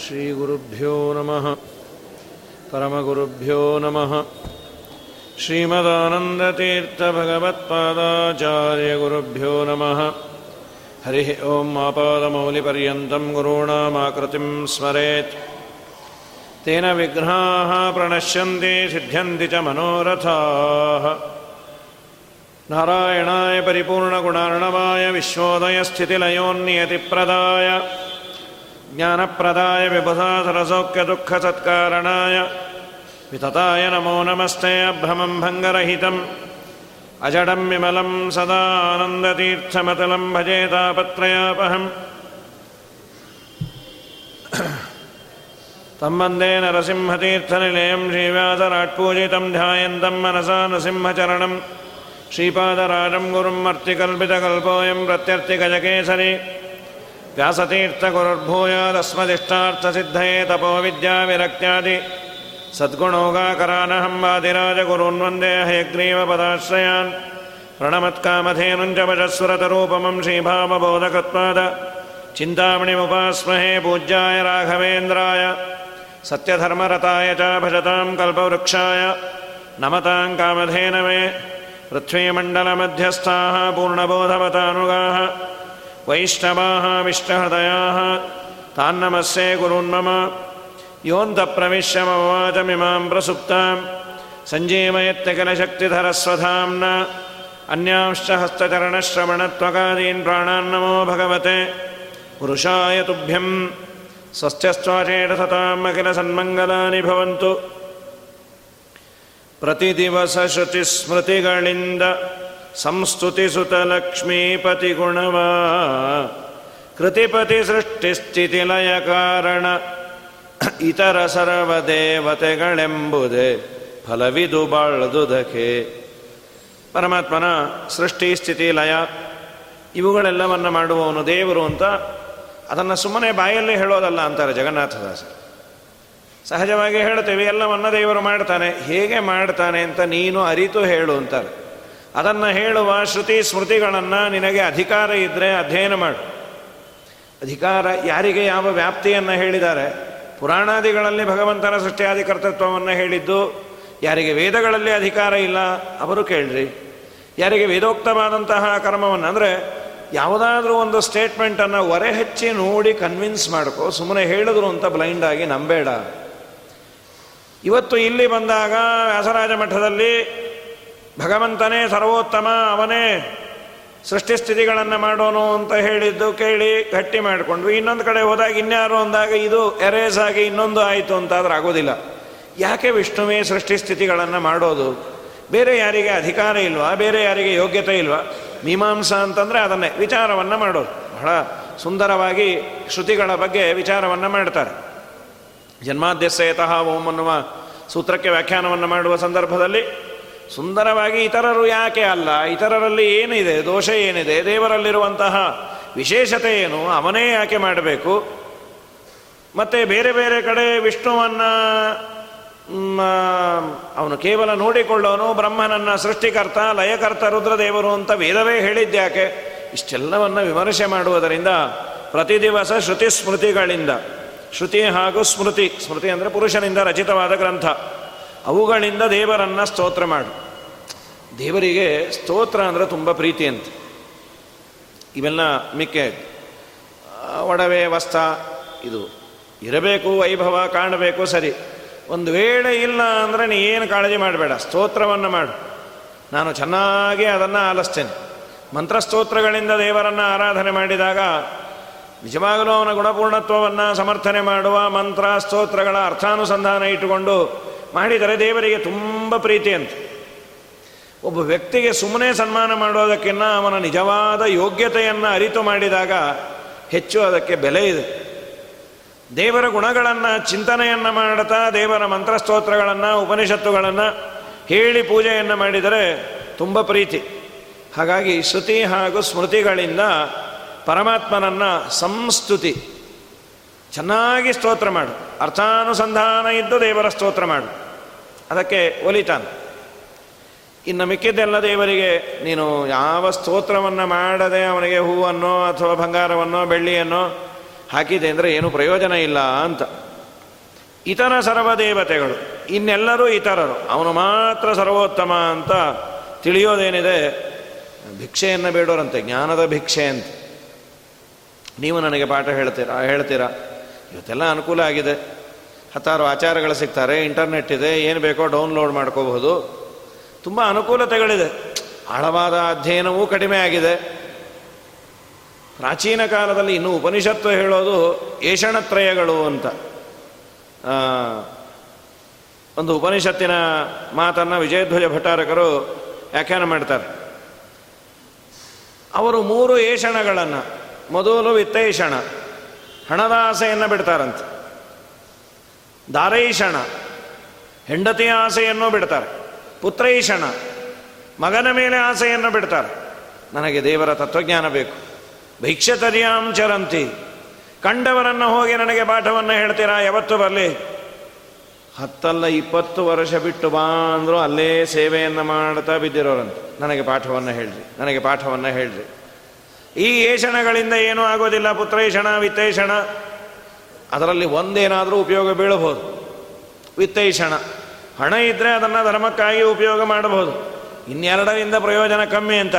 श्रीगुरुभ्यो नमः। परमगुरुभ्यो नमः। श्रीमदानन्दतीर्थभगवत्पादाचार्यगुरुभ्यो नमः। हरिः ॐ आपादमौलिपर्यन्तं गुरूणामाकृतिं स्मरेत्। तेन विघ्नाः प्रणश्यन्ति सिद्ध्यन्ति च मनोरथाः। नारायणाय परिपूर्णगुणार्णवाय विश्वोदयस्थितिलयोन्नियतिप्रदाय ज्ञानप्रदाय विबुधासरसौख्यदुःखसत्कारणाय वितताय नमो नमस्ते अभ्रमं भङ्गरहितम् अजडं विमलं सदानन्दतीर्थमतलं भजेतापत्रयापहम् तं वन्दे नरसिंहतीर्थनिलयं श्रीव्यासराट्पूजितं ध्यायन्तं मनसा नृसिंहचरणं श्रीपादराजं गुरुं मर्तिकल्पितकल्पोऽयं प्रत्यर्थिगजकेसरी व्यासतीर्थगुरुर्भूयादस्मदिष्टार्थसिद्धये तपोविद्याविरक्त्यादि सद्गुणोगाकरानहं वादिराजगुरून् वन्दे हयग्रीवपदाश्रयान्। प्रणमत्कामधेनुञ्च वशस्वरतरूपमं श्रीभावबोधकत्वाद चिन्तामणिमुपास्महे पूज्याय राघवेन्द्राय। सत्यधर्मरताय च भजतां कल्पवृक्षाय। नमतां कामधेनवे। पृथ्वीमण्डलमध्यस्थाः पूर्णबोधवतानुगाः वैष्णवाः विष्टहृदयाः तान्नमस्ये गुरुन्म योऽन्तप्रविश्यमवाचमिमां प्रसुप्तां। सञ्जीवयत्यकिलशक्तिधरस्वधां अन्यांश्च हस्तचरणश्रवणत्वकादीन् प्राणान्नमो भगवते। पुरुषाय तुभ्यं। सत्यस्त्वाचेटसतां अखिलसन्मङ्गलानि भवन्तु। प्रतिदिवसश्रुतिस्मृतिगणिन्द। ಶ್ರುತಿಸ್ಮೃತಿಗಳಿಂದ ಸಂಸ್ತುತಿಸುತ ಲಕ್ಷ್ಮೀಪತಿ ಗುಣವಾ ಕೃತಿಪತಿ ಸೃಷ್ಟಿ ಸ್ಥಿತಿ ಲಯ ಕಾರಣ ಇತರ ಸರ್ವ ದೇವತೆಗಳೆಂಬುದೇ ಫಲವಿದು ಬಾಳ್ದುದಕ್ಕೆ. ಪರಮಾತ್ಮನ ಸೃಷ್ಟಿ ಸ್ಥಿತಿ ಲಯ ಇವುಗಳೆಲ್ಲವನ್ನು ಮಾಡುವವನು ದೇವರು ಅಂತ ಅದನ್ನು ಸುಮ್ಮನೆ ಬಾಯಲ್ಲಿ ಹೇಳೋದಲ್ಲ ಅಂತಾರೆ ಜಗನ್ನಾಥದಾಸ ಸಹಜವಾಗಿ ಹೇಳ್ತೇವೆ, ಎಲ್ಲವನ್ನ ದೇವರು ಮಾಡ್ತಾನೆ, ಹೇಗೆ ಮಾಡ್ತಾನೆ ಅಂತ ನೀನು ಅರಿತು ಹೇಳು ಅಂತಾರೆ. ಅದನ್ನು ಹೇಳುವ ಶ್ರುತಿ ಸ್ಮೃತಿಗಳನ್ನು ನಿನಗೆ ಅಧಿಕಾರ ಇದ್ದರೆ ಅಧ್ಯಯನ ಮಾಡು. ಅಧಿಕಾರ ಯಾರಿಗೆ ಯಾವ ವ್ಯಾಪ್ತಿಯನ್ನು ಹೇಳಿದ್ದಾರೆ? ಪುರಾಣಾದಿಗಳಲ್ಲಿ ಭಗವಂತನ ಸೃಷ್ಟಿಯಾದಿ ಕರ್ತೃತ್ವವನ್ನು ಹೇಳಿದ್ದು, ಯಾರಿಗೆ ವೇದಗಳಲ್ಲಿ ಅಧಿಕಾರ ಇಲ್ಲ, ಅವರು ಕೇಳ್ರಿ. ಯಾರಿಗೆ ವೇದೋಕ್ತವಾದಂತಹ ಕರ್ಮವನ್ನು, ಅಂದರೆ ಯಾವುದಾದ್ರೂ ಒಂದು ಸ್ಟೇಟ್ಮೆಂಟನ್ನು ಹೊರೆ ಹಚ್ಚಿ ನೋಡಿ ಕನ್ವಿನ್ಸ್ ಮಾಡ್ಕೋ ಸುಮ್ಮನೆ ಹೇಳಿದ್ರು ಅಂತ ಬ್ಲೈಂಡ್ ಆಗಿ ನಂಬೇಡ. ಇವತ್ತು ಇಲ್ಲಿ ಬಂದಾಗ ವ್ಯಾಸರಾಜ ಮಠದಲ್ಲಿ ಭಗವಂತನೇ ಸರ್ವೋತ್ತಮ, ಅವನೇ ಸೃಷ್ಟಿಸ್ಥಿತಿಗಳನ್ನು ಮಾಡೋನು ಅಂತ ಹೇಳಿದ್ದು ಕೇಳಿ ಗಟ್ಟಿ ಮಾಡಿಕೊಂಡ್ವಿ. ಇನ್ನೊಂದು ಕಡೆ ಹೋದಾಗ ಇನ್ಯಾರು ಅಂದಾಗ ಇದು ಎರೇಸ್ ಆಗಿ ಇನ್ನೊಂದು ಆಯಿತು ಅಂತಾದ್ರೆ ಆಗೋದಿಲ್ಲ. ಯಾಕೆ ವಿಷ್ಣುವೇ ಸೃಷ್ಟಿಸ್ಥಿತಿಗಳನ್ನು ಮಾಡೋದು? ಬೇರೆ ಯಾರಿಗೆ ಅಧಿಕಾರ ಇಲ್ವಾ? ಬೇರೆ ಯಾರಿಗೆ ಯೋಗ್ಯತೆ ಇಲ್ವಾ? ಮೀಮಾಂಸಾ ಅಂತಂದರೆ ಅದನ್ನೇ ವಿಚಾರವನ್ನು ಮಾಡೋದು. ಬಹಳ ಸುಂದರವಾಗಿ ಶ್ರುತಿಗಳ ಬಗ್ಗೆ ವಿಚಾರವನ್ನು ಮಾಡ್ತಾರೆ. ಜನ್ಮಾದ್ಯಸಯತಃ ಓಂ ಅನ್ನುವ ಸೂತ್ರಕ್ಕೆ ವ್ಯಾಖ್ಯಾನವನ್ನು ಮಾಡುವ ಸಂದರ್ಭದಲ್ಲಿ ಸುಂದರವಾಗಿ ಇತರರು ಯಾಕೆ ಅಲ್ಲ? ಇತರರಲ್ಲಿ ಏನಿದೆ? ದೋಷ ಏನಿದೆ? ದೇವರಲ್ಲಿರುವಂತಹ ವಿಶೇಷತೆ ಏನು? ಅವನೇ ಯಾಕೆ ಮಾಡಬೇಕು? ಮತ್ತು ಬೇರೆ ಬೇರೆ ಕಡೆ ವಿಷ್ಣುವನ್ನು ಅವನು ಕೇವಲ ನೋಡಿಕೊಳ್ಳೋನು, ಬ್ರಹ್ಮನನ್ನ ಸೃಷ್ಟಿಕರ್ತ, ಲಯಕರ್ತ, ರುದ್ರದೇವರು ಅಂತ ವೇದವೇ ಹೇಳಿದ್ಯಾಕೆ ಇಷ್ಟೆಲ್ಲವನ್ನು ವಿಮರ್ಶೆ ಮಾಡುವುದರಿಂದ ಪ್ರತಿ ದಿವಸ ಶ್ರುತಿ ಸ್ಮೃತಿಗಳಿಂದ ಶ್ರುತಿ ಹಾಗೂ ಸ್ಮೃತಿ ಸ್ಮೃತಿ ಅಂದರೆ ಪುರುಷನಿಂದ ರಚಿತವಾದ ಗ್ರಂಥ. ಅವುಗಳಿಂದ ದೇವರನ್ನು ಸ್ತೋತ್ರ ಮಾಡು. ದೇವರಿಗೆ ಸ್ತೋತ್ರ ಅಂದರೆ ತುಂಬ ಪ್ರೀತಿ ಅಂತ. ಇವೆಲ್ಲ ಮಿಕ್ಕೆ ಒಡವೆ, ವಸ್ತ, ಇದು. ಇರಬೇಕು, ವೈಭವ, ಕಾಣಬೇಕು, ಸರಿ. ಒಂದು ವೇಳೆ ಇಲ್ಲ ಅಂದರೆ ನೀ ಏನು ಕಾಳಜಿ ಮಾಡಬೇಡ. ಸ್ತೋತ್ರವನ್ನು ಮಾಡು. ನಾನು ಚೆನ್ನಾಗಿ ಅದನ್ನು ಆಲಿಸ್ತೇನೆ. ಮಂತ್ರಸ್ತೋತ್ರಗಳಿಂದ ದೇವರನ್ನು ಆರಾಧನೆ ಮಾಡಿದಾಗ ನಿಜವಾಗಲೂ ಅವನ ಗುಣಪೂರ್ಣತ್ವವನ್ನು ಸಮರ್ಥನೆ ಮಾಡುವ ಮಂತ್ರ, ಸ್ತೋತ್ರಗಳ ಅರ್ಥಾನುಸಂಧಾನ ಇಟ್ಟುಕೊಂಡು ಮಾಡಿದರೆ ದೇವರಿಗೆ ತುಂಬ ಪ್ರೀತಿ ಅಂತ. ಒಬ್ಬ ವ್ಯಕ್ತಿಗೆ ಸುಮ್ಮನೆ ಸನ್ಮಾನ ಮಾಡೋದಕ್ಕಿಂತ ಅವನ ನಿಜವಾದ ಯೋಗ್ಯತೆಯನ್ನು ಅರಿತು ಮಾಡಿದಾಗ ಹೆಚ್ಚು ಅದಕ್ಕೆ ಬೆಲೆ ಇದೆ. ದೇವರ ಗುಣಗಳನ್ನು, ಚಿಂತನೆಯನ್ನು ಮಾಡುತ್ತಾ ದೇವರ ಮಂತ್ರಸ್ತೋತ್ರಗಳನ್ನು, ಉಪನಿಷತ್ತುಗಳನ್ನು ಹೇಳಿ ಪೂಜೆಯನ್ನು ಮಾಡಿದರೆ ತುಂಬ ಪ್ರೀತಿ. ಹಾಗಾಗಿ ಶ್ರುತಿ ಹಾಗೂ ಸ್ಮೃತಿಗಳಿಂದ ಪರಮಾತ್ಮನನ್ನು ಸಂಸ್ತುತಿ. ಚೆನ್ನಾಗಿ ಸ್ತೋತ್ರ ಮಾಡು. ಅರ್ಥಾನುಸಂಧಾನ ಇದ್ದು ದೇವರ ಸ್ತೋತ್ರ ಮಾಡು. ಅದಕ್ಕೆ ಒಲಿತಾನೆ. ಇನ್ನು ಮಿಕ್ಕಿದ್ದೆಲ್ಲ ದೇವರಿಗೆ, ನೀನು ಯಾವ ಸ್ತೋತ್ರವನ್ನು ಮಾಡದೆ ಅವನಿಗೆ ಹೂವನ್ನು ಅಥವಾ ಬಂಗಾರವನ್ನೋ, ಬೆಳ್ಳಿಯನ್ನೋ ಹಾಕಿದೆ ಅಂದರೆ ಏನು ಪ್ರಯೋಜನ ಇಲ್ಲ ಅಂತ. ಇತರ ಸರ್ವ ದೇವತೆಗಳು ಇನ್ನೆಲ್ಲರೂ ಇತರರು, ಅವನು ಮಾತ್ರ ಸರ್ವೋತ್ತಮ ಅಂತ ತಿಳಿಯೋದೇನಿದೆ? ಭಿಕ್ಷೆಯನ್ನು ಬೇಡೋರಂತೆ, ಜ್ಞಾನದ ಭಿಕ್ಷೆ ಅಂತ. ನೀವು ನನಗೆ ಪಾಠ ಹೇಳ್ತೀರಾ ಹೇಳ್ತೀರಾ? ಇವತ್ತೆಲ್ಲ ಅನುಕೂಲ ಆಗಿದೆ. ಹತ್ತಾರು ಆಚಾರಗಳು ಸಿಗ್ತಾರೆ, ಇಂಟರ್ನೆಟ್ ಇದೆ, ಏನು ಬೇಕೋ ಡೌನ್ಲೋಡ್ ಮಾಡ್ಕೋಬಹುದು. ತುಂಬ ಅನುಕೂಲತೆಗಳಿದೆ. ಆಳವಾದ ಅಧ್ಯಯನವೂ ಕಡಿಮೆ ಆಗಿದೆ. ಪ್ರಾಚೀನ ಕಾಲದಲ್ಲಿ ಇನ್ನೂ ಉಪನಿಷತ್ತು ಹೇಳೋದು ಏಷಣತ್ರಯಗಳು ಅಂತ. ಒಂದು ಉಪನಿಷತ್ತಿನ ಮಾತನ್ನು ವಿಜಯಧ್ವಜ ಭಟ್ಟಾರಕರು ವ್ಯಾಖ್ಯಾನ ಮಾಡ್ತಾರೆ. ಅವರು ಮೂರು ಏಷಣಗಳನ್ನು, ಮೊದಲು ವಿತ್ತೈಷಣ ಹಣದ ಆಸೆಯನ್ನು ಬಿಡ್ತಾರಂತೆ. ದಾರೈಷಣ ಹೆಂಡತಿಯ ಆಸೆಯನ್ನು ಬಿಡ್ತಾರೆ. ಪುತ್ರೈಷಣ ಮಗನ ಮೇಲೆ ಆಸೆಯನ್ನು ಬಿಡ್ತಾರೆ. ನನಗೆ ದೇವರ ತತ್ವಜ್ಞಾನ ಬೇಕು. ಭಿಕ್ಷತರ್ಯಾಂ ಚರಂತಿ. ಕಂಡವರನ್ನು ಹೋಗಿ ನನಗೆ ಪಾಠವನ್ನು ಹೇಳ್ತೀರಾ? ಯಾವತ್ತು ಬರಲಿ. ಹತ್ತಲ್ಲ ಇಪ್ಪತ್ತು ವರ್ಷ ಬಿಟ್ಟು ಬಾ ಅಂದರೂ ಅಲ್ಲೇ ಸೇವೆಯನ್ನು ಮಾಡ್ತಾ ಬಿದ್ದಿರೋರಂತೆ. ನನಗೆ ಪಾಠವನ್ನು ಹೇಳ್ರಿ, ನನಗೆ ಪಾಠವನ್ನು ಹೇಳ್ರಿ. ಈ ಏಷಣಗಳಿಂದ ಏನೂ ಆಗೋದಿಲ್ಲ, ಪುತ್ರೇಷಣ, ವಿತ್ತೇಷಣ. ಅದರಲ್ಲಿ ಒಂದೇನಾದರೂ ಉಪಯೋಗ ಬೀಳಬಹುದು. ವಿತ್ತೈಷಣ. ಹಣ ಇದ್ದರೆ ಅದನ್ನು ಧರ್ಮಕ್ಕಾಗಿ ಉಪಯೋಗ ಮಾಡಬಹುದು. ಇನ್ನೆರಡರಿಂದ ಪ್ರಯೋಜನ ಕಮ್ಮಿ ಅಂತ.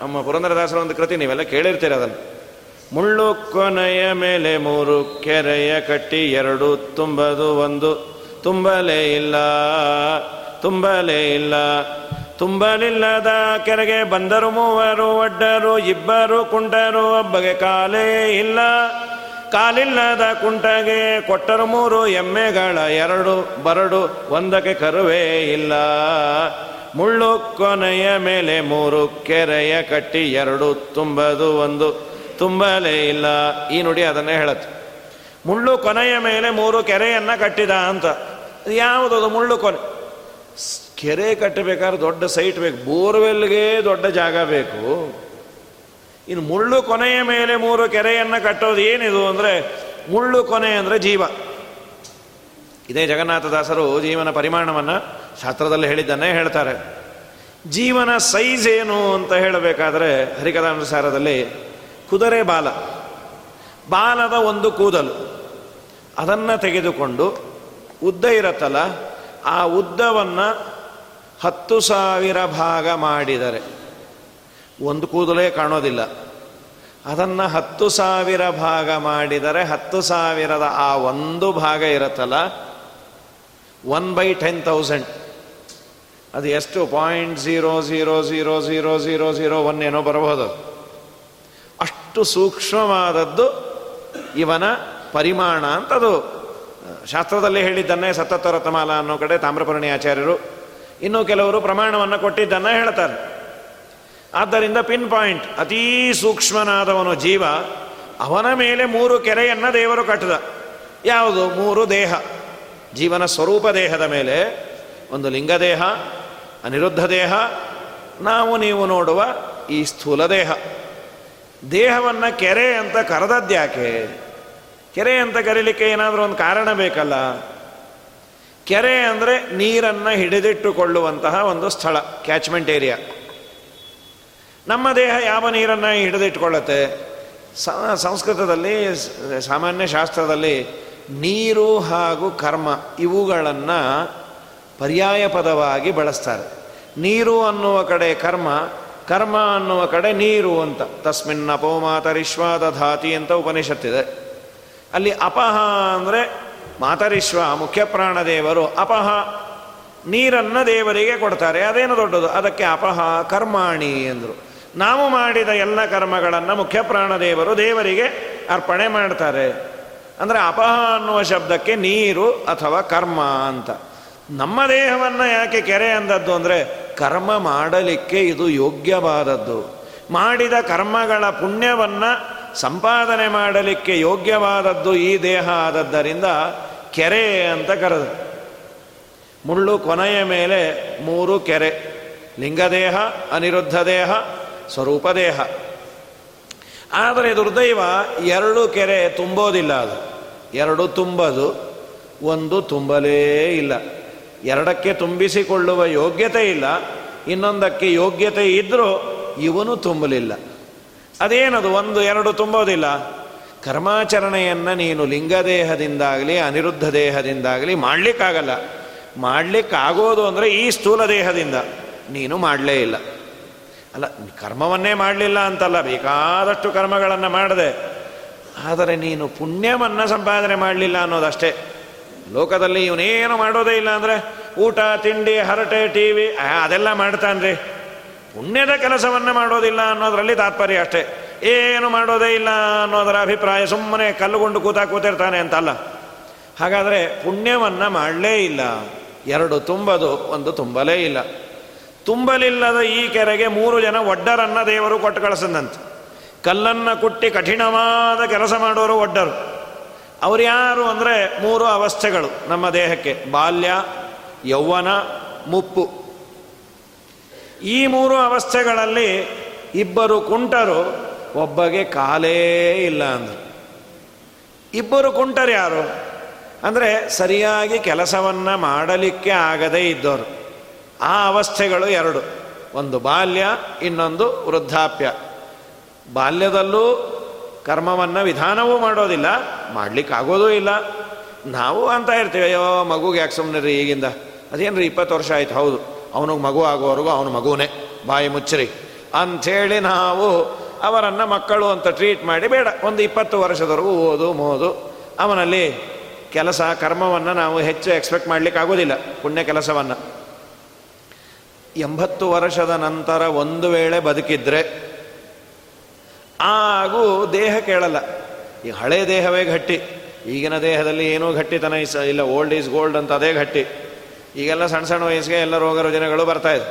ನಮ್ಮ ಪುರಂದರದಾಸರ ಒಂದು ಕೃತಿ, ನೀವೆಲ್ಲ ಕೇಳಿರ್ತೀರ ಅದನ್ನು. ಮುಳ್ಳು ಕೊನೆಯ ಮೇಲೆ ಮೂರು, ಕೆರೆಯ ಕಟ್ಟಿ ಎರಡು, ತುಂಬದು ಒಂದು. ತುಂಬಲೇ ಇಲ್ಲ ತುಂಬಲೇ ಇಲ್ಲ. ತುಂಬಲಿಲ್ಲದ ಕೆರೆಗೆ ಬಂದರು ಮೂವರು, ಒಡ್ಡರು, ಇಬ್ಬರು, ಕುಂಟರು, ಒಬ್ಬಗೆ ಕಾಲೇ ಇಲ್ಲ. ಕಾಲಿಲ್ಲದ ಕುಂಟಗೆ ಕೊಟ್ಟರು ಮೂರು, ಎಮ್ಮೆಗಳ ಎರಡು, ಬರಡು ಒಂದಕ್ಕೆ ಕರುವೇ ಇಲ್ಲ. ಮುಳ್ಳು ಕೊನೆಯ ಮೇಲೆ ಮೂರು, ಕೆರೆಯ ಕಟ್ಟಿ ಎರಡು, ತುಂಬದು ಒಂದು, ತುಂಬಲೇ ಇಲ್ಲ. ಈ ನುಡಿ ಅದನ್ನೇ ಹೇಳುತ್ತೆ. ಮುಳ್ಳು ಕೊನೆಯ ಮೇಲೆ ಮೂರು ಕೆರೆಯನ್ನು ಕಟ್ಟಿದ ಅಂತ. ಯಾವುದದು ಮುಳ್ಳು ಕೊನೆ? ಕೆರೆ ಕಟ್ಟಬೇಕಾದ್ರೆ ದೊಡ್ಡ ಸೈಟ್ ಬೇಕು. ಬೋರ್ವೆಲ್ಗೆ ದೊಡ್ಡ ಜಾಗ ಬೇಕು. ಇನ್ನು ಮುಳ್ಳು ಕೊನೆಯ ಮೇಲೆ ಮೂರು ಕೆರೆಯನ್ನು ಕಟ್ಟೋದು ಏನಿದು ಅಂದರೆ ಮುಳ್ಳು ಕೊನೆ ಅಂದರೆ ಜೀವ. ಇದೇ ಜಗನ್ನಾಥದಾಸರು ಜೀವನ ಪರಿಮಾಣವನ್ನು ಶಾಸ್ತ್ರದಲ್ಲಿ ಹೇಳಿದ್ದನ್ನೇ ಹೇಳ್ತಾರೆ. ಜೀವನ ಸೈಜ್ ಏನು ಅಂತ ಹೇಳಬೇಕಾದ್ರೆ ಹರಿಕಥಾನುಸಾರದಲ್ಲಿ ಕುದುರೆ ಬಾಲ. ಬಾಲದ ಒಂದು ಕೂದಲು. ಅದನ್ನು ತೆಗೆದುಕೊಂಡು ಉದ್ದ ಇರತ್ತಲ್ಲ, ಆ ಉದ್ದವನ್ನು ಹತ್ತು ಸಾವಿರ ಭಾಗ ಮಾಡಿದರೆ, ಒಂದು ಕೂದಲೇ ಕಾಣೋದಿಲ್ಲ. ಅದನ್ನು ಹತ್ತು ಸಾವಿರ ಭಾಗ ಮಾಡಿದರೆ, ಹತ್ತು ಸಾವಿರದ ಆ ಒಂದು ಭಾಗ ಇರುತ್ತಲ್ಲ ಒನ್ ಬೈ ಟೆನ್ ತೌಸಂಡ್ ಅದು ಎಷ್ಟು? Point zero zero zero zero zero zero one ಏನೋ ಬರಬಹುದು. ಅಷ್ಟು ಸೂಕ್ಷ್ಮವಾದದ್ದು ಇವನ ಪರಿಮಾಣ ಅಂತದು. ಶಾಸ್ತ್ರದಲ್ಲಿ ಹೇಳಿದ್ದನ್ನೇ ಸತ್ತತ್ವರತಮಾಲ ಅನ್ನೋ ಕಡೆ ತಾಮ್ರಪರ್ಣಿ ಆಚಾರ್ಯರು ಇನ್ನು ಕೆಲವರು ಪ್ರಮಾಣವನ್ನು ಕೊಟ್ಟಿದ್ದನ್ನು ಹೇಳ್ತಾರೆ. ಆದ್ದರಿಂದ ಪಿನ್ ಪಾಯಿಂಟ್, ಅತೀ ಸೂಕ್ಷ್ಮನಾದವನು ಜೀವ, ಅವನ ಮೇಲೆ ಮೂರು ಕೆರೆಯನ್ನು ದೇವರು ಕಟ್ಟದ. ಯಾವುದು? ಮೂರು ದೇಹ. ಜೀವನ ಸ್ವರೂಪ ದೇಹದ ಮೇಲೆ ಒಂದು ಲಿಂಗದೇಹ ಅನಿರುದ್ಧ ದೇಹ, ನಾವು ನೀವು ನೋಡುವ ಈ ಸ್ಥೂಲ ದೇಹ. ದೇಹವನ್ನು ಕೆರೆ ಅಂತ ಕರೆದದ್ಯಾಕೆ ಕೆರೆ ಅಂತ ಕರೀಲಿಕ್ಕೆ ಏನಾದರೂ ಒಂದು ಕಾರಣ ಬೇಕಲ್ಲ. ಕೆರೆ ಅಂದರೆ ನೀರನ್ನು ಹಿಡಿದಿಟ್ಟುಕೊಳ್ಳುವಂತಹ ಒಂದು ಸ್ಥಳ ಕ್ಯಾಚ್ಮೆಂಟ್ ಏರಿಯಾ ನಮ್ಮ ದೇಹ ಯಾವ ನೀರನ್ನು ಹಿಡಿದಿಟ್ಟುಕೊಳ್ಳುತ್ತೆ? ಸಂಸ್ಕೃತದಲ್ಲಿ, ಸಾಮಾನ್ಯ ಶಾಸ್ತ್ರದಲ್ಲಿ ನೀರು ಹಾಗೂ ಕರ್ಮ ಇವುಗಳನ್ನು ಪರ್ಯಾಯ ಪದವಾಗಿ ಬಳಸ್ತಾರೆ. ನೀರು ಅನ್ನುವ ಕಡೆ ಕರ್ಮ ಕರ್ಮ ಅನ್ನುವ ಕಡೆ ನೀರು ಅಂತ. ತಸ್ಮಿನ್ ಅಪೋಮಾತರಿಶ್ವಾದ ಧಾತಿ ಅಂತ ಉಪನಿಷತ್ತಿದೆ. ಅಲ್ಲಿ ಅಪಹ ಅಂದರೆ ಮಾತರಿಶ್ವ ಮುಖ್ಯ ಪ್ರಾಣದೇವರು ಅಪಹ. ನೀರನ್ನು ದೇವರಿಗೆ ಕೊಡ್ತಾರೆ. ಅದೇನು ದೊಡ್ಡದು? ಅದಕ್ಕೆ ಅಪಹ, ಕರ್ಮಾಣಿ ಎಂದರು. ನಾವು ಮಾಡಿದ ಎಲ್ಲ ಕರ್ಮಗಳನ್ನು ಮುಖ್ಯ ಪ್ರಾಣದೇವರು ದೇವರಿಗೆ ಅರ್ಪಣೆ ಮಾಡ್ತಾರೆ. ಅಂದರೆ ಅಪಹ ಅನ್ನುವ ಶಬ್ದಕ್ಕೆ ನೀರು ಅಥವಾ ಕರ್ಮ ಅಂತ. ನಮ್ಮ ದೇಹವನ್ನು ಯಾಕೆ ಕೆರೆ ಅಂದದ್ದು ಅಂದರೆ ಕರ್ಮ ಮಾಡಲಿಕ್ಕೆ ಇದು ಯೋಗ್ಯವಾದದ್ದು. ಮಾಡಿದ ಕರ್ಮಗಳ ಪುಣ್ಯವನ್ನು ಸಂಪಾದನೆ ಮಾಡಲಿಕ್ಕೆ ಯೋಗ್ಯವಾದದ್ದು ಈ ದೇಹ ಆದದ್ದರಿಂದ ಕೆರೆ ಅಂತ ಕರೆದು. ಮುಳ್ಳು ಕೊನೆಯ ಮೇಲೆ ಮೂರು ಕೆರೆ, ಲಿಂಗದೇಹ, ಅನಿರುದ್ಧ ದೇಹ, ಸ್ವರೂಪ ದೇಹ. ಆದರೆ ದುರ್ದೈವ ಎರಡು ಕೆರೆ ತುಂಬೋದಿಲ್ಲ ಅದು. ಎರಡು ತುಂಬದು, ಒಂದು ತುಂಬಲೇ ಇಲ್ಲ. ಎರಡಕ್ಕೆ ತುಂಬಿಸಿಕೊಳ್ಳುವ ಯೋಗ್ಯತೆ ಇಲ್ಲ, ಇನ್ನೊಂದಕ್ಕೆ ಯೋಗ್ಯತೆ ಇದ್ದರೂ ಇವನು ತುಂಬಲಿಲ್ಲ. ಅದೇನದು, ಒಂದು, ಎರಡು ತುಂಬೋದಿಲ್ಲ? ಕರ್ಮಾಚರಣೆಯನ್ನು ನೀನು ಲಿಂಗದೇಹದಿಂದಾಗಲಿ, ಅನಿರುದ್ಧ ದೇಹದಿಂದಾಗಲಿ ಮಾಡಲಿಕ್ಕಾಗಲ್ಲ. ಮಾಡಲಿಕ್ಕಾಗೋದು ಅಂದರೆ ಈ ಸ್ಥೂಲ ದೇಹದಿಂದ. ನೀನು ಮಾಡಲೇ ಇಲ್ಲ. ಅಲ್ಲ, ಕರ್ಮವನ್ನೇ ಮಾಡಲಿಲ್ಲ ಅಂತಲ್ಲ, ಬೇಕಾದಷ್ಟು ಕರ್ಮಗಳನ್ನು ಮಾಡದೆ. ಆದರೆ ನೀನು ಪುಣ್ಯವನ್ನು ಸಂಪಾದನೆ ಮಾಡಲಿಲ್ಲ ಅನ್ನೋದಷ್ಟೇ. ಲೋಕದಲ್ಲಿ ಇವನೇನು ಮಾಡೋದೇ ಇಲ್ಲ ಅಂದರೆ ಊಟ, ತಿಂಡಿ, ಹರಟೆ, ಟಿ ವಿ ಅದೆಲ್ಲ ಮಾಡ್ತಾನ್ರಿ. ಪುಣ್ಯದ ಕೆಲಸವನ್ನು ಮಾಡೋದಿಲ್ಲ ಅನ್ನೋದರಲ್ಲಿ ತಾತ್ಪರ್ಯ ಅಷ್ಟೇ. ಏನು ಮಾಡೋದೇ ಇಲ್ಲ ಅನ್ನೋದರ ಅಭಿಪ್ರಾಯ ಸುಮ್ಮನೆ ಕಲ್ಲುಗೊಂಡು ಕೂತಾ ಕೂತಿರ್ತಾನೆ ಅಂತಲ್ಲ. ಹಾಗಾದರೆ ಪುಣ್ಯವನ್ನು ಮಾಡಲೇ ಇಲ್ಲ. ಎರಡು ತುಂಬದು, ಒಂದು ತುಂಬಲೇ ಇಲ್ಲ. ತುಂಬಲಿಲ್ಲದ ಈ ಕೆರೆಗೆ ಮೂರು ಜನ ಒಡ್ಡರನ್ನು ದೇವರು ಕೊಟ್ಟು ಕಳಿಸಿದಂತೆ. ಕಲ್ಲನ್ನು ಕುಟ್ಟಿ ಕಠಿಣವಾದ ಕೆಲಸ ಮಾಡೋರು ಒಡ್ಡರು. ಅವರು ಯಾರು ಅಂದರೆ ಮೂರು ಅವಸ್ಥೆಗಳು ನಮ್ಮ ದೇಹಕ್ಕೆ. ಬಾಲ್ಯ, ಯೌವನ, ಮುಪ್ಪು. ಈ ಮೂರು ಅವಸ್ಥೆಗಳಲ್ಲಿ ಇಬ್ಬರು ಕುಂಟರು, ಒಬ್ಬಗೆ ಕಾಲೇ ಇಲ್ಲ ಅಂದರು. ಇಬ್ಬರು ಕುಂಟರು ಯಾರು? ಅಂದರೆ ಸರಿಯಾಗಿ ಕೆಲಸವನ್ನು ಮಾಡಲಿಕ್ಕೆ ಆಗದೇ ಇದ್ದವರು ಆ ಅವಸ್ಥೆಗಳು ಎರಡು. ಒಂದು ಬಾಲ್ಯ, ಇನ್ನೊಂದು ವೃದ್ಧಾಪ್ಯ. ಬಾಲ್ಯದಲ್ಲೂ ಕರ್ಮವನ್ನು ವಿಧಾನವೂ ಮಾಡೋದಿಲ್ಲ, ಮಾಡಲಿಕ್ಕಾಗೋದೂ ಇಲ್ಲ. ನಾವು ಅಂತ ಇರ್ತೀವಿ, ಅಯ್ಯೋ ಮಗುಗೆ ಯಾಕೆ ಸುಮ್ಮನೆ ರೀ ಈಗಿಂದ? ಅದೇನು ರೀ ಇಪ್ಪತ್ತು ವರ್ಷ ಆಯ್ತು, ಹೌದು. ಅವನಿಗೆ ಮಗು ಆಗೋವರೆಗೂ ಅವನು ಮಗುವೇ ಬಾಯಿ ಮುಚ್ಚರಿ. ಅಂಥೇಳಿ ನಾವು ಅವರನ್ನು ಮಕ್ಕಳು ಅಂತ ಟ್ರೀಟ್ ಮಾಡಿ ಬೇಡ. ಒಂದು ಇಪ್ಪತ್ತು ವರ್ಷದವರೆಗೂ ಓದು, ಮೋದು. ಅವನಲ್ಲಿ ಕೆಲಸ, ಕರ್ಮವನ್ನು ನಾವು ಹೆಚ್ಚು ಎಕ್ಸ್ಪೆಕ್ಟ್ ಮಾಡಲಿಕ್ಕೆ ಆಗೋದಿಲ್ಲ. ಪುಣ್ಯ ಕೆಲಸವನ್ನು. ಎಂಬತ್ತು ವರ್ಷದ ನಂತರ ಒಂದು ವೇಳೆ ಬದುಕಿದ್ರೆ ಆಗೂ ದೇಹ ಕೇಳಲ್ಲ. ಈ ಹಳೆ ದೇಹವೇ ಗಟ್ಟಿ. ಈಗಿನ ದೇಹದಲ್ಲಿ ಏನೂ ಗಟ್ಟಿತನ ಇಲ್ಲ. ಓಲ್ಡ್ ಈಸ್ ಗೋಲ್ಡ್ ಅಂತ ಅದೇ ಗಟ್ಟಿ. ಈಗೆಲ್ಲ ಸಣ್ಣ ಸಣ್ಣ ವಯಸ್ಸಿಗೆ ಎಲ್ಲ ರೋಗ ರುಜಿನಗಳು ಬರ್ತಾ ಇದೆ.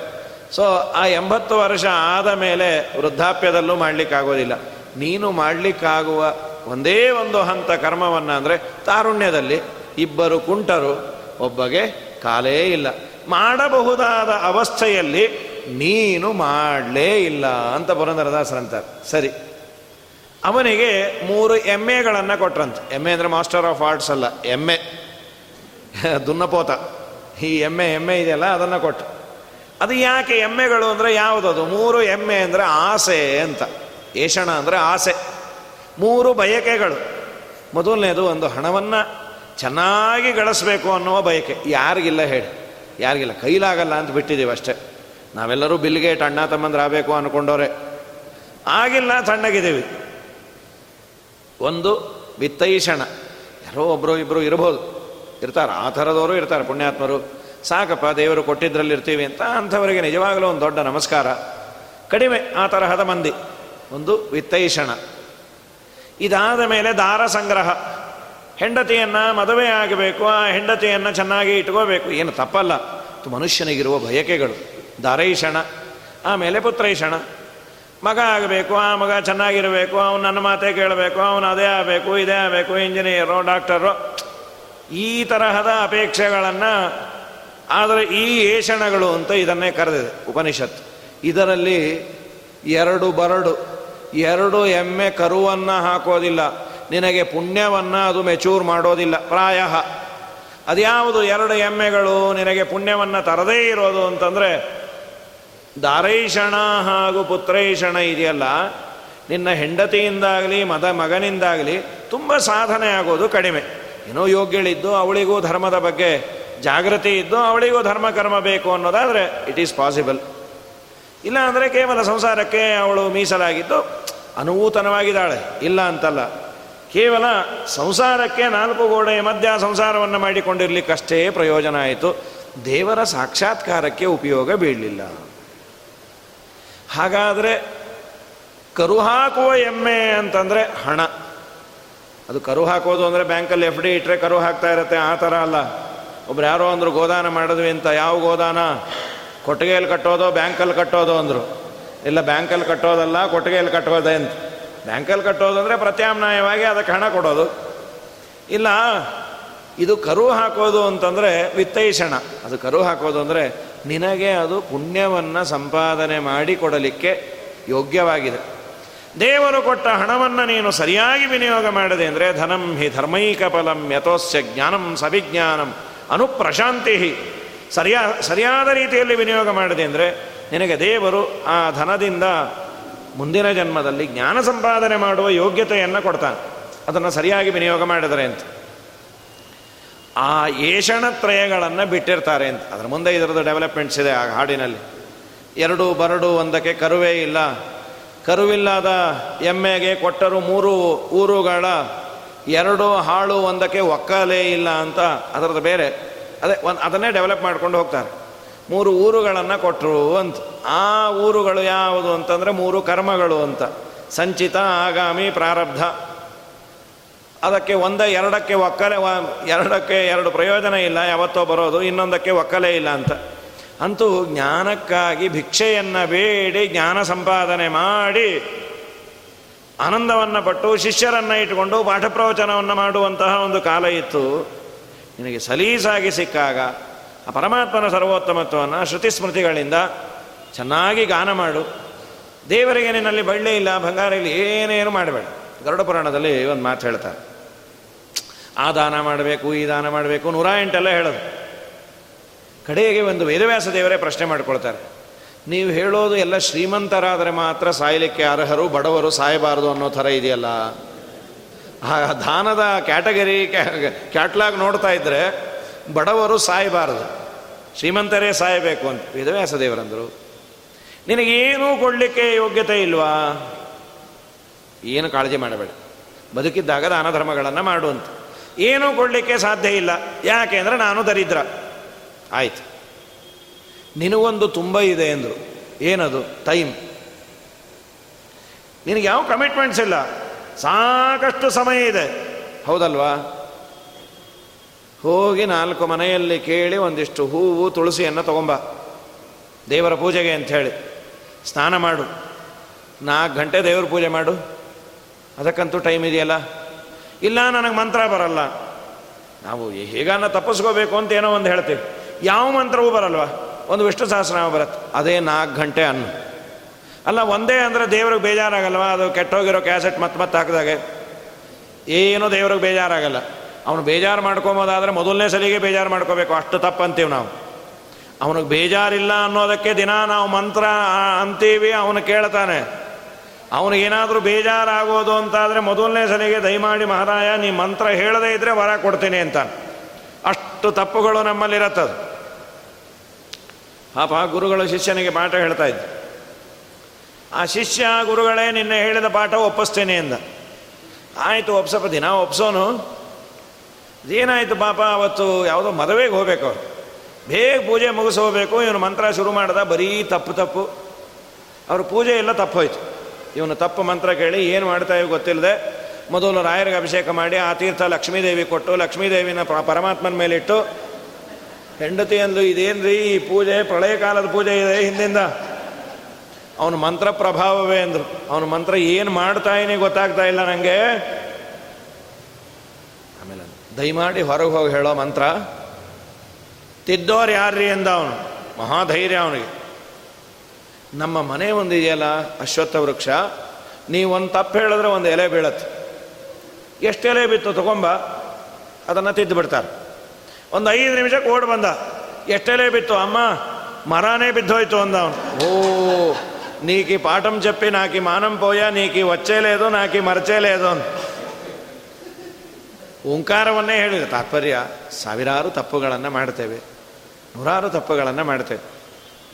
ಸೊ ಆ ಎಂಬತ್ತು ವರ್ಷ ಆದ ಮೇಲೆ ವೃದ್ಧಾಪ್ಯದಲ್ಲೂ ಮಾಡಲಿಕ್ಕಾಗೋದಿಲ್ಲ. ನೀನು ಮಾಡಲಿಕ್ಕಾಗುವ ಒಂದೇ ಒಂದು ಹಂತ ಕರ್ಮವನ್ನು ಅಂದರೆ ತಾರುಣ್ಯದಲ್ಲಿ ಇಬ್ಬರು ಕುಂಟರು ಒಬ್ಬಗೆ ಕಾಲೇ ಇಲ್ಲ. ಮಾಡಬಹುದಾದ ಅವಸ್ಥೆಯಲ್ಲಿ ನೀನು ಮಾಡಲೇ ಇಲ್ಲ ಅಂತ ಪುರಂದರದಾಸರಂತಾರೆ ಸರಿ. ಅವನಿಗೆ ಮೂರು ಎಮ್ಮೆಗಳನ್ನು ಕೊಟ್ರಂತೆ. ಎಮ್ಮೆ ಅಂದರೆ ಮಾಸ್ಟರ್ ಆಫ್ ಆರ್ಟ್ಸ್ ಅಲ್ಲ, ಎಮ್ಮೆ. ದುನ್ನಪೋತ. ಈ ಎಮ್ಮೆ ಎಮ್ಮೆ ಇದೆಯಲ್ಲ, ಅದನ್ನು ಕೊಟ್ಟು. ಅದು ಯಾಕೆ ಎಮ್ಮೆಗಳು ಅಂದರೆ ಯಾವುದದು ಮೂರು ಎಮ್ಮೆ ಅಂದರೆ ಆಸೆ ಅಂತ. ಏಷಣ ಅಂದರೆ ಆಸೆ. ಮೂರು ಬಯಕೆಗಳು. ಮೊದಲನೇದು ಒಂದು ಹಣವನ್ನು ಚೆನ್ನಾಗಿ ಗಳಿಸ್ಬೇಕು ಅನ್ನುವ ಬಯಕೆ. ಯಾರಿಗಿಲ್ಲ ಹೇಳಿ. ಯಾರಿಗಿಲ್ಲ. ಕೈಲಾಗಲ್ಲ ಅಂತ ಬಿಟ್ಟಿದ್ದೀವಿ ಅಷ್ಟೇ. ನಾವೆಲ್ಲರೂ ಬಿಲ್ಗೇಟ್ ಅಣ್ಣ ತಮ್ಮಂದ್ರಾಗಬೇಕು ಅಂದ್ಕೊಂಡವ್ರೆ ಆಗಿಲ್ಲ ತಣ್ಣಗಿದ್ದೀವಿ ಒಂದು ವಿತ್ತೈಷಣ. ಯಾರೋ ಒಬ್ಬರು ಇಬ್ಬರು ಇರ್ಬೋದು. ಇರ್ತಾರೆ, ಆ ಥರದವರು ಇರ್ತಾರೆ ಪುಣ್ಯಾತ್ಮರು. ಸಾಕಪ್ಪ, ದೇವರು ಕೊಟ್ಟಿದ್ದರಲ್ಲಿರ್ತೀವಿ ಅಂತ ಅಂಥವರಿಗೆ ನಿಜವಾಗಲೂ ಒಂದು ದೊಡ್ಡ ನಮಸ್ಕಾರ. ಕಡಿಮೆ, ಆ ತರಹದ ಮಂದಿ. ಒಂದು ವಿತ್ತೈಷಣ. ಇದಾದ ಮೇಲೆ ದಾರ ಸಂಗ್ರಹ. ಹೆಂಡತಿಯನ್ನು ಮದುವೆ ಆಗಬೇಕು, ಆ ಹೆಂಡತಿಯನ್ನು ಚೆನ್ನಾಗಿ ಇಟ್ಕೋಬೇಕು. ಏನು ತಪ್ಪಲ್ಲ. ಮನುಷ್ಯನಿಗಿರುವ ಬಯಕೆಗಳು. ದಾರೈಷಣ, ಆಮೇಲೆ ಪುತ್ರೈಷಣ. ಮಗ ಆಗಬೇಕು, ಆ ಮಗ ಚೆನ್ನಾಗಿರಬೇಕು, ಅವನು ನನ್ನ ಮಾತೇ ಕೇಳಬೇಕು, ಅವನು ಅದೇ ಆಗಬೇಕು, ಇದೇ ಆಗಬೇಕು, ಇಂಜಿನಿಯರು, ಡಾಕ್ಟರು. ಈ ತರಹದ ಅಪೇಕ್ಷೆಗಳನ್ನು ಆದರೆ ಈ ಏಷಣಗಳು ಅಂತ ಇದನ್ನೇ ಕರೆದಿದೆ ಉಪನಿಷತ್ ಇದರಲ್ಲಿ ಎರಡು ಬರಡು, ಎರಡು ಎಮ್ಮೆ ಕರುವನ್ನು ಹಾಕೋದಿಲ್ಲ. ನಿನಗೆ ಪುಣ್ಯವನ್ನು ಅದು ಮೆಚೂರ್ ಮಾಡೋದಿಲ್ಲ, ಪ್ರಾಯ. ಅದ್ಯಾವುದು ಎರಡು ಎಮ್ಮೆಗಳು ನಿನಗೆ ಪುಣ್ಯವನ್ನು ತರದೇ ಇರೋದು ಅಂತಂದರೆ, ದಾರೈಷಣ ಹಾಗೂ ಪುತ್ರೈಷಣ ಇದೆಯಲ್ಲ, ನಿನ್ನ ಹೆಂಡತಿಯಿಂದಾಗಲಿ ಮದ ಮಗನಿಂದಾಗಲಿ ತುಂಬ ಸಾಧನೆ ಆಗೋದು ಕಡಿಮೆ. ಏನೋ ಯೋಗ್ಯಳಿದ್ದು ಅವಳಿಗೂ ಧರ್ಮದ ಬಗ್ಗೆ ಜಾಗೃತಿ ಇದ್ದು ಅವಳಿಗೂ ಧರ್ಮ ಕರ್ಮ ಬೇಕು ಅನ್ನೋದಾದರೆ ಇಟ್ ಈಸ್ ಪಾಸಿಬಲ್ ಇಲ್ಲ ಅಂದರೆ ಕೇವಲ ಸಂಸಾರಕ್ಕೆ ಅವಳು ಮೀಸಲಾಗಿದ್ದು ಅನೂತನವಾಗಿದ್ದಾಳೆ. ಇಲ್ಲ ಅಂತಲ್ಲ. ಕೇವಲ ಸಂಸಾರಕ್ಕೆ ನಾಲ್ಕು ಗೋಡೆಯ ಮಧ್ಯ ಸಂಸಾರವನ್ನು ಮಾಡಿಕೊಂಡಿರ್ಲಿಕ್ಕಷ್ಟೇ ಪ್ರಯೋಜನ ಆಯಿತು. ದೇವರ ಸಾಕ್ಷಾತ್ಕಾರಕ್ಕೆ ಉಪಯೋಗ ಬೀಳಲಿಲ್ಲ. ಹಾಗಾದರೆ ಕರು ಹಾಕುವ ಎಮ್ಮೆ ಅಂತಂದರೆ ಹಣ. ಅದು ಕರು ಹಾಕೋದು ಅಂದರೆ ಬ್ಯಾಂಕಲ್ಲಿ ಎಫ್ ಡಿ ಇಟ್ಟರೆ ಕರು ಹಾಕ್ತಾ ಇರುತ್ತೆ, ಆ ಥರ ಅಲ್ಲ. ಒಬ್ರು ಯಾರೋ ಅಂದರು, ಗೋದಾನ ಮಾಡಿದ್ವಿ ಅಂತ, ಯಾವ ಗೋದಾನ? ಕೊಟ್ಟಿಗೆಯಲ್ಲಿ ಕಟ್ಟೋದು, ಬ್ಯಾಂಕಲ್ಲಿ ಕಟ್ಟೋದು ಅಂದರು. ಇಲ್ಲ, ಬ್ಯಾಂಕಲ್ಲಿ ಕಟ್ಟೋದಲ್ಲ, ಕೊಟ್ಟಿಗೆಯಲ್ಲಿ ಕಟ್ಟೋದೆ ಅಂತ. ಬ್ಯಾಂಕಲ್ಲಿ ಕಟ್ಟೋದು ಅಂದರೆ ಪ್ರತ್ಯಾಮ್ನಾಯವಾಗಿ ಅದಕ್ಕೆ ಹಣ ಕೊಡೋದು. ಇಲ್ಲ, ಇದು ಕರು ಹಾಕೋದು ಅಂತಂದರೆ ವಿತ್ತೈಷಣ. ಅದು ಕರು ಹಾಕೋದು ಅಂದರೆ ನಿನಗೆ ಅದು ಪುಣ್ಯವನ್ನು ಸಂಪಾದನೆ ಮಾಡಿ ಕೊಡಲಿಕ್ಕೆ ಯೋಗ್ಯವಾಗಿದೆ. ದೇವರು ಕೊಟ್ಟ ಹಣವನ್ನು ನೀನು ಸರಿಯಾಗಿ ವಿನಿಯೋಗ ಮಾಡಿದೆ ಅಂದರೆ ಧನಂ ಹಿ ಧರ್ಮೈಕ ಫಲಂ ಯಥೋಸ್ಯ ಜ್ಞಾನಂ ಸವಿಜ್ಞಾನಂ ಅನುಪ್ರಶಾಂತಿ. ಸರಿಯಾ, ಸರಿಯಾದ ರೀತಿಯಲ್ಲಿ ವಿನಿಯೋಗ ಮಾಡಿದೆ ಅಂದರೆ ನಿನಗೆ ದೇವರು ಆ ಧನದಿಂದ ಮುಂದಿನ ಜನ್ಮದಲ್ಲಿ ಜ್ಞಾನ ಸಂಪಾದನೆ ಮಾಡುವ ಯೋಗ್ಯತೆಯನ್ನು ಕೊಡ್ತಾನೆ. ಅದನ್ನು ಸರಿಯಾಗಿ ವಿನಿಯೋಗ ಮಾಡಿದರೆ ಅಂತ. ಆ ಏಷಣತ್ರಯಗಳನ್ನು ಬಿಟ್ಟಿರ್ತಾರೆ ಅಂತ. ಅದರ ಮುಂದೆ ಇದರದ್ದು ಡೆವಲಪ್ಮೆಂಟ್ಸ್ ಇದೆ ಆ ಹಾಡಿನಲ್ಲಿ. ಎರಡು ಬರಡು ಒಂದಕ್ಕೆ ಕರುವೇ ಇಲ್ಲ. ಕರುವಿಲ್ಲದ ಎಮ್ಮೆಗೆ ಕೊಟ್ಟರು ಮೂರು ಊರುಗಳ ಎರಡು ಹಾಳು ಒಂದಕ್ಕೆ ಒಕ್ಕಲೇ ಇಲ್ಲ ಅಂತ ಅದರದ್ದು ಬೇರೆ. ಅದೇ ಒಂದು ಅದನ್ನೇ ಡೆವಲಪ್ ಮಾಡ್ಕೊಂಡು ಹೋಗ್ತಾರೆ. ಮೂರು ಊರುಗಳನ್ನು ಕೊಟ್ಟರು ಅಂತ. ಆ ಊರುಗಳು ಯಾವುದು ಅಂತಂದರೆ ಮೂರು ಕರ್ಮಗಳು ಅಂತ. ಸಂಚಿತ, ಆಗಾಮಿ, ಪ್ರಾರಬ್ಧ. ಅದಕ್ಕೆ ಒಂದ ಎರಡಕ್ಕೆ ಒಕ್ಕಲೆ ಎರಡಕ್ಕೆ ಎರಡು ಪ್ರಯೋಜನ ಇಲ್ಲ, ಯಾವತ್ತೋ ಬರೋದು, ಇನ್ನೊಂದಕ್ಕೆ ಒಕ್ಕಲೇ ಇಲ್ಲ ಅಂತ. ಅಂತೂ ಜ್ಞಾನಕ್ಕಾಗಿ ಭಿಕ್ಷೆಯನ್ನು ಬೇಡಿ, ಜ್ಞಾನ ಸಂಪಾದನೆ ಮಾಡಿ, ಆನಂದವನ್ನು ಪಟ್ಟು, ಶಿಷ್ಯರನ್ನು ಇಟ್ಟುಕೊಂಡು ಪಾಠ ಪ್ರವಚನವನ್ನು ಮಾಡುವಂತಹ ಒಂದು ಕಾಲ ಇತ್ತು. ನಿನಗೆ ಸಲೀಸಾಗಿ ಸಿಕ್ಕಾಗ ಆ ಪರಮಾತ್ಮನ ಸರ್ವೋತ್ತಮತ್ವವನ್ನು ಶ್ರುತಿ ಸ್ಮೃತಿಗಳಿಂದ ಚೆನ್ನಾಗಿ ಗಾನ ಮಾಡು. ದೇವರಿಗೆ ನಿನ್ನಲ್ಲಿ ಬಳ್ಳಿ ಇಲ್ಲ, ಬಂಗಾರ ಇಲ್ಲ, ಏನೇನು ಮಾಡಬೇಡ. ಗರುಡ ಪುರಾಣದಲ್ಲಿ ಒಂದು ಮಾತು ಹೇಳ್ತಾರೆ. ಆ ದಾನ ಮಾಡಬೇಕು, ಈ ದಾನ ಮಾಡಬೇಕು, ನೂರ ಎಂಟೆಲ್ಲ ಹೇಳೋದು. ಕಡೆಗೆ ಒಂದು ವೇದವ್ಯಾಸ ದೇವರೇ ಪ್ರಶ್ನೆ ಮಾಡ್ಕೊಳ್ತಾರೆ. ನೀವು ಹೇಳೋದು ಎಲ್ಲ ಶ್ರೀಮಂತರಾದರೆ ಮಾತ್ರ ಸಾಯಲಿಕ್ಕೆ ಅರ್ಹರು, ಬಡವರು ಸಾಯಬಾರದು ಅನ್ನೋ ಥರ ಇದೆಯಲ್ಲ? ಆ ದಾನದ ಕ್ಯಾಟಗರಿ ಕ್ಯಾಟ್ಲಾಗ್ ನೋಡ್ತಾ ಇದ್ದರೆ ಬಡವರು ಸಾಯಬಾರದು, ಶ್ರೀಮಂತರೇ ಸಾಯಬೇಕು ಅಂತ. ವೇದವ್ಯಾಸ ದೇವರಂದರು, ನಿನಗೇನೂ ಕೊಡಲಿಕ್ಕೆ ಯೋಗ್ಯತೆ ಇಲ್ವಾ? ಏನು ಕಾಳಜಿ ಮಾಡಬೇಡ. ಬದುಕಿದ್ದಾಗ ದಾನ ಧರ್ಮಗಳನ್ನು ಮಾಡುವಂತ ಏನೂ ಕೊಡಲಿಕ್ಕೆ ಸಾಧ್ಯ ಇಲ್ಲ. ಯಾಕೆ ಅಂದರೆ ನಾನು ದರಿದ್ರ. ಆಯ್ತು. ನಿನಗೊಂದು ತುಂಬ ಇದೆ ಅಂದರು. ಏನದು? ಟೈಮ್ ನಿನಗೆ ಯಾವ ಕಮಿಟ್ಮೆಂಟ್ಸ್ ಇಲ್ಲ? ಸಾಕಷ್ಟು ಸಮಯ ಇದೆ. ಹೌದಲ್ವಾ? ಹೋಗಿ ನಾಲ್ಕು ಮನೆಯಲ್ಲಿ ಕೇಳಿ ಒಂದಿಷ್ಟು ಹೂವು, ತುಳಸಿಯನ್ನು ತಗೊಂಬ. ದೇವರ ಪೂಜೆಗೆ ಅಂತ ಹೇಳಿ. ಸ್ನಾನ ಮಾಡು. ನಾಲ್ಕು ಗಂಟೆ ದೇವರ ಪೂಜೆ ಮಾಡು. ಅದಕ್ಕಂತೂ ಟೈಮ್ ಇದೆಯಲ್ಲ? ಇಲ್ಲ, ನನಗೆ ಮಂತ್ರ ಬರಲ್ಲ. ನಾವು ಹೇಗಾನ ತಪ್ಪಿಸ್ಕೋಬೇಕು ಅಂತ ಏನೋ ಒಂದು ಹೇಳ್ತೀವಿ. ಯಾವ ಮಂತ್ರವೂ ಬರಲ್ವಾ? ಒಂದು ವಿಷ್ಣು ಸಹಸ್ರನಾಮ ಬರುತ್ತೆ. ಅದೇ ನಾಲ್ಕು ಗಂಟೆ ಅನ್ನು ಅಲ್ಲ, ಒಂದೇ ಅಂದರೆ ದೇವ್ರಿಗೆ ಬೇಜಾರಾಗಲ್ವ? ಅದು ಕೆಟ್ಟೋಗಿರೋ ಕ್ಯಾಸೆಟ್ ಮತ್ತೆ ಮತ್ತೆ ಹಾಕಿದಾಗೆ. ಏನೂ ದೇವ್ರಿಗೆ ಬೇಜಾರಾಗಲ್ಲ. ಅವನು ಬೇಜಾರು ಮಾಡ್ಕೊಬೋದಾದರೆ ಮೊದಲನೇ ಸಲಿಗೆ ಬೇಜಾರು ಮಾಡ್ಕೋಬೇಕು. ಅಷ್ಟು ತಪ್ಪಂತೀವಿ ನಾವು. ಅವನಿಗೆ ಬೇಜಾರಿಲ್ಲ ಅನ್ನೋದಕ್ಕೆ ದಿನ ನಾವು ಮಂತ್ರ ಅಂತೀವಿ, ಅವನು ಕೇಳ್ತಾನೆ. ಅವನಿಗೇನಾದರೂ ಬೇಜಾರಾಗೋದು ಅಂತಾದರೆ ಮೊದಲನೇ ಸಲಿಗೆ ದಯಮಾಡಿ ಮಹಾರಾಯ, ನೀ ಮಂತ್ರ ಹೇಳದೇ ಇದ್ದರೆ ವರ ಕೊಡ್ತೀನಿ ಅಂತ ಅಷ್ಟು ತಪ್ಪುಗಳು ನಮ್ಮಲ್ಲಿರತ್ತದು. ಪಾಪ ಗುರುಗಳು ಶಿಷ್ಯನಿಗೆ ಪಾಠ ಹೇಳ್ತಾ ಇದ್ದ ಆ ಶಿಷ್ಯ ಗುರುಗಳೇ ನಿನ್ನೆ ಹೇಳಿದ ಪಾಠ ಒಪ್ಪಿಸ್ತೇನೆ ಅಂದ. ಆಯಿತು, ಒಪ್ಸಪ್ಪ, ದಿನ ಒಪ್ಸೋನು. ಏನಾಯಿತು ಪಾಪ, ಅವತ್ತು ಯಾವುದೋ ಮದುವೆಗೆ ಹೋಗ್ಬೇಕು ಅವ್ರು. ಬೇಗ ಪೂಜೆ ಮುಗಿಸೋಬೇಕು ಇವನು ಮಂತ್ರ ಶುರು ಮಾಡ್ದ, ಬರೀ ತಪ್ಪು ತಪ್ಪು. ಅವ್ರ ಪೂಜೆ ಎಲ್ಲ ತಪ್ಪೋಯ್ತು. ಇವನು ತಪ್ಪು ಮಂತ್ರ ಕೇಳಿ ಏನು ಮಾಡ್ತಾ ಗೊತ್ತಿಲ್ಲದೆ ಮೊದಲು ರಾಯರಿಗೆ ಅಭಿಷೇಕ ಮಾಡಿ, ಆ ತೀರ್ಥ ಲಕ್ಷ್ಮೀದೇವಿ ಕೊಟ್ಟು, ಲಕ್ಷ್ಮೀದೇವಿನ ಪರಮಾತ್ಮನ ಮೇಲಿಟ್ಟು ಹೆಂಡತಿ ಅಂದು ಇದೇನ್ರಿ ಈ ಪೂಜೆ, ಪ್ರಳಯ ಕಾಲದ ಪೂಜೆ ಇದೆ ಹಿಂದಿಂದ? ಅವನು ಮಂತ್ರ ಪ್ರಭಾವವೇ ಅಂದರು. ಅವನ ಮಂತ್ರ ಏನು ಮಾಡ್ತಾ ಏನೇ ಗೊತ್ತಾಗ್ತಾ ಇಲ್ಲ ನನಗೆ ಆಮೇಲೆ ದಯಮಾಡಿ ಹೊರಗೆ ಹೋಗಿ ಹೇಳೋ ಮಂತ್ರ. ತಿದ್ದೋರು ಯಾರ್ರಿ ಅಂದ ಅವನು. ಮಹಾಧೈರ್ಯ ಅವನಿಗೆ. ನಮ್ಮ ಮನೆ ಒಂದಿದೆಯಲ್ಲ ಅಶ್ವತ್ಥ ವೃಕ್ಷ, ನೀವು ಒಂದು ತಪ್ಪು ಹೇಳಿದ್ರೆ ಒಂದು ಎಲೆ ಬೀಳತ್ತೆ. ಎಷ್ಟೆಲೆ ಬಿತ್ತು ತಗೊಂಬ? ಅದನ್ನು ತಿದ್ದು ಬಿಡ್ತಾರೆ. ಒಂದು ಐದು ನಿಮಿಷಕ್ಕೆ ಓಡ್ ಬಂದ. ಎಷ್ಟೆಲೆ ಬಿತ್ತು? ಅಮ್ಮ, ಮರಾನೇ ಬಿದ್ದೋಯ್ತು ಅಂದ ಅವನು. ಓ, ನೀಕಿ ಪಾಠಂ ಜೆಪ್ಪಿ, ನಾಕಿ ಮಾನಂ చెప్పి ನೀಕಿ మానం పోయా ನಾಕಿ వచ్చేలేదు నాకు ಅಂತ ಓಂಕಾರವನ್ನೇ ಹೇಳಿದ. ತಾತ್ಪರ್ಯ, ಸಾವಿರಾರು ತಪ್ಪುಗಳನ್ನು ಮಾಡ್ತೇವೆ. ನೂರಾರು ತಪ್ಪುಗಳನ್ನು ಮಾಡ್ತೇವೆ.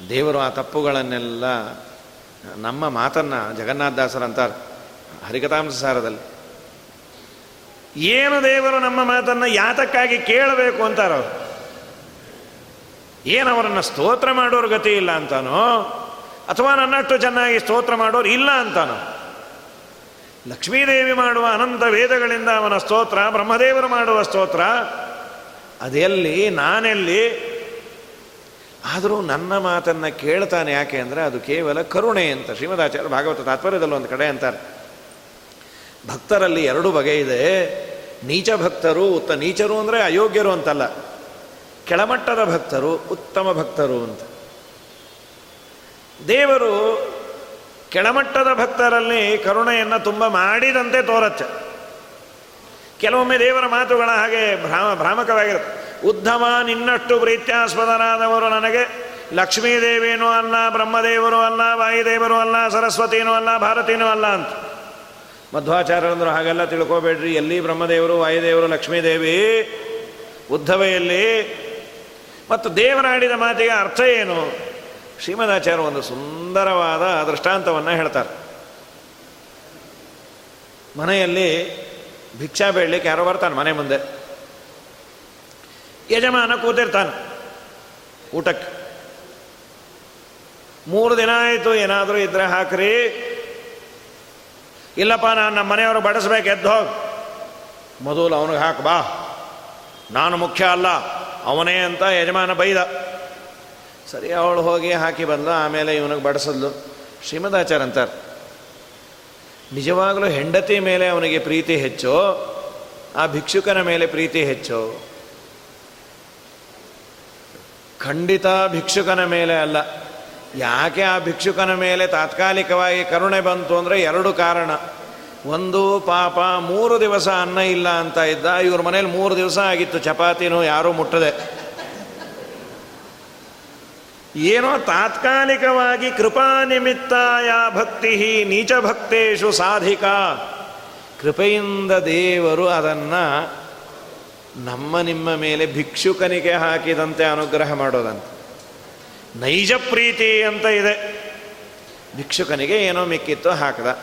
ದೇವರು ಆ ತಪ್ಪುಗಳನ್ನೆಲ್ಲ ನಮ್ಮ ಮಾತನ್ನು ಜಗನ್ನಾಥದಾಸರಂತಾರೆ ಹರಿಕಥಾಂಸಾರದಲ್ಲಿ ಏನು ದೇವರು ನಮ್ಮ ಮಾತನ್ನು ಯಾತಕ್ಕಾಗಿ ಕೇಳಬೇಕು ಅಂತಾರೋ? ಏನು ಅವರನ್ನು ಸ್ತೋತ್ರ ಮಾಡೋರು ಗತಿ ಇಲ್ಲ ಅಂತಾನೋ? ಅಥವಾ ನನ್ನಷ್ಟು ಚೆನ್ನಾಗಿ ಸ್ತೋತ್ರ ಮಾಡೋರು ಇಲ್ಲ ಅಂತಾನೋ? ಲಕ್ಷ್ಮೀದೇವಿ ಮಾಡುವ ಅನಂತ ವೇದಗಳಿಂದ ಅವನ ಸ್ತೋತ್ರ, ಬ್ರಹ್ಮದೇವರು ಮಾಡುವ ಸ್ತೋತ್ರ, ಅದೆಲ್ಲಿ, ನಾನೆಲ್ಲಿ? ಆದರೂ ನನ್ನ ಮಾತನ್ನು ಕೇಳ್ತಾನೆ ಯಾಕೆ ಅಂದರೆ ಅದು ಕೇವಲ ಕರುಣೆ ಅಂತ ಶ್ರೀಮದಾಚಾರ್ಯ ಭಾಗವತ ತಾತ್ಪರ್ಯದಲ್ಲಿ ಒಂದು ಕಡೆ ಅಂತಾರೆ. ಭಕ್ತರಲ್ಲಿ ಎರಡು ಬಗೆ ಇದೆ. ನೀಚ ಭಕ್ತರು, ಉತ್ತ ನೀಚರು ಅಂದರೆ ಅಯೋಗ್ಯರು ಅಂತಲ್ಲ. ಕೆಳಮಟ್ಟದ ಭಕ್ತರು, ಉತ್ತಮ ಭಕ್ತರು ಅಂತ. ದೇವರು ಕೆಳಮಟ್ಟದ ಭಕ್ತರಲ್ಲಿ ಕರುಣೆಯನ್ನು ತುಂಬ ಮಾಡಿದಂತೆ ತೋರತ್ತೆ. ಕೆಲವೊಮ್ಮೆ ದೇವರ ಮಾತುಗಳ ಹಾಗೆ ಭ್ರಾಮ, ಭ್ರಾಮಕವಾಗಿರುತ್ತೆ. ಉದ್ಧಮ ನಿನ್ನಷ್ಟು ಪ್ರೀತ್ಯಾಸ್ಪದನಾದವರು ನನಗೆ. ಲಕ್ಷ್ಮೀದೇವಿನೂ ಅಲ್ಲ, ಬ್ರಹ್ಮದೇವರು ಅಲ್ಲ, ವಾಯುದೇವರು ಅಲ್ಲ, ಸರಸ್ವತಿನೂ ಅಲ್ಲ, ಭಾರತೀನೂ ಅಲ್ಲ ಅಂತ. ಮಧ್ವಾಚಾರ್ಯರಂದ್ರು ಹಾಗೆಲ್ಲ ತಿಳ್ಕೋಬೇಡ್ರಿ. ಎಲ್ಲಿ ಬ್ರಹ್ಮದೇವರು, ವಾಯುದೇವರು, ಲಕ್ಷ್ಮೀದೇವಿ, ಉದ್ಧವೆಯಲ್ಲಿ? ಮತ್ತು ದೇವರಾಡಿದ ಮಾತಿಗೆ ಅರ್ಥ ಏನು? ಶ್ರೀಮದಾಚಾರ್ಯ ಒಂದು ಸುಂದರವಾದ ದೃಷ್ಟಾಂತವನ್ನು ಹೇಳ್ತಾರೆ. ಮನೆಯಲ್ಲಿ ಭಿಕ್ಷಾ ಬೇಡಲಿಕ್ಕೆ ಯಾರೋ ಬರ್ತಾನೆ ಮನೆ ಮುಂದೆ. ಯಜಮಾನ ಕೂತಿರ್ತಾನೆ ಊಟಕ್ಕೆ. ಮೂರು ದಿನ ಆಯಿತು, ಏನಾದರೂ ಇದ್ರೆ ಹಾಕ್ರಿ. ಇಲ್ಲಪ್ಪ, ನಾನು ನಮ್ಮ ಮನೆಯವರು ಬಡಿಸ್ಬೇಕು ಎದ್ದೋಗ್ ಮೊದಲು ಅವನಿಗೆ ಹಾಕು, ಬಾ. ನಾನು ಮುಖ್ಯ ಅಲ್ಲ, ಅವನೇ ಅಂತ ಯಜಮಾನ ಬೈದ. ಸರಿ, ಅವಳು ಹೋಗಿ ಹಾಕಿ ಬಂದ, ಆಮೇಲೆ ಇವನಿಗೆ ಬಡಿಸದ್ಲು. ಶ್ರೀಮದಾಚಾರ್ಯ ಅಂತಾರೆ, ನಿಜವಾಗಲೂ ಹೆಂಡತಿ ಮೇಲೆ ಅವನಿಗೆ ಪ್ರೀತಿ ಹೆಚ್ಚು, ಆ ಭಿಕ್ಷುಕನ ಮೇಲೆ ಪ್ರೀತಿ ಹೆಚ್ಚು? ಖಂಡಿತ ಭಿಕ್ಷುಕನ ಮೇಲೆ ಅಲ್ಲ. ಯಾಕೆ ಆ ಭಿಕ್ಷುಕನ ಮೇಲೆ ತಾತ್ಕಾಲಿಕವಾಗಿ ಕರುಣೆ ಬಂತು ಅಂದರೆ ಎರಡು ಕಾರಣ. ಒಂದು, ಪಾಪ, ಮೂರು ದಿವಸ ಅನ್ನ ಇಲ್ಲ ಅಂತ ಇದ್ದ, ಇವ್ರ ಮನೇಲಿ ಮೂರು ದಿವಸ ಆಗಿತ್ತು, ಚಪಾತಿನೂ ಯಾರೂ ಮುಟ್ಟದೆ. ಏನೋ ತಾತ್ಕಾಲಿಕವಾಗಿ ಕೃಪಾ ನಿಮಿತ್ತಾಯ ಭಕ್ತಿ ನೀಚ ಭಕ್ತೇಶು ಸಾಧಿಕ. ಕೃಪೆಯಿಂದ ದೇವರು ಅದನ್ನು ನಮ್ಮ ನಿಮ್ಮ ಮೇಲೆ ಭಿಕ್ಷುಕನಿಗೆ ಹಾಕಿದಂತೆ ಅನುಗ್ರಹ ಮಾಡೋದಂತೆ. ನೈಜ ಪ್ರೀತಿ ಅಂತ ಇದೆ. ಭಿಕ್ಷುಕನಿಗೆ ಏನೋ ಮಿಕ್ಕಿತ್ತು ಹಾಕದ.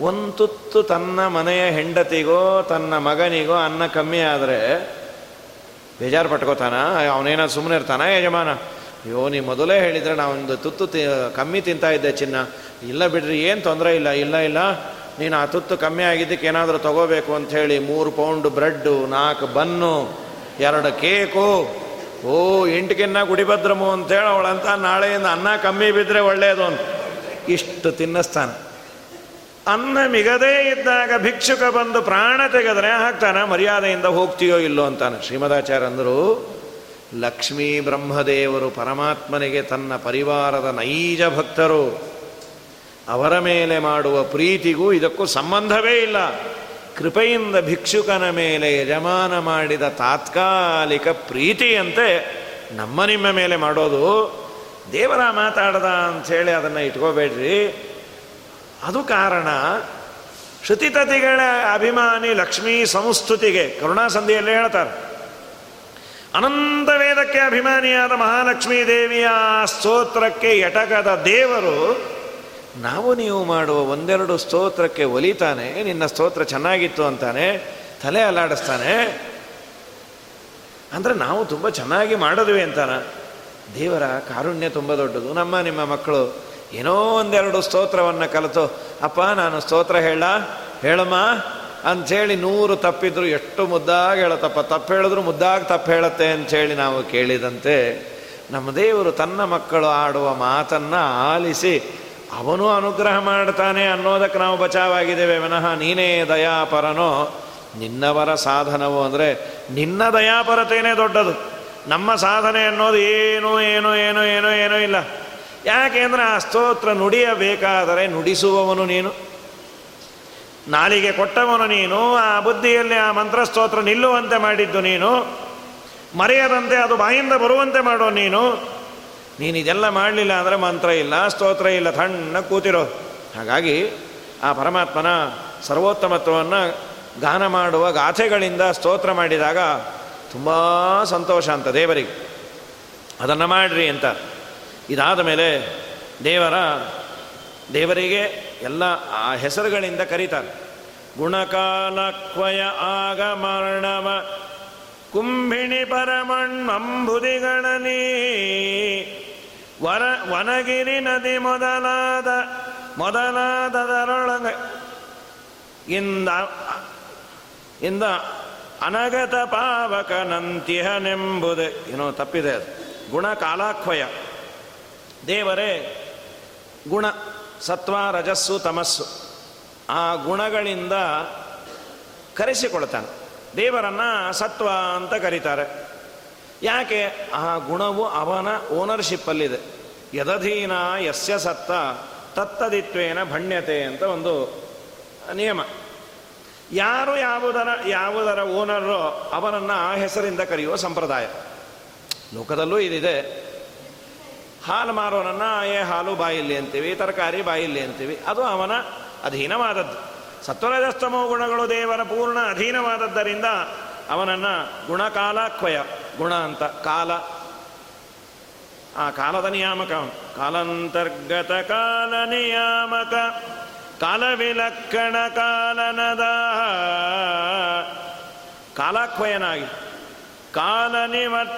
ಒಂದು ತುತ್ತು ತನ್ನ ಮನೆಯ ಹೆಂಡತಿಗೋ, ತನ್ನ ಮಗನಿಗೋ ಅನ್ನ ಕಮ್ಮಿ ಆದರೆ ಬೇಜಾರು ಪಟ್ಕೋತಾನ? ಅವನೇನೋ ಸುಮ್ಮನೆ ಇರ್ತಾನ ಯಜಮಾನ? ಅಯ್ಯೋ, ನೀ ಮೊದಲೇ ಹೇಳಿದರೆ ನಾವೊಂದು ತುತ್ತು ತಿ, ಕಮ್ಮಿ ತಿಂತಾ ಇದ್ದೆ ಚಿನ್ನ. ಇಲ್ಲ ಬಿಡ್ರಿ, ಏನು ತೊಂದರೆ ಇಲ್ಲ ಇಲ್ಲ ಇಲ್ಲ. ನೀನು ಆ ತುತ್ತು ಕಮ್ಮಿ ಆಗಿದ್ದಕ್ಕೆ ಏನಾದರೂ ತಗೋಬೇಕು ಅಂಥೇಳಿ ಮೂರು ಪೌಂಡ್ ಬ್ರೆಡ್ಡು, ನಾಲ್ಕು ಬನ್ನು, ಎರಡು ಕೇಕು ಓ ಎಂಟಕ್ಕಿನ್ನ ಗುಡಿಭದ್ರಮು ಅಂತೇಳಿ ಅವಳಂತ ನಾಳೆಯಿಂದ ಅನ್ನ ಕಮ್ಮಿ ಬಿದ್ದರೆ ಒಳ್ಳೆಯದು ಅಂತ. ಇಷ್ಟು ತಿನ್ನಿಸ್ತಾನೆ ಅನ್ನ ಮಿಗದೇ ಇದ್ದಾಗ ಭಿಕ್ಷುಕ ಬಂದು ಪ್ರಾಣ ತೆಗೆದ್ರೆ ಹಾಕ್ತಾನೆ ಮರ್ಯಾದೆಯಿಂದ ಹೋಗ್ತೀಯೋ ಇಲ್ಲೋ ಅಂತಾನೆ. ಶ್ರೀಮದಾಚಾರ್ಯ ಅಂದರು ಲಕ್ಷ್ಮೀ ಬ್ರಹ್ಮದೇವರು ಪರಮಾತ್ಮನಿಗೆ ತನ್ನ ಪರಿವಾರದ ನೈಜ ಭಕ್ತರು. ಅವರ ಮೇಲೆ ಮಾಡುವ ಪ್ರೀತಿಗೂ ಇದಕ್ಕೂ ಸಂಬಂಧವೇ ಇಲ್ಲ. ಕೃಪೆಯಿಂದ ಭಿಕ್ಷುಕನ ಮೇಲೆ ಯಜಮಾನ ಮಾಡಿದ ತಾತ್ಕಾಲಿಕ ಪ್ರೀತಿಯಂತೆ ನಮ್ಮ ನಿಮ್ಮ ಮೇಲೆ ಮಾಡೋದು. ದೇವರ ಮಾತಾಡದ ಅಂಥೇಳಿ ಅದನ್ನು ಇಟ್ಕೋಬೇಡ್ರಿ. ಅದು ಕಾರಣ ಶ್ರುತಿತತಿಗಳ ಅಭಿಮಾನಿ ಲಕ್ಷ್ಮೀ ಸಂಸ್ತುತಿಗೆ ಕರುಣಾಸಂಧಿಯಲ್ಲಿ ಹೇಳ್ತಾರೆ. ಅನಂತ ವೇದಕ್ಕೆ ಅಭಿಮಾನಿಯಾದ ಮಹಾಲಕ್ಷ್ಮೀ ದೇವಿಯ ಸ್ತೋತ್ರಕ್ಕೆ ಎಟಕದ ದೇವರು ನಾವು ನೀವು ಮಾಡುವ ಒಂದೆರಡು ಸ್ತೋತ್ರಕ್ಕೆ ಒಲಿತಾನೆ, ನಿನ್ನ ಸ್ತೋತ್ರ ಚೆನ್ನಾಗಿತ್ತು ಅಂತಾನೆ, ತಲೆ ಅಲ್ಲಾಡಿಸ್ತಾನೆ. ಅಂದರೆ ನಾವು ತುಂಬ ಚೆನ್ನಾಗಿ ಮಾಡಿದ್ವಿ ಅಂತಾನ. ದೇವರ ಕಾರುಣ್ಯ ತುಂಬ ದೊಡ್ಡದು. ನಮ್ಮ ನಿಮ್ಮ ಮಕ್ಕಳು ಏನೋ ಒಂದೆರಡು ಸ್ತೋತ್ರವನ್ನು ಕಲಿತು, ಅಪ್ಪ, ನಾನು ಸ್ತೋತ್ರ ಹೇಳ, ಹೇಳಮ್ಮ. ಅಂಥೇಳಿ ನೂರು ತಪ್ಪಿದ್ರು ಎಷ್ಟು ಮುದ್ದಾಗಿ ಹೇಳತ್ತಪ್ಪ. ತಪ್ಪು ಹೇಳಿದ್ರು ಮುದ್ದಾಗಿ ತಪ್ಪು ಹೇಳುತ್ತೆ ಅಂಥೇಳಿ ನಾವು ಕೇಳಿದಂತೆ ನಮ್ಮ ದೇವರು ತನ್ನ ಮಕ್ಕಳು ಆಡುವ ಮಾತನ್ನು ಆಲಿಸಿ ಅವನು ಅನುಗ್ರಹ ಮಾಡ್ತಾನೆ ಅನ್ನೋದಕ್ಕೆ ನಾವು ಬಚಾವಾಗಿದ್ದೇವೆ. ವಿನಃ ನೀನೇ ದಯಾಪರನೋ? ನಿನ್ನವರ ಸಾಧನವು ಅಂದರೆ ನಿನ್ನ ದಯಾಪರತೆಯೇ ದೊಡ್ಡದು. ನಮ್ಮ ಸಾಧನೆ ಅನ್ನೋದು ಏನೋ ಏನೋ ಏನೋ ಏನೋ ಏನೋ ಇಲ್ಲ. ಯಾಕೆಂದ್ರೆ ಆ ಸ್ತೋತ್ರ ನುಡಿಯಬೇಕಾದರೆ ನುಡಿಸುವವನು ನೀನು. ನಾಲಿಗೆ ಕೊಟ್ಟವನು ನೀನು, ಆ ಬುದ್ಧಿಯಲ್ಲಿ ಆ ಮಂತ್ರಸ್ತೋತ್ರ ನಿಲ್ಲುವಂತೆ ಮಾಡಿದ್ದು ನೀನು. ಮರೆಯದಂತೆ ಅದು ಬಾಯಿಂದ ಬರುವಂತೆ ಮಾಡೋ ನೀನು. ನೀನು ಇದೆಲ್ಲ ಮಾಡಲಿಲ್ಲ ಅಂದರೆ ಮಂತ್ರ ಇಲ್ಲ, ಸ್ತೋತ್ರ ಇಲ್ಲ ತಣ್ಣ ಕೂತಿರೋ. ಹಾಗಾಗಿ ಆ ಪರಮಾತ್ಮನ ಸರ್ವೋತ್ತಮತ್ವವನ್ನು ಗಾನ ಮಾಡುವ ಗಾಥೆಗಳಿಂದ ಸ್ತೋತ್ರ ಮಾಡಿದಾಗ ತುಂಬ ಸಂತೋಷ ಅಂತ ದೇವರಿಗೆ. ಅದನ್ನು ಮಾಡ್ರಿ ಅಂತ. ಇದಾದ ಮೇಲೆ ದೇವರ, ದೇವರಿಗೆ ಎಲ್ಲ ಆ ಹೆಸರುಗಳಿಂದ ಕರೀತಾರೆ. ಗುಣಕಾಲಕ್ವಯ ಆಗಮರ್ಣವ, ಕುಂಭಿಣಿ ಪರಮಣ್ಮಂಬುದಿಗಣನಿ ವರ, ವನಗಿರಿ ನದಿ ಮೊದಲಾದ ಮೊದಲಾದದರೊಳಗೆ ಇಂದ ಇಂದ ಅನಗತ ಪಾವಕನಂತಿಹನೆಂಬುದು ಏನೋ ತಪ್ಪಿದೆ ಅದು. ಗುಣ ಕಾಲಾಕ್ವಯ. ದೇವರೇ, ಗುಣ, ಸತ್ವ, ರಜಸ್ಸು, ತಮಸ್ಸು. ಆ ಗುಣಗಳಿಂದ ಕರೆಸಿಕೊಳ್ತಾನೆ. ದೇವರನ್ನು ಸತ್ವ ಅಂತ ಕರೀತಾರೆ. ಯಾಕೆ? ಆ ಗುಣವು ಅವನ ಓನರ್ಶಿಪ್ಪಲ್ಲಿದೆ ಯದಧೀನ ಯಸ್ಯ ಸತ್ತ, ತತ್ತದಿತ್ವೇನ ಭಣ್ಯತೆ ಅಂತ ಒಂದು ನಿಯಮ. ಯಾರು ಯಾವುದರ ಯಾವುದರ ಓನರೋ ಅವನನ್ನು ಆ ಹೆಸರಿಂದ ಕರೆಯುವ ಸಂಪ್ರದಾಯ. ಲೋಕದಲ್ಲೂ ಇದಿದೆ. ಹಾಲು ಮಾರೋನನ್ನ ಏ ಹಾಲು ಬಾಯಿಲ್ಲಿ ಅಂತೀವಿ, ತರಕಾರಿ ಬಾಯಿಲ್ಲಿ ಅಂತೀವಿ. ಅದು ಅವನ ಅಧೀನವಾದದ್ದು. ಸತ್ವರಜಸ್ತಮೋ ಗುಣಗಳು ದೇವರ ಪೂರ್ಣ ಅಧೀನವಾದದ್ದರಿಂದ ಅವನನ್ನು ಗುಣಕಾಲಕ್ವಯ. ಗುಣ ಅಂತ, ಕಾಲ. ಆ ಕಾಲದ ನಿಯಾಮಕ ಕಾಲಾಂತರ್ಗತ ಕಾಲ ನಿಯಾಮಕ ಕಾಲವಿಲಕ್ಕಣ ಕಾಲನದ ಕಾಲಕ್ವಯನಾಗಿ. ಕಾಲ ನಿವರ್,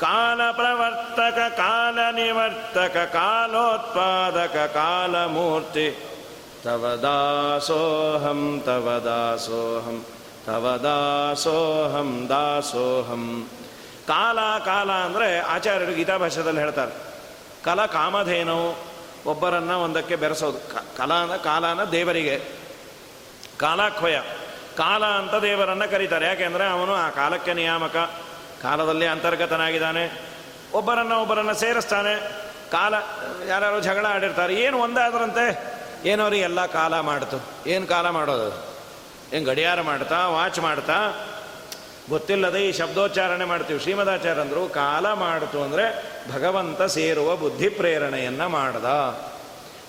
ಕಾಲ ಪ್ರವರ್ತಕ, ಕಾಲ ನಿವರ್ತಕ, ಕಾಲೋತ್ಪಾದಕ, ಕಾಲಮೂರ್ತಿ. ತವ ದಾಸೋಹಂ ತವ ದಾಸೋಹಂ. ತವ ದಾಸೋಹಂ ದಾಸೋಹಂ. ಕಾಲ ಕಾಲ ಅಂದರೆ ಆಚಾರ್ಯರು ಗೀತಾಭಾಷ್ಯದಲ್ಲಿ ಹೇಳ್ತಾರೆ. ಕಲ ಕಾಮಧೇನು ಒಬ್ಬರನ್ನು ಒಂದಕ್ಕೆ ಬೆರೆಸೋದು. ಕಲಾನ, ಕಾಲಾನ ದೇವರಿಗೆ. ಕಾಲಾಖ್ವಯ. ಕಾಲ ಅಂತ ದೇವರನ್ನು ಕರೀತಾರೆ. ಯಾಕೆಂದರೆ ಅವನು ಆ ಕಾಲಕ್ಕೆ ನಿಯಾಮಕ. ಕಾಲದಲ್ಲಿ ಅಂತರ್ಗತನಾಗಿದ್ದಾನೆ. ಒಬ್ಬರನ್ನು ಒಬ್ಬರನ್ನು ಸೇರಿಸ್ತಾನೆ. ಕಾಲ ಯಾರು ಜಗಳ ಆಡಿರ್ತಾರೆ. ಏನು ಒಂದಾದ್ರಂತೆ? ಏನೋ ಎಲ್ಲ ಕಾಲ ಮಾಡ್ತು. ಏನು ಕಾಲ ಮಾಡೋದು? ಏನು ಗಡಿಯಾರ ಮಾಡ್ತಾ ವಾಚ್ ಮಾಡ್ತಾ, ಗೊತ್ತಿಲ್ಲದೆ ಈ ಶಬ್ದೋಚ್ಚಾರಣೆ ಮಾಡ್ತೀವಿ. ಶ್ರೀಮದಾಚಾರ್ಯ ಅಂದರು ಕಾಲ ಮಾಡಿತು ಅಂದರೆ ಭಗವಂತ ಸೇರುವ ಬುದ್ಧಿ ಪ್ರೇರಣೆಯನ್ನು ಮಾಡ್ದ.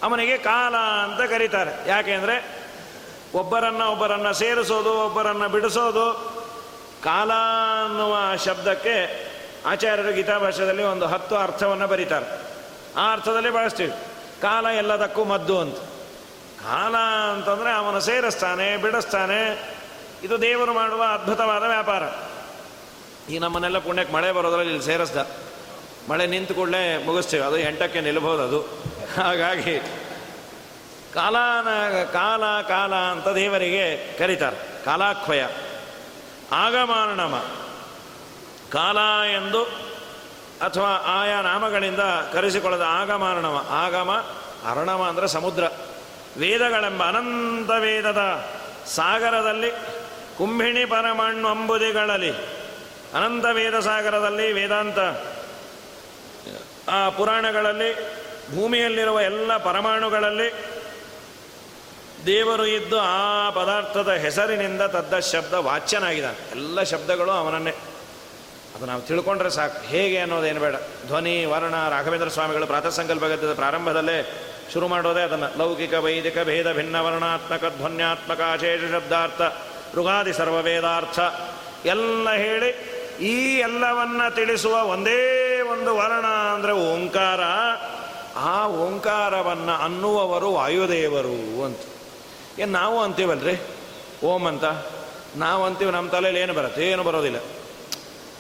ಅವನಿಗೆ ಕಾಲ ಅಂತ ಕರೀತಾರೆ. ಯಾಕೆಂದರೆ ಒಬ್ಬರನ್ನ ಒಬ್ಬರನ್ನು ಸೇರಿಸೋದು, ಒಬ್ಬರನ್ನು ಬಿಡಿಸೋದು, ಕಾಲ ಅನ್ನುವ ಶಬ್ದಕ್ಕೆ ಆಚಾರ್ಯರು ಗೀತಾಭಾಷ್ಯದಲ್ಲಿ ಒಂದು ಹತ್ತು ಅರ್ಥವನ್ನು ಬರೀತಾರೆ. ಆ ಅರ್ಥದಲ್ಲಿ ಬಳಸ್ತೀವಿ. ಕಾಲ ಎಲ್ಲದಕ್ಕೂ ಮದ್ದು ಅಂತ. ಕಾಲ ಅಂತಂದರೆ ಅವನು ಸೇರಿಸ್ತಾನೆ, ಬಿಡಿಸ್ತಾನೆ. ಇದು ದೇವರು ಮಾಡುವ ಅದ್ಭುತವಾದ ವ್ಯಾಪಾರ. ಈ ನಮ್ಮನ್ನೆಲ್ಲ ಪುಣ್ಯಕ್ಕೆ ಮಳೆ ಬರೋದ್ರಲ್ಲಿ ಇಲ್ಲಿ ಸೇರಿಸ್ದ. ಮಳೆ ನಿಂತು ಕೂಡಲೇ ಮುಗಿಸ್ತೀವಿ. ಅದು ಎಂಟಕ್ಕೆ ನಿಲ್ಬೋದು ಅದು. ಹಾಗಾಗಿ ಕಾಲಾನ, ಕಾಲ ಕಾಲ ಅಂತ ದೇವರಿಗೆ ಕರೀತಾರೆ. ಕಾಲಾಕ್ವಯ. ಆಗಮಾನಮ ಕಾಲ ಎಂದು ಅಥವಾ ಆಯಾ ನಾಮಗಳಿಂದ ಕರೆಸಿಕೊಳ್ಳದ ಆಗಮಾನವ ಆಗಮ ಅರಣಮ ಅಂದರೆ ಸಮುದ್ರ. ವೇದಗಳೆಂಬ ಅನಂತ ವೇದದ ಸಾಗರದಲ್ಲಿ ಕುಂಭಿಣಿ ಪರಮಾಣು ಅಂಬುದಿಗಳಲ್ಲಿ, ಅನಂತ ವೇದ ಸಾಗರದಲ್ಲಿ ವೇದಾಂತ, ಆ ಪುರಾಣಗಳಲ್ಲಿ, ಭೂಮಿಯಲ್ಲಿರುವ ಎಲ್ಲ ಪರಮಾಣುಗಳಲ್ಲಿ ದೇವರು ಇದ್ದು ಆ ಪದಾರ್ಥದ ಹೆಸರಿನಿಂದ ತದ್ದ ಶಬ್ದ ವಾಚ್ಯನಾಗಿದ್ದಾನೆ. ಎಲ್ಲ ಶಬ್ದಗಳು ಅವನನ್ನೇ. ಅದು ನಾವು ತಿಳ್ಕೊಂಡ್ರೆ ಸಾಕು. ಹೇಗೆ ಅನ್ನೋದೇನು ಬೇಡ. ಧ್ವನಿ, ವರ್ಣ, ರಾಘವೇಂದ್ರ ಸ್ವಾಮಿಗಳು ಪ್ರಾತಃ ಸಂಕಲ್ಪ ಪ್ರಾರಂಭದಲ್ಲೇ ಶುರು ಮಾಡೋದೇ ಅದನ್ನು. ಲೌಕಿಕ, ವೈದಿಕ, ಭೇದ, ಭಿನ್ನ, ವರ್ಣಾತ್ಮಕ, ಧ್ವನ್ಯಾತ್ಮಕ ಅಶೇಷ ಶಬ್ದಾರ್ಥ, ಋಗಾದಿ, ಸರ್ವವೇದಾರ್ಥ ಎಲ್ಲ ಹೇಳಿ ಈ ಎಲ್ಲವನ್ನ ತಿಳಿಸುವ ಒಂದೇ ಒಂದು ವರ್ಣ ಅಂದರೆ ಓಂಕಾರ. ಆ ಓಂಕಾರವನ್ನು ಅನ್ನುವವರು ವಾಯುದೇವರು ಅಂತ. ಏನು ನಾವು ಅಂತೀವಲ್ರಿ? ಓಂ ಅಂತ. ನಾವು ಅಂತೀವಿ ನಮ್ಮ ತಲೆಯಲ್ಲಿ ಏನು ಬರುತ್ತೆ? ಏನು ಬರೋದಿಲ್ಲ.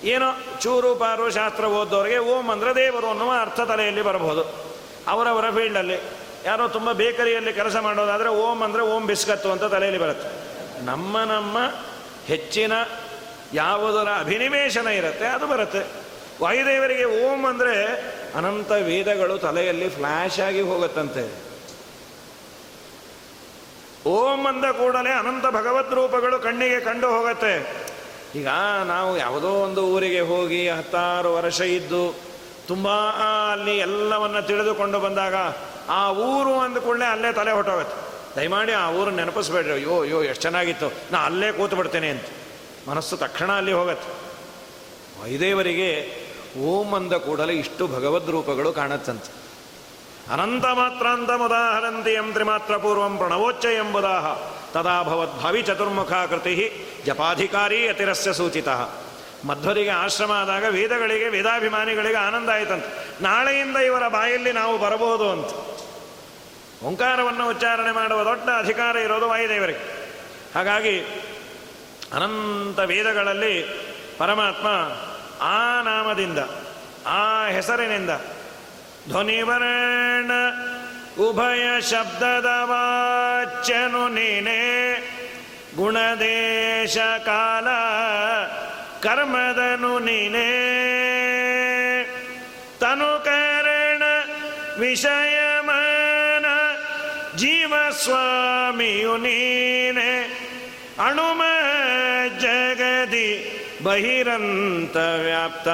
ಏನೋ ಚೂರು ಪಾರು ಶಾಸ್ತ್ರ ಓದೋರಿಗೆ ಓಂ ಅಂದರೆ ದೇವರು ಅನ್ನುವ ಅರ್ಥ ತಲೆಯಲ್ಲಿ ಬರಬಹುದು. ಅವರವರ ಫೀಲ್ಡಲ್ಲಿ. ಯಾರೋ ತುಂಬ ಬೇಕರಿಯಲ್ಲಿ ಕೆಲಸ ಮಾಡೋದಾದರೆ ಓಂ ಅಂದರೆ ಓಂ ಬಿಸ್ಕತ್ತು ಅಂತ ತಲೆಯಲ್ಲಿ ಬರುತ್ತೆ. ನಮ್ಮ ನಮ್ಮ ಹೆಚ್ಚಿನ ಯಾವುದರ ಅಭಿನಿವೇಶನ ಇರುತ್ತೆ, ಅದು ಬರುತ್ತೆ. ವಾಯುದೇವರಿಗೆ ಓಂ ಅಂದರೆ ಅನಂತ ವೇದಗಳು ತಲೆಯಲ್ಲಿ ಫ್ಲ್ಯಾಶ್ ಆಗಿ ಹೋಗುತ್ತಂತೆ. ಓಂ ಅಂದ ಕೂಡಲೇ ಅನಂತ ಭಗವದ್ ರೂಪಗಳು ಕಣ್ಣಿಗೆ ಕಂಡು ಹೋಗುತ್ತೆ. ಈಗ ನಾವು ಯಾವುದೋ ಒಂದು ಊರಿಗೆ ಹೋಗಿ ಹತ್ತಾರು ವರ್ಷ ಇದ್ದು ತುಂಬ ಅಲ್ಲಿ ಎಲ್ಲವನ್ನ ತಿಳಿದುಕೊಂಡು ಬಂದಾಗ ಆ ಊರು ಅಂದ ಕೂಡಲೇ ಅಲ್ಲೇ ತಲೆ ಹೊಟ್ಟೋಗುತ್ತೆ. ದಯಮಾಡಿ ಆ ಊರು ನೆನಪಿಸ್ಬೇಡ್ರಿ. ಅಯ್ಯೋ ಅಯ್ಯೋ, ಎಷ್ಟು ಚೆನ್ನಾಗಿತ್ತು. ನಾ ಅಲ್ಲೇ ಕೂತು ಬಿಡ್ತೇನೆ ಅಂತ. ಮನಸ್ಸು ತಕ್ಷಣ ಅಲ್ಲಿ ಹೋಗತ್ತೆ. ವೈದೇವರಿಗೆ ಓಂ ಅಂದ ಕೂಡಲೇ ಇಷ್ಟು ಭಗವದ್ ರೂಪಗಳು ಕಾಣತ್ತಂತೆ. ಅನಂತ ಮಾತ್ರಾಂತ ಮುದಾಹರಂತಿ ಎಂ ತ್ರಿಮಾತ್ರ ಪೂರ್ವಂ ಪ್ರಣವೋಚ್ಚ ಎಂಬುದಾಹ. ತದಾ ಭವದ್ಭಾವಿ ಚತುರ್ಮುಖಾಕೃತಿ ಜಪಾಧಿಕಾರಿ ಅತಿರಸ್ಯ ಸೂಚಿತ. ಮಧ್ವರಿಗೆ ಆಶ್ರಮ ಆದಾಗ ವೇದಗಳಿಗೆ, ವೇದಾಭಿಮಾನಿಗಳಿಗೆ ಆನಂದ ಆಯಿತಂತೆ. ನಾಳೆಯಿಂದ ಇವರ ಬಾಯಲ್ಲಿ ನಾವು ಬರಬಹುದು ಅಂತ. ಓಂಕಾರವನ್ನು ಉಚ್ಚಾರಣೆ ಮಾಡುವ ದೊಡ್ಡ ಅಧಿಕಾರ ಇರೋದು ವಾಯುದೇವರಿಗೆ. ಹಾಗಾಗಿ ಅನಂತ ವೇದಗಳಲ್ಲಿ ಪರಮಾತ್ಮ ಆ ನಾಮದಿಂದ, ಆ ಹೆಸರಿನಿಂದ ಧ್ವನಿವರ್ಣ ಉಭಯ ಶಬ್ದದ ವಾಚ್ಯನು ನೀನೆ ಗುಣದೇಶ ಕಾಲ ಕರ್ಮದನು ನೀನೇ. ತನುಕರಣ ವಿಷಯಮನ ಜೀವಸ್ವಾಮಿಯು ನೀನೆ. ಅಣುಮ ಜಗದಿ ಬಹಿರಂತ ವ್ಯಾಪ್ತ.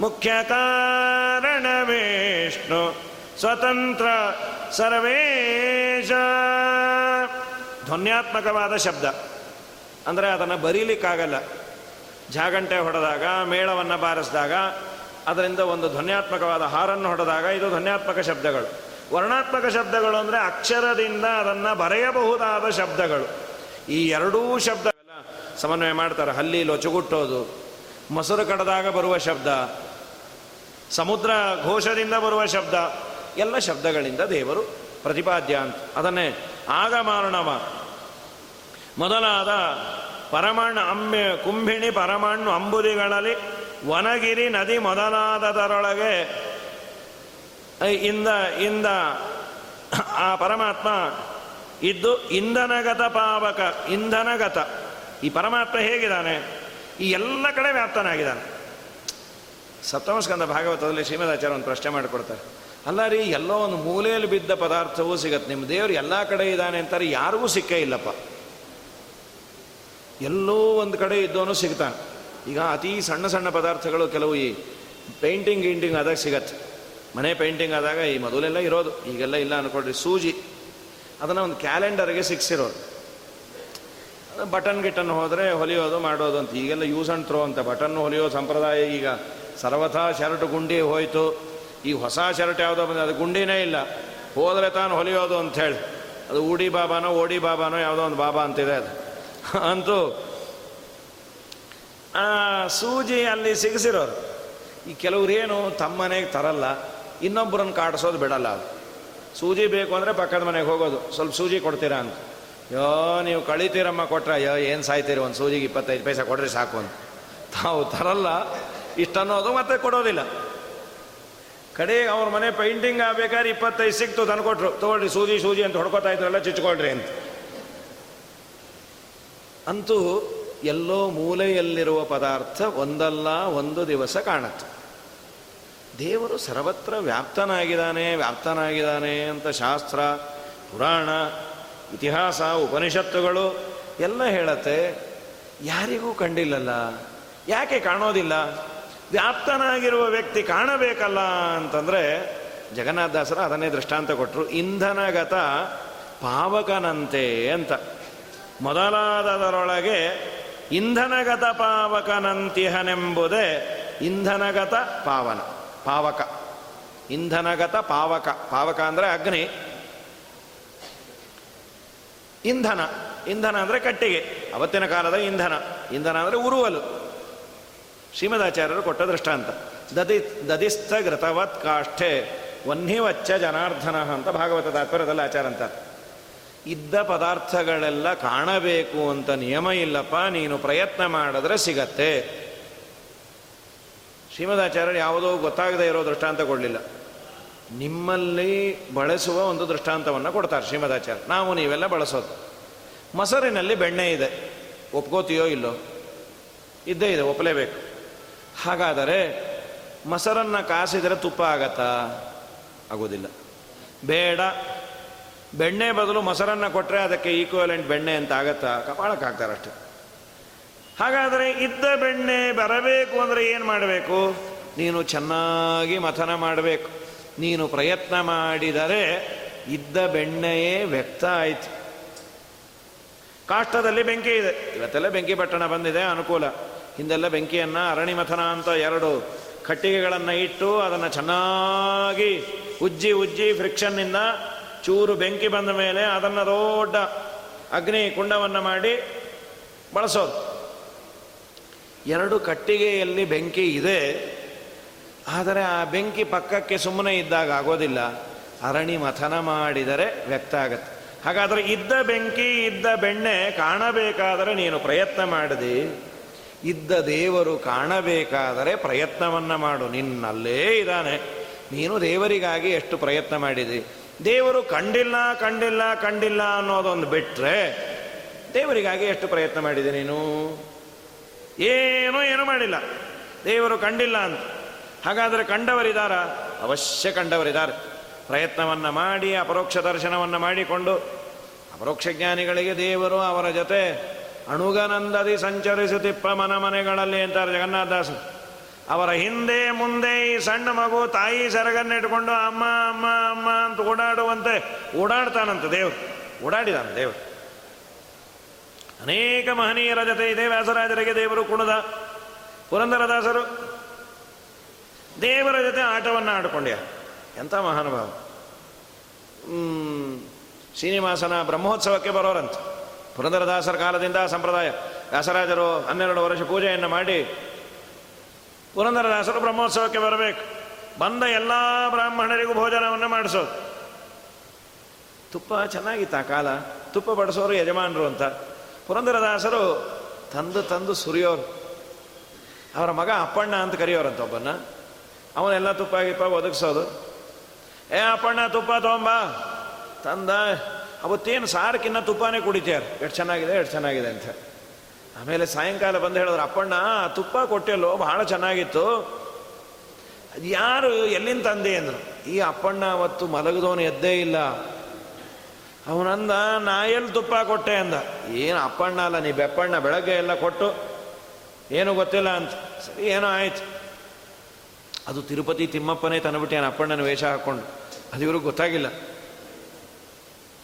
ಮುಖ್ಯ ಕಾರಣ ವಿಷ್ಣು ಸ್ವತಂತ್ರ ಸರ್ವೇಶ. ಧ್ವನ್ಯಾತ್ಮಕವಾದ ಶಬ್ದ. ಅಂದರೆ ಅದನ್ನು ಬರೀಲಿಕ್ಕಾಗಲ್ಲ. ಜಾಗಂಟೆ ಹೊಡೆದಾಗ, ಮೇಳವನ್ನು ಬಾರಿಸಿದಾಗ, ಅದರಿಂದ ಒಂದು ಧ್ವನ್ಯಾತ್ಮಕವಾದ ಹಾರನ್ನು ಹೊಡೆದಾಗ ಇದು ಧ್ವನ್ಯಾತ್ಮಕ ಶಬ್ದಗಳು. ವರ್ಣಾತ್ಮಕ ಶಬ್ದಗಳು ಅಂದರೆ ಅಕ್ಷರದಿಂದ ಅದನ್ನು ಬರೆಯಬಹುದಾದ ಶಬ್ದಗಳು. ಈ ಎರಡೂ ಶಬ್ದ ಸಮನ್ವಯ ಮಾಡ್ತಾರೆ. ಹಲ್ಲಿ, ಲೊಚುಗುಟ್ಟೋದು, ಮೊಸರು ಕಡದಾಗ ಬರುವ ಶಬ್ದ, ಸಮುದ್ರ ಘೋಷದಿಂದ ಬರುವ ಶಬ್ದ, ಎಲ್ಲ ಶಬ್ದಗಳಿಂದ ದೇವರು ಪ್ರತಿಪಾದ್ಯ ಅಂತ. ಅದನ್ನೇ ಆಗಮಾರಣವ. ಮೊದಲಾದ ಪರಮಾಣು ಅಂಬೆ ಕುಂಭಿಣಿ ಪರಮಾಣು ಅಂಬುದಿಗಳಲ್ಲಿ ವನಗಿರಿ ನದಿ ಮೊದಲಾದದರೊಳಗೆ ಇಂದ ಇಂದ, ಆ ಪರಮಾತ್ಮ ಇದ್ದು ಇಂಧನಗತ ಪಾವಕ, ಇಂಧನಗತ. ಈ ಪರಮಾತ್ಮ ಹೇಗಿದ್ದಾನೆ? ಈ ಎಲ್ಲ ಕಡೆ ವ್ಯಾಪ್ತನಾಗಿದ್ದಾನೆ. ಸಪ್ತಮಸ್ಕಂದ ಭಾಗವತದಲ್ಲಿ ಶ್ರೀಮದಾಚಾರ್ಯ ಒಂದು ಪ್ರಶ್ನೆ ಮಾಡಿಕೊಡ್ತಾರೆ. ಅಲ್ಲ ರೀ, ಎಲ್ಲೋ ಒಂದು ಮೂಲೆಯಲ್ಲಿ ಬಿದ್ದ ಪದಾರ್ಥವೂ ಸಿಗತ್ತೆ. ನಿಮ್ಮ ದೇವರು ಎಲ್ಲ ಕಡೆ ಇದ್ದಾನೆ ಅಂತಾರೆ, ಯಾರಿಗೂ ಸಿಕ್ಕೇ ಇಲ್ಲಪ್ಪ. ಎಲ್ಲೋ ಒಂದು ಕಡೆ ಇದ್ದವನು ಸಿಗ್ತಾನೆ. ಈಗ ಅತಿ ಸಣ್ಣ ಸಣ್ಣ ಪದಾರ್ಥಗಳು ಕೆಲವು ಈ ಪೇಂಟಿಂಗ್ ಗೀಂಟಿಂಗ್ ಆದಾಗ ಸಿಗತ್ತೆ. ಮನೆ ಪೇಂಟಿಂಗ್ ಆದಾಗ ಈ ಮೊದಲೆಲ್ಲ ಇರೋದು. ಈಗೆಲ್ಲ ಇಲ್ಲ ಅನ್ಕೊಳ್ರಿ, ಸೂಜಿ. ಅದನ್ನು ಒಂದು ಕ್ಯಾಲೆಂಡರ್ಗೆ ಸಿಕ್ಸಿರೋದು ಬಟನ್ ಗಿಟನ್ ಹೋದರೆ ಹೊಲಿಯೋದು, ಮಾಡೋದು ಅಂತ. ಈಗೆಲ್ಲ ಯೂಸ್ ಅಂಡ್ ಥ್ರೋ ಅಂತ. ಬಟನ್ ಹೊಲಿಯೋ ಸಂಪ್ರದಾಯ ಈಗ ಸರ್ವಥಾ ಶರ್ಟ್ ಗುಂಡಿ ಹೋಯಿತು. ಈ ಹೊಸ ಶರ್ಟ್ ಯಾವುದೋ ಬಂದ ಅದು ಗುಂಡಿನೇ ಇಲ್ಲ. ಹೋದರೆ ತಾನು ಹೊಲಿಯೋದು ಅಂತ ಹೇಳಿ. ಅದು ಊಡಿ ಬಾಬಾನೋ, ಓಡಿ ಬಾಬಾನೋ ಯಾವುದೋ ಒಂದು ಬಾಬಾ ಅಂತಿದೆ ಅದು. ಅಂತೂ ಸೂಜಿ ಅಲ್ಲಿ ಸಿಗಿಸಿರೋರು. ಈ ಕೆಲವ್ರು ಏನು ತಮ್ಮ ಮನೆಗೆ ತರಲ್ಲ, ಇನ್ನೊಬ್ಬರನ್ನು ಕಾಡಿಸೋದು ಬಿಡಲ್ಲ ಅದು. ಸೂಜಿ ಬೇಕು ಅಂದರೆ ಪಕ್ಕದ ಮನೆಗೆ ಹೋಗೋದು, ಸ್ವಲ್ಪ ಸೂಜಿ ಕೊಡ್ತೀರಾ ಅಂತ. ಯೋ, ನೀವು ಕಳಿತೀರಮ್ಮ ಕೊಟ್ರೆ ಅಯ್ಯೋ ಏನು ಸಾಯ್ತೀರಿ, ಒಂದು ಸೂಜಿಗೆ ಇಪ್ಪತ್ತೈದು ಪೈಸೆ ಕೊಡ್ರಿ ಸಾಕು ಅಂತ. ತಾವು ತರಲ್ಲ, ಇಷ್ಟನ್ನೋದು ಮತ್ತೆ ಕೊಡೋದಿಲ್ಲ. ಕಡೆಗೆ ಅವ್ರ ಮನೆ ಪೇಂಟಿಂಗ್ ಆಗ್ಬೇಕಾದ್ರೆ ಇಪ್ಪತ್ತೈದು ಸಿಕ್ತು ತಂದ್ಕೊಟ್ರು, ತೊಗೊಳ್ರಿ ಸೂಜಿ ಸೂಜಿ ಅಂತ ಹೊಡ್ಕೋತಾ ಇದ್ರಲ್ಲ ಚುಚ್ಕೊಳ್ರಿ ಅಂತ. ಅಂತೂ ಎಲ್ಲೋ ಮೂಲೆಯಲ್ಲಿರುವ ಪದಾರ್ಥ ಒಂದಲ್ಲ ಒಂದು ದಿವಸ ಕಾಣುತ್ತೆ. ದೇವರು ಸರ್ವತ್ರ ವ್ಯಾಪ್ತನಾಗಿದ್ದಾನೆ ವ್ಯಾಪ್ತನಾಗಿದ್ದಾನೆ ಅಂತ ಶಾಸ್ತ್ರ, ಪುರಾಣ, ಇತಿಹಾಸ, ಉಪನಿಷತ್ತುಗಳು ಎಲ್ಲ ಹೇಳತ್ತೆ, ಯಾರಿಗೂ ಕಂಡಿಲ್ಲಲ್ಲ, ಯಾಕೆ ಕಾಣೋದಿಲ್ಲ? ವ್ಯಾಪ್ತನಾಗಿರುವ ವ್ಯಕ್ತಿ ಕಾಣಬೇಕಲ್ಲ ಅಂತಂದರೆ ಜಗನ್ನಾಥದಾಸರ ಅದನ್ನೇ ದೃಷ್ಟಾಂತ ಕೊಟ್ಟರು ಇಂಧನಗತ ಪಾವಕನಂತೆ ಅಂತ. ಮೊದಲಾದದರೊಳಗೆ ಇಂಧನಗತ ಪಾವಕನಂತಿಹನೆಂಬುದೇ ಇಂಧನಗತ ಪಾವನ, ಪಾವಕ. ಇಂಧನಗತ ಪಾವಕ ಪಾವಕ ಅಂದರೆ ಅಗ್ನಿ. ಇಂಧನ ಇಂಧನ ಅಂದರೆ ಕಟ್ಟಿಗೆ. ಅವತ್ತಿನ ಕಾಲದ ಇಂಧನ ಇಂಧನ ಅಂದರೆ ಉರುವಲು. ಶ್ರೀಮದಾಚಾರ್ಯರು ಕೊಟ್ಟ ದೃಷ್ಟಾಂತ. ದದಿ ದದಿಸ್ಥ ಘೃತವತ್ ಕಾಷ್ಠೆ ವನ್ಹಿವಚ್ಚ ಜನಾರ್ಧನ ಅಂತ ಭಾಗವತ ತಾತ್ಪರ್ಯದಲ್ಲಿ ಆಚಾರ ಅಂತಾರೆ. ಇದ್ದ ಪದಾರ್ಥಗಳೆಲ್ಲ ಕಾಣಬೇಕು ಅಂತ ನಿಯಮ ಇಲ್ಲಪ್ಪ, ನೀನು ಪ್ರಯತ್ನ ಮಾಡಿದ್ರೆ ಸಿಗತ್ತೆ. ಶ್ರೀಮದಾಚಾರ್ಯರು ಯಾವುದೋ ಗೊತ್ತಾಗದೇ ಇರೋ ದೃಷ್ಟಾಂತ ಕೊಡಲಿಲ್ಲ. ನಿಮ್ಮಲ್ಲಿ ಬಳಸುವ ಒಂದು ದೃಷ್ಟಾಂತವನ್ನು ಕೊಡ್ತಾರೆ ಶ್ರೀಮದಾಚಾರ್ಯ ನಾವು ನೀವೆಲ್ಲ ಬಳಸೋದು. ಮೊಸರಿನಲ್ಲಿ ಬೆಣ್ಣೆ ಇದೆ. ಒಪ್ಕೋತೀಯೋ ಇಲ್ಲೋ? ಇದ್ದೇ ಇದೆ, ಒಪ್ಪಲೇಬೇಕು. ಹಾಗಾದರೆ ಮೊಸರನ್ನು ಕಾಸಿದರೆ ತುಪ್ಪ ಆಗತ್ತಾ? ಆಗೋದಿಲ್ಲ. ಬೇಡ. ಬೆಣ್ಣೆ ಬದಲು ಮೊಸರನ್ನು ಕೊಟ್ಟರೆ ಅದಕ್ಕೆ ಈಕ್ವಲೆಂಟ್ ಬೆಣ್ಣೆ ಅಂತ ಆಗತ್ತಾ? ಕಪಾಳಕ್ಕಾಗ್ತಾರಷ್ಟೆ. ಹಾಗಾದರೆ ಇದ್ದ ಬೆಣ್ಣೆ ಬರಬೇಕು ಅಂದರೆ ಏನು ಮಾಡಬೇಕು? ನೀನು ಚೆನ್ನಾಗಿ ಮಥನ ಮಾಡಬೇಕು. ನೀನು ಪ್ರಯತ್ನ ಮಾಡಿದರೆ ಇದ್ದ ಬೆಣ್ಣೆಯೇ ವ್ಯಕ್ತ ಆಯಿತು. ಕಾಷ್ಟದಲ್ಲಿ ಬೆಂಕಿ ಇದೆ. ಇವತ್ತೆಲ್ಲ ಬೆಂಕಿ ಪಟ್ಟಣ ಬಂದಿದೆ, ಅನುಕೂಲ. ಹಿಂದೆಲ್ಲ ಬೆಂಕಿಯನ್ನು ಅರಣಿ ಮಥನ ಅಂತ ಎರಡು ಕಟ್ಟಿಗೆಗಳನ್ನು ಇಟ್ಟು ಅದನ್ನು ಚೆನ್ನಾಗಿ ಉಜ್ಜಿ ಉಜ್ಜಿ ಫ್ರಿಕ್ಷನ್ನಿಂದ ಚೂರು ಬೆಂಕಿ ಬಂದ ಮೇಲೆ ಅದನ್ನು ದೊಡ್ಡ ಅಗ್ನಿ ಕುಂಡವನ್ನು ಮಾಡಿ ಬಳಸೋದು. ಎರಡು ಕಟ್ಟಿಗೆಯಲ್ಲಿ ಬೆಂಕಿ ಇದೆ. ಆದರೆ ಆ ಬೆಂಕಿ ಪಕ್ಕಕ್ಕೆ ಸುಮ್ಮನೆ ಇದ್ದಾಗ ಆಗೋದಿಲ್ಲ. ಅರಣಿ ಮಥನ ಮಾಡಿದರೆ ವ್ಯಕ್ತ ಆಗತ್ತೆ. ಹಾಗಾದರೆ ಇದ್ದ ಬೆಂಕಿ, ಇದ್ದ ಬೆಣ್ಣೆ ಕಾಣಬೇಕಾದರೆ ನೀನು ಪ್ರಯತ್ನ ಮಾಡಿದಿ. ಇದ್ದ ದೇವರು ಕಾಣಬೇಕಾದರೆ ಪ್ರಯತ್ನವನ್ನು ಮಾಡು. ನಿನ್ನಲ್ಲೇ ಇದ್ದಾನೆ. ನೀನು ದೇವರಿಗಾಗಿ ಎಷ್ಟು ಪ್ರಯತ್ನ ಮಾಡಿದಿ. ದೇವರು ಕಂಡಿಲ್ಲ ಕಂಡಿಲ್ಲ ಕಂಡಿಲ್ಲ ಅನ್ನೋದೊಂದು ಬಿಟ್ಟರೆ ದೇವರಿಗಾಗಿ ಎಷ್ಟು ಪ್ರಯತ್ನ ಮಾಡಿದೆ ನೀನು? ಏನೂ ಏನೂ ಮಾಡಿಲ್ಲ. ದೇವರು ಕಂಡಿಲ್ಲ ಅಂತ. ಹಾಗಾದರೆ ಕಂಡವರಿದಾರ? ಅವಶ್ಯ ಕಂಡವರಿದ್ದಾರೆ ಪ್ರಯತ್ನವನ್ನು ಮಾಡಿ, ಅಪರೋಕ್ಷ ದರ್ಶನವನ್ನು ಮಾಡಿಕೊಂಡು ಅಪರೋಕ್ಷ ಜ್ಞಾನಿಗಳಿಗೆ ದೇವರು ಅವರ ಜೊತೆ ಅಣುಗನಂದದಿ ಸಂಚರಿಸುತ್ತಿಪ್ಪ ಮನ ಮನೆಗಳಲ್ಲಿ ಅಂತಾರೆ ಜಗನ್ನಾಥದಾಸರು ಅವರ ಹಿಂದೆ ಮುಂದೆ ಈ ಸಣ್ಣ ಮಗು ತಾಯಿ ಸೆರಗನ್ನಿಟ್ಕೊಂಡು ಅಮ್ಮ ಅಮ್ಮ ಅಮ್ಮ ಅಂತ ಓಡಾಡುವಂತೆ ಓಡಾಡ್ತಾನಂತ ದೇವರು. ಓಡಾಡಿದಾನ ದೇವರು. ಅನೇಕ ಮಹನೀಯರ ಜೊತೆ ಇದೆ ವ್ಯಾಸರಾಜರಿಗೆ ದೇವರು ಕುಣದ ಪುರಂದರದಾಸರು. ದೇವರ ಜೊತೆ ಆಟವನ್ನು ಆಡಿಕೊಂಡ್ಯ. ಎಂಥ ಮಹಾನುಭಾವ. ಶ್ರೀನಿವಾಸನ ಬ್ರಹ್ಮೋತ್ಸವಕ್ಕೆ ಬರೋರಂತೆ. ಪುರಂದರದಾಸರ ಕಾಲದಿಂದ ಸಂಪ್ರದಾಯ. ವ್ಯಾಸರಾಜರು ಹನ್ನೆರಡು ವರ್ಷ ಪೂಜೆಯನ್ನು ಮಾಡಿ ಪುರಂದರದಾಸರು ಬ್ರಹ್ಮೋತ್ಸವಕ್ಕೆ ಬರಬೇಕು. ಬಂದ ಎಲ್ಲ ಬ್ರಾಹ್ಮಣರಿಗೂ ಭೋಜನವನ್ನು ಮಾಡಿಸೋದು. ತುಪ್ಪ ಚೆನ್ನಾಗಿತ್ತು ಆ ಕಾಲ. ತುಪ್ಪ ಬಡಿಸೋರು ಯಜಮಾನರು ಅಂತ. ಪುರಂದರದಾಸರು ತಂದು ತಂದು ಸುರಿಯೋರು. ಅವರ ಮಗ ಅಪ್ಪಣ್ಣ ಅಂತ ಕರೆಯೋರಂತ ಒಬ್ಬನ್ನ. ಅವನೆಲ್ಲ ತುಪ್ಪ ಗಿಪ್ಪ ಒದಗಿಸೋದು. ಏ ಅಪ್ಪಣ್ಣ, ತುಪ್ಪ ತೊಗೊಂಬ. ತಂದ, ಅವತ್ತೇನು ಸಾರಕ್ಕಿನ್ನ ತುಪ್ಪನೇ ಕುಡಿತ್ಯಾರ ಎಷ್ಟು ಚೆನ್ನಾಗಿದೆ ಎಷ್ಟು ಚೆನ್ನಾಗಿದೆ, ಅಂತ. ಆಮೇಲೆ ಸಾಯಂಕಾಲ ಬಂದು ಹೇಳಿದ್ರು, ಅಪ್ಪಣ್ಣ, ತುಪ್ಪ ಕೊಟ್ಟೆಲ್ಲೋ, ಬಹಳ ಚೆನ್ನಾಗಿತ್ತು. ಅದು ಯಾರು ಎಲ್ಲಿಂದ ತಂದೆ? ಅಂದರು. ಈ ಅಪ್ಪಣ್ಣ ಅವತ್ತು ಮಲಗದವನು ಎದ್ದೇ ಇಲ್ಲ. ಅವನಂದ ನಾ ಎಲ್ಲಿ ತುಪ್ಪ ಕೊಟ್ಟೆ? ಅಂದ. ಏನು ಅಪ್ಪಣ್ಣ ಅಲ್ಲ, ನೀ ಬೆಪ್ಪಣ್ಣ, ಬೆಳಗ್ಗೆ ಎಲ್ಲ ಕೊಟ್ಟು, ಏನು ಗೊತ್ತಿಲ್ಲ ಅಂತ. ಸರಿ, ಏನೋ ಆಯ್ತು. ಅದು ತಿರುಪತಿ ತಿಮ್ಮಪ್ಪನೇ ತಂದುಬಿಟ್ಟು ಅಪ್ಪಣ್ಣನ ವೇಷ ಹಾಕ್ಕೊಂಡು. ಅದು ಇವ್ರಿಗೆ ಗೊತ್ತಾಗಿಲ್ಲ.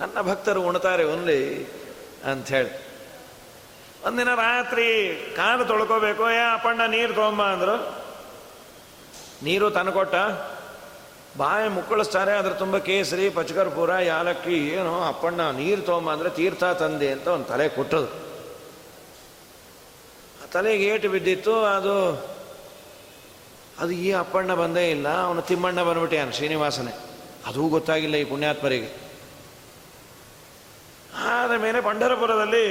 ನನ್ನ ಭಕ್ತರು ಉಣ್ತಾರೆ ಓನ್ಲಿ ಅಂಥೇಳಿ ಒಂದಿನ ರಾತ್ರಿ ಕಾಲು ತೊಳ್ಕೋಬೇಕು, ಏ ಅಪ್ಪಣ್ಣ, ನೀರು ತೊಗೊಂಬ ಅಂದರು. ನೀರು ತಂದುಕೊಟ್ಟ. ಬಾಯಿ ಮುಕ್ಕಳಿಸ್ತಾರೆ, ಅದ್ರ ತುಂಬ ಕೇಸರಿ, ಪಚಕರ್ಪುರ, ಯಾಲಕ್ಕಿ, ಏನು, ಅಪ್ಪಣ್ಣ, ನೀರು ತೊಗೊಂಬ ಅಂದರೆ ತೀರ್ಥ ತಂದೆ ಅಂತ ಒಂದು ತಲೆ ಕೊಟ್ಟದು ಆ ತಲೆಗೆ ಏಟು ಬಿದ್ದಿತ್ತು, ಅದು ಅದು ಈ ಅಪ್ಪಣ್ಣ ಬಂದೇ ಇಲ್ಲ, ಅವನು ತಿಮ್ಮಣ್ಣ ಬಂದ್ಬಿಟ್ಟಿಯಾನ ಶ್ರೀನಿವಾಸನೇ. ಅದೂ ಗೊತ್ತಾಗಿಲ್ಲ ಈ ಪುಣ್ಯಾತ್ಮರಿಗೆ. ಆದ ಮೇಲೆ ಪಂಢರಪುರದಲ್ಲಿ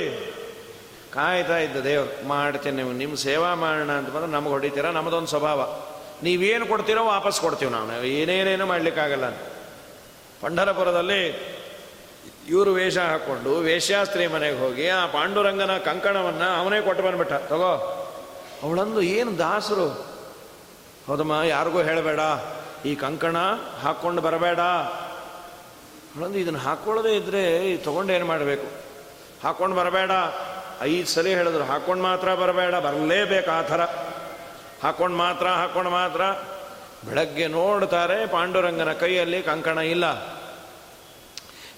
ಕಾಯ್ತಾ ಇದ್ದ, ದೇವರು, ಮಾಡ್ತೀನಿ ನೀವು ನಿಮ್ಮ ಸೇವಾ ಮಾಡೋಣ ಅಂತ ಬಂದ್ರೆ ನಮಗೆ ಹೊಡಿತೀರ? ನಮ್ಮದೊಂದು ಸ್ವಭಾವ. ನೀವೇನು ಕೊಡ್ತೀರೋ ವಾಪಸ್ ಕೊಡ್ತೀವಿ ನಾವು. ಏನೇನೇನು ಮಾಡಲಿಕ್ಕಾಗಲ್ಲ. ಪಂಢರಪುರದಲ್ಲಿ ಇವರು ವೇಷ ಹಾಕ್ಕೊಂಡು ವೇಷ್ಯಾಸ್ತ್ರಿ ಮನೆಗೆ ಹೋಗಿ ಆ ಪಾಂಡುರಂಗನ ಕಂಕಣವನ್ನು ಅವನೇ ಕೊಟ್ಟು ಬಂದ್ಬಿಟ್ಟ. ತಗೋ, ಅವಳಂದು ಏನು ದಾಸರು? ಹೌದಮ್ಮ, ಯಾರಿಗೂ ಹೇಳಬೇಡ. ಈ ಕಂಕಣ ಹಾಕ್ಕೊಂಡು ಬರಬೇಡ. ಅವಳಂದು, ಇದನ್ನು ಹಾಕ್ಕೊಳ್ಳೋದೇ ಇದ್ದರೆ ತೊಗೊಂಡು ಏನು ಮಾಡಬೇಕು? ಹಾಕ್ಕೊಂಡು ಬರಬೇಡ. ಐದು ಸಲ ಹೇಳಿದ್ರು, ಹಾಕೊಂಡು ಮಾತ್ರ ಬರಬೇಡ, ಬರಲೇಬೇಕು ಆ ಥರ. ಹಾಕೊಂಡು ಮಾತ್ರ ಹಾಕೊಂಡು ಮಾತ್ರ. ಬೆಳಗ್ಗೆ ನೋಡ್ತಾರೆ, ಪಾಂಡುರಂಗನ ಕೈಯಲ್ಲಿ ಕಂಕಣ ಇಲ್ಲ.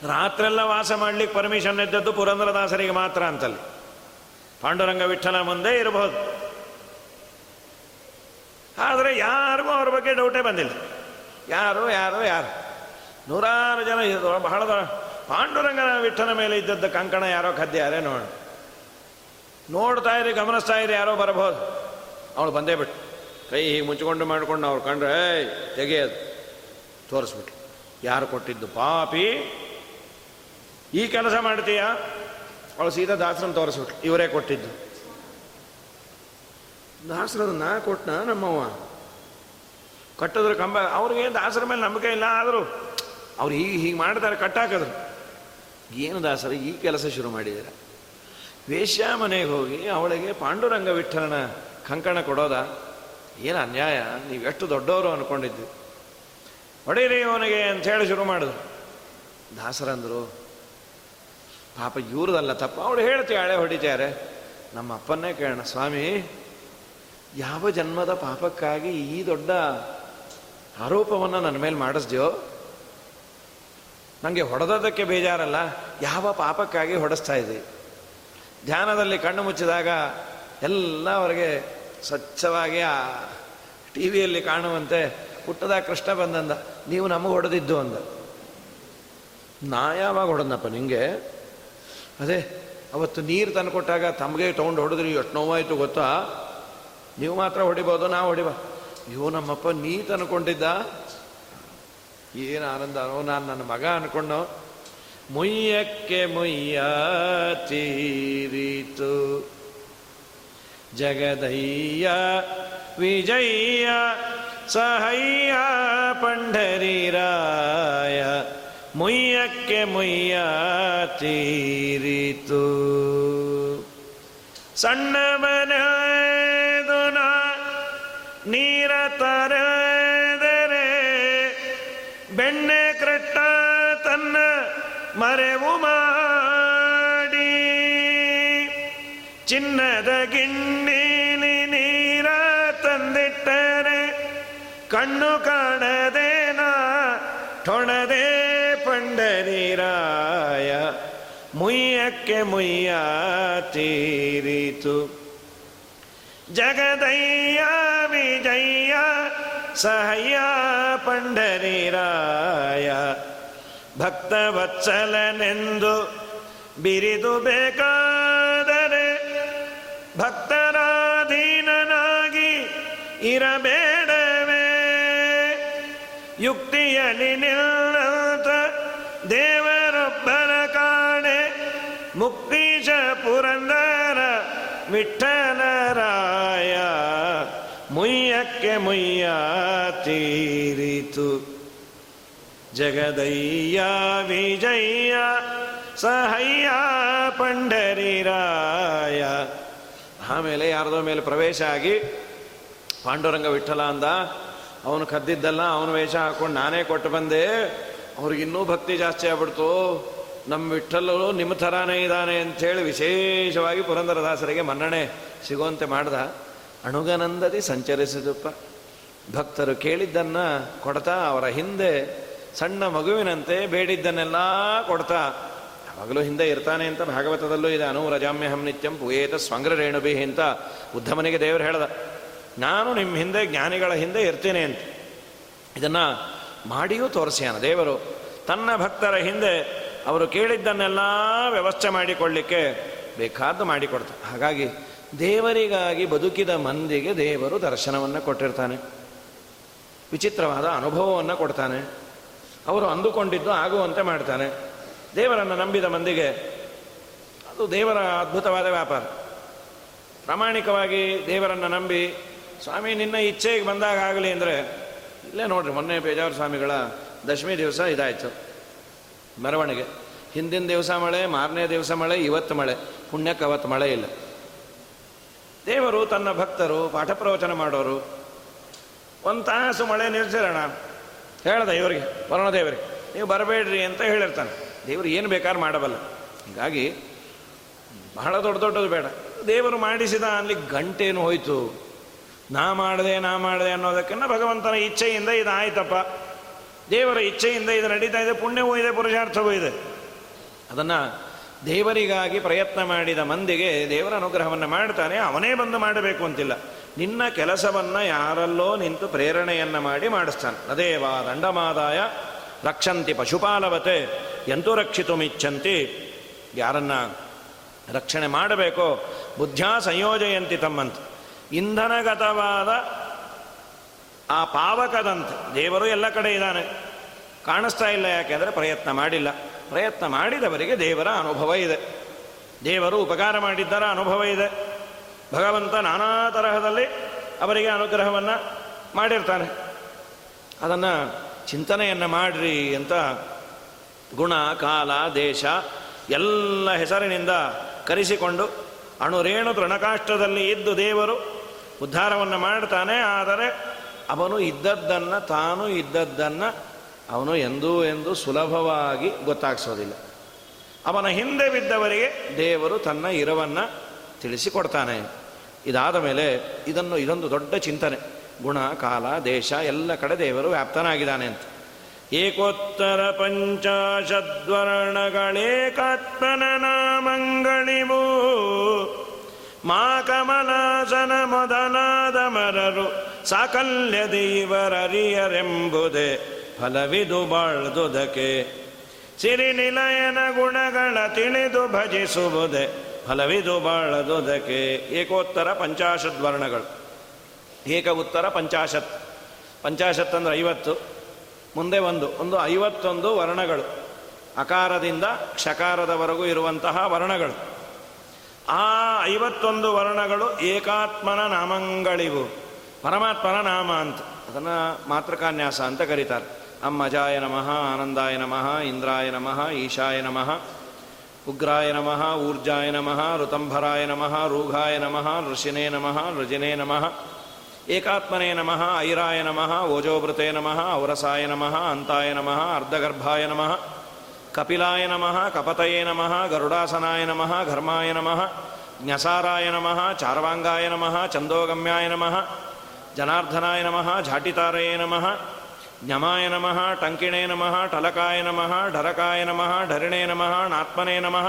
ರಾತ್ರೆಲ್ಲ ವಾಸ ಮಾಡಲಿಕ್ಕೆ ಪರ್ಮಿಷನ್ ಇದ್ದದ್ದು ಪುರಂದ್ರದಾಸರಿಗೆ ಮಾತ್ರ ಅಂತಲ್ಲಿ. ಪಾಂಡುರಂಗ ವಿಠಲ ಮುಂದೆ ಇರಬಹುದು ಆದರೆ ಯಾರಿಗೂ ಅವ್ರ ಬಗ್ಗೆ ಡೌಟೇ ಬಂದಿಲ್ಲ. ಯಾರು ಯಾರು ಯಾರು? ನೂರಾರು ಜನ ಬಹಳ ಪಾಂಡುರಂಗನ ವಿಠನ ಮೇಲೆ ಇದ್ದದ್ದು ಕಂಕಣ ಯಾರೋ ಕದ್ದ್ಯಾರೇ ನೋಡ. ನೋಡ್ತಾ ಇರಿ ಗಮನಿಸ್ತಾ ಇರಿ ಯಾರೋ ಬರಬಹುದು. ಅವಳು ಬಂದೇ ಬಿಟ್ಟು ಕೈ ಹೀಗೆ ಮುಚ್ಚಿಕೊಂಡು ಮಾಡಿಕೊಂಡು ಅವ್ರು ಕಂಡ್ರೆ ತೆಗೆಯೋದು. ತೋರಿಸ್ಬಿಟ್ಟು ಯಾರು ಕೊಟ್ಟಿದ್ದು? ಪಾಪಿ. ಈ ಕೆಲಸ ಮಾಡ್ತೀಯಾ? ಅವಳು ಸೀದಾ ದಾಸರನ್ನು ತೋರಿಸ್ಬಿಟ್ಟು ಇವರೇ ಕೊಟ್ಟಿದ್ದು. ನಾ ಕೊಟ್ಟನ ನಮ್ಮವ್ವ? ಕಟ್ಟಿದ್ರು ಕಂಬ. ಅವ್ರಿಗೆ ದಾಸರ ಮೇಲೆ ನಂಬಿಕೆ ಇಲ್ಲ ಆದರೂ. ಅವ್ರು ಹೀಗೆ ಹೀಗೆ ಮಾಡ್ತಾರೆ, ಕಟ್ಟಾಕಿದ್ರು. ಏನು ದಾಸರ, ಈ ಕೆಲಸ ಶುರು ಮಾಡಿದ್ದಾರೆ? ವೇಶ್ಯ ಮನೆಗೆ ಹೋಗಿ ಅವಳಿಗೆ ಪಾಂಡುರಂಗ ವಿಠಲನ ಕಂಕಣ ಕೊಡೋದ? ಏನು ಅನ್ಯಾಯ? ನೀವು ಎಷ್ಟು ದೊಡ್ಡವರು ಅಂದ್ಕೊಂಡಿದ್ದು ಹೊಡೀರಿ ಅವನಿಗೆ ಹೇಳಿ ಶುರು ಮಾಡಿದ್ರು. ದಾಸರಂದರು, ಪಾಪ ಇವ್ರದಲ್ಲ ತಪ್ಪ. ಅವಳು ಹೇಳ್ತಾಳೆ ಹೊಡಿತಾರೆ. ನಮ್ಮ ಅಪ್ಪನ್ನೇ ಕೇಳೋಣ. ಸ್ವಾಮಿ, ಯಾವ ಜನ್ಮದ ಪಾಪಕ್ಕಾಗಿ ಈ ದೊಡ್ಡ ಆರೋಪವನ್ನು ನನ್ನ ಮೇಲೆ ಮಾಡಿಸ್ದೆಯೋ? ನನಗೆ ಹೊಡೆದೋದಕ್ಕೆ ಬೇಜಾರಲ್ಲ. ಯಾವ ಪಾಪಕ್ಕಾಗಿ ಹೊಡೆಸ್ತಾ ಇದ್ದೀವಿ ಧ್ಯಾನದಲ್ಲಿ ಕಣ್ಣು ಮುಚ್ಚಿದಾಗ ಎಲ್ಲ ಅವರಿಗೆ ಸ್ವಚ್ಛವಾಗಿ ಆ ಟಿ ವಿಯಲ್ಲಿ ಕಾಣುವಂತೆ ಹುಟ್ಟದ ಕೃಷ್ಣ ಬಂದಂದ. ನೀವು ನಮಗೆ ಹೊಡೆದಿದ್ದು ಅಂದ. ನಾ ಯಾವಾಗ ಹೊಡೆದನಪ್ಪ ನಿಂಗೆ. ಅದೇ, ಅವತ್ತು ನೀರು ತಂದು ಕೊಟ್ಟಾಗ ತಮಗೆ ತೊಗೊಂಡು ಹೊಡೆದ್ರಿ, ಎಷ್ಟು ನೋವಾಯಿತು ಗೊತ್ತಾ? ನೀವು ಮಾತ್ರ ಹೊಡಿಬೋದು ನಾವು ಹೊಡಿಬ ಅಯ್ಯೋ, ನಮ್ಮಪ್ಪ ನೀ ತಂದುಕೊಂಡಿದ್ದ? ಏನು ಆನಂದ ನಾನು ನನ್ನ ಮಗ ಅನ್ಕೊಂಡು. ಮುಯ್ಯಕ್ಕೆ ಮುಯ್ಯ ತೀರಿತು. ಜಗದಯ್ಯ ವಿಜಯ್ಯ ಸಹಯ್ಯ ಪಂಡರಿರಾಯ ಮುಯ್ಯಕ್ಕೆ ಮುಯ್ಯ ತೀರಿತು. ಸಣ್ಣ ಮನದುನ ಚಿನ್ನದ ಗಿಣ್ಣೀಲಿ ನೀರ ತಂದಿಟ್ಟರೆ, ಕಣ್ಣು ಕಾಣದೇನ? ತೊಣದೆ ಪಂಡರೀರಾಯ, ಮುಯ್ಯಕ್ಕೆ ಮುಯ್ಯ ತೀರಿತು. ಜಗದಯ್ಯ, ವಿಜಯ್ಯ, ಸಹಯ್ಯ ಭಕ್ತ ಭಕ್ತವತ್ಸಲನೆಂದು ಬಿರಿದು ಬೇಕಾದರೆ ಭಕ್ತರಾಧೀನನಾಗಿ ಇರಬೇಡವೇ. ಯುಕ್ತಿಯಲ್ಲಿ ನಿಲ್ಲಂತ ದೇವರೊಬ್ಬರ ಕಾಣೆ. ಮುಕ್ತೀಶ ಪುರಂದರ ವಿಠಲರಾಯ ಮುಯ್ಯಕ್ಕೆ ಮುಯ್ಯ ತೀರಿತು. ಜಗದಯ್ಯ, ವಿಜಯ್ಯ, ಸಹಯ್ಯ ಪಂಡರಿರಾಯ ಆಮೇಲೆ ಯಾರದೋ ಮೇಲೆ ಪ್ರವೇಶ ಆಗಿ ಪಾಂಡುರಂಗ ವಿಠಲ ಅಂದ, ಅವನು ಕದ್ದಿದ್ದಲ್ಲ ಅವನು ವೇಷ ಹಾಕೊಂಡು ನಾನೇ ಕೊಟ್ಟು ಬಂದೆ. ಅವ್ರಿಗಿನ್ನೂ ಭಕ್ತಿ ಜಾಸ್ತಿ ಆಗ್ಬಿಡ್ತು. ನಮ್ಮ ವಿಠಲ್ಲು ನಿಮ್ಮ ಥರಾನೇ ಇದ್ದಾನೆ ಅಂಥೇಳಿ ವಿಶೇಷವಾಗಿ ಪುರಂದರದಾಸರಿಗೆ ಮನ್ನಣೆ ಸಿಗುವಂತೆ ಮಾಡ್ದ. ಅಣುಗನಂದದಿ ಸಂಚರಿಸಿದಪ್ಪ. ಭಕ್ತರು ಕೇಳಿದ್ದನ್ನು ಕೊಡ್ತಾ ಅವರ ಹಿಂದೆ ಸಣ್ಣ ಮಗುವಿನಂತೆ ಬೇಡಿದ್ದನ್ನೆಲ್ಲ ಕೊಡ್ತಾ ಯಾವಾಗಲೂ ಹಿಂದೆ ಇರ್ತಾನೆ ಅಂತ ಭಾಗವತದಲ್ಲೂ ಇದೆ. ಅನು ರಜಾಮ್ಯಹಂ ನಿತ್ಯಂ ಪುಯೇತ ಸ್ವಂಗ್ರ ರೇಣುಬಿ ಅಂತ ಉದ್ಧಮನಿಗೆ ದೇವರು ಹೇಳ್ದ, ನಾನು ನಿಮ್ಮ ಹಿಂದೆ ಜ್ಞಾನಿಗಳ ಹಿಂದೆ ಇರ್ತೇನೆ ಅಂತ. ಇದನ್ನು ಮಾಡಿಯೂ ತೋರಿಸ್ಯಾನ ದೇವರು. ತನ್ನ ಭಕ್ತರ ಹಿಂದೆ ಅವರು ಕೇಳಿದ್ದನ್ನೆಲ್ಲ ವ್ಯವಸ್ಥೆ ಮಾಡಿಕೊಳ್ಳಿಕ್ಕೆ ಬೇಕಾದ್ದು ಮಾಡಿಕೊಡ್ತ ಹಾಗಾಗಿ ದೇವರಿಗಾಗಿ ಬದುಕಿದ ಮಂದಿಗೆ ದೇವರು ದರ್ಶನವನ್ನು ಕೊಟ್ಟಿರ್ತಾನೆ. ವಿಚಿತ್ರವಾದ ಅನುಭವವನ್ನು ಕೊಡ್ತಾನೆ. ಅವರು ಅಂದುಕೊಂಡಿದ್ದು ಆಗುವಂತೆ ಮಾಡ್ತಾನೆ. ದೇವರನ್ನು ನಂಬಿದ ಮಂದಿಗೆ ಅದು ದೇವರ ಅದ್ಭುತವಾದ ವ್ಯಾಪಾರ. ಪ್ರಾಮಾಣಿಕವಾಗಿ ದೇವರನ್ನು ನಂಬಿ, ಸ್ವಾಮಿ ನಿನ್ನ ಇಚ್ಛೆಗೆ ಬಂದಾಗ ಆಗಲಿ ಅಂದರೆ, ಇಲ್ಲೇ ನೋಡ್ರಿ ಮೊನ್ನೆ ಪೇಜಾವರ ಸ್ವಾಮಿಗಳ ದಶಮಿ ದಿವಸ ಇದಾಯಿತು ಮೆರವಣಿಗೆ. ಹಿಂದಿನ ದಿವಸ ಮಳೆ, ಮಾರನೇ ದಿವಸ ಮಳೆ, ಇವತ್ತು ಮಳೆ. ಪುಣ್ಯಕ್ಕೆ ಅವತ್ತು ಮಳೆ ಇಲ್ಲ. ದೇವರು ತನ್ನ ಭಕ್ತರು, ಪಾಠ ಪ್ರವಚನ ಮಾಡೋರು, ಒಂದು ತಾಸು ಮಳೆ ನಿಲ್ಸಿರೋಣ. ಹೇಳ್ದೆ ಇವರಿಗೆ, ವರುಣದೇವರಿಗೆ, ನೀವು ಬರಬೇಡ್ರಿ ಅಂತ ಹೇಳಿರ್ತಾನೆ. ದೇವರು ಏನು ಬೇಕಾದ್ರೂ ಮಾಡಬಲ್ಲ. ಹೀಗಾಗಿ ಬಹಳ ದೊಡ್ಡ ದೊಡ್ಡದು ಬೇಡ. ದೇವರು ಮಾಡಿಸಿದ ಅಲ್ಲಿ ಗಂಟೇನು ಹೋಯಿತು. ನಾ ಮಾಡಿದೆ ನಾ ಮಾಡಿದೆ ಅನ್ನೋದಕ್ಕಿಂತ ಭಗವಂತನ ಇಚ್ಛೆಯಿಂದ ಇದು ಆಯ್ತಪ್ಪ ದೇವರ ಇಚ್ಛೆಯಿಂದ ಇದು ನಡೀತಾ ಇದೆ, ಪುಣ್ಯವೂ ಇದೆ, ಪುರುಷಾರ್ಥವೂ ಇದೆ. ಅದನ್ನು ದೇವರಿಗಾಗಿ ಪ್ರಯತ್ನ ಮಾಡಿದ ಮಂದಿಗೆ ದೇವರ ಅನುಗ್ರಹವನ್ನು ಮಾಡ್ತಾನೆ, ಅವನೇ ಬಂದು ಮಾಡಬೇಕು ಅಂತಿಲ್ಲ. ನಿನ್ನ ಕೆಲಸವನ್ನು ಯಾರಲ್ಲೋ ನಿಂತು ಪ್ರೇರಣೆಯನ್ನು ಮಾಡಿ ಮಾಡಿಸ್ತಾನೆ. ವಾ ದಂಡಮಾದಾಯ ರಕ್ಷಂತಿ ಪಶುಪಾಲವತೆ. ಎಂತೂ ರಕ್ಷಿತು ಯಾರನ್ನು ಯಾರನ್ನ ರಕ್ಷಣೆ ಮಾಡಬೇಕೋ ಬುದ್ಧ್ಯಾ ಸಂಯೋಜಯಂತಿ ತಮ್ಮಂತೆ. ಇಂಧನಗತವಾದ ಆ ಪಾವಕದಂತೆ. ದೇವರು ಎಲ್ಲ ಕಡೆ ಇದ್ದಾನೆ. ಕಾಣಿಸ್ತಾ ಇಲ್ಲ ಯಾಕೆಂದರೆ ಪ್ರಯತ್ನ ಮಾಡಿಲ್ಲ. ಪ್ರಯತ್ನ ಮಾಡಿದವರಿಗೆ ದೇವರ ಅನುಭವ ಇದೆ. ದೇವರು ಉಪಕಾರ ಮಾಡಿದ್ದರ ಅನುಭವ ಇದೆ. ಭಗವಂತ ನಾನಾ ತರಹದಲ್ಲಿ ಅವರಿಗೆ ಅನುಗ್ರಹವನ್ನು ಮಾಡಿರ್ತಾನೆ. ಅದನ್ನು ಚಿಂತನೆಯನ್ನು ಮಾಡಿರಿ ಅಂತ ಗುಣ, ಕಾಲ, ದೇಶ ಎಲ್ಲ ಹೆಸರಿನಿಂದ ಕರೆಸಿಕೊಂಡು ಅಣುರೇಣು ತೃಣಕಾಷ್ಟದಲ್ಲಿ ಇದ್ದು ದೇವರು ಉದ್ಧಾರವನ್ನು ಮಾಡ್ತಾನೆ, ಆದರೆ ಅವನು ಇದ್ದದ್ದನ್ನು, ತಾನು ಇದ್ದದ್ದನ್ನು ಅವನು ಎಂದೂ ಎಂದು ಸುಲಭವಾಗಿ ಗೊತ್ತಾಗಿಸೋದಿಲ್ಲ. ಅವನ ಹಿಂದೆ ಬಿದ್ದವರಿಗೆ ದೇವರು ತನ್ನ ಇರವನ್ನು ತಿಳಿಸಿಕೊಡ್ತಾನೆ. ಇದಾದ ಮೇಲೆ ಇದನ್ನು ಇದೊಂದು ದೊಡ್ಡ ಚಿಂತನೆ. ಗುಣ, ಕಾಲ, ದೇಶ ಎಲ್ಲ ಕಡೆ ದೇವರು ವ್ಯಾಪ್ತನಾಗಿದ್ದಾನೆ ಅಂತ. ಏಕೋತ್ತರ ಪಂಚಾಶದ್ವರ್ಣಗಳೇಕಾತ್ಮನ ನಾಮಂಗಳಿವು ಮಾ ಕಮಲಾಸನ ಮೊದಲಾದ ಮರರು ಸಾಕಲ್ಯ ದೇವರರಿಯರೆಂಬುದೇ ಫಲವಿದು ಸಿರಿ ಸಿರಿನಿಲಯನ ಗುಣಗಳ ತಿಳಿದು ಭಜಿಸುವುದೇ ಫಲವಿದು ಬಾಳದುದಕ್ಕೆ ಏಕೋತ್ತರ ಪಂಚಾಶತ್ ವರ್ಣಗಳು ಏಕ ಉತ್ತರ ಪಂಚಾಶತ್ ಪಂಚಾಶತ್ ಅಂದರೆ ಐವತ್ತು. ಮುಂದೆ ಒಂದು ಒಂದು ಐವತ್ತೊಂದು ವರ್ಣಗಳು. ಅಕಾರದಿಂದ ಕ್ಷಕಾರದವರೆಗೂ ಇರುವಂತಹ ವರ್ಣಗಳು. ಆ ಐವತ್ತೊಂದು ವರ್ಣಗಳು ಏಕಾತ್ಮನ ನಾಮಗಳಿವು. ಪರಮಾತ್ಮನ ನಾಮ ಅಂತ. ಅದನ್ನು ಮಾತೃಕಾನ್ಯಾಸ ಅಂತ ಕರೀತಾರೆ. ಅಮ್ಮಜಾಯ ನಮಃ, ಆನಂದಾಯ ನಮಃ, ಇಂದ್ರಾಯ ನಮಃ, ಈಶಾಯ ನಮಃ, ಉಗ್ರಾಯ ನಮಃ, ಊರ್ಜಾಯ ನಮಃ, ಋತಂಭರಾಯ ನಮಃ, ರೂಘಾಯ ನಮಃ, ಋಷಿನೇ ನಮಃ ಋಜಿನೇ ನಮಃ ಏಕಾತ್ಮನೇ ನಮಃ ಐರಾಯ ನಮಃ ಓಜೋಭೃತೆ ನಮಃ ಔರಸಾಯ ನಮಃ ಅಂತಾಯ ನಮಃ ಅರ್ಧಗರ್ಭಾಯ ನಮಃ ಕಪಿಲಾಯ ನಮಃ ಕಪತಯೇ ನಮಃ ಗರುಡಾಸನಾಯ ನಮಃ ಘರ್ಮಾಯ ನಮಃ ಜ್ಞಸಾರಾಯ ನಮಃ ಚಾರ್ವಾಂಗಾಯ ನಮಃ ಚಂದೋಗಮ್ಯಾಯ ನಮಃ ಜನಾರ್ದನಾಯ ನಮಃ ಝಾಟಿತಾರಯೇ ನಮಃ ಜ್ಞಮಾಯ ನಮಃ ಟಂಕಿಣೇ ನಮಃ ಟಲಕಾಯ ನಮಃ ಢರಕಾಯ ನಮಃ ಢರಿಣೇ ನಮಃ ನಾತ್ಮನೇ ನಮಃ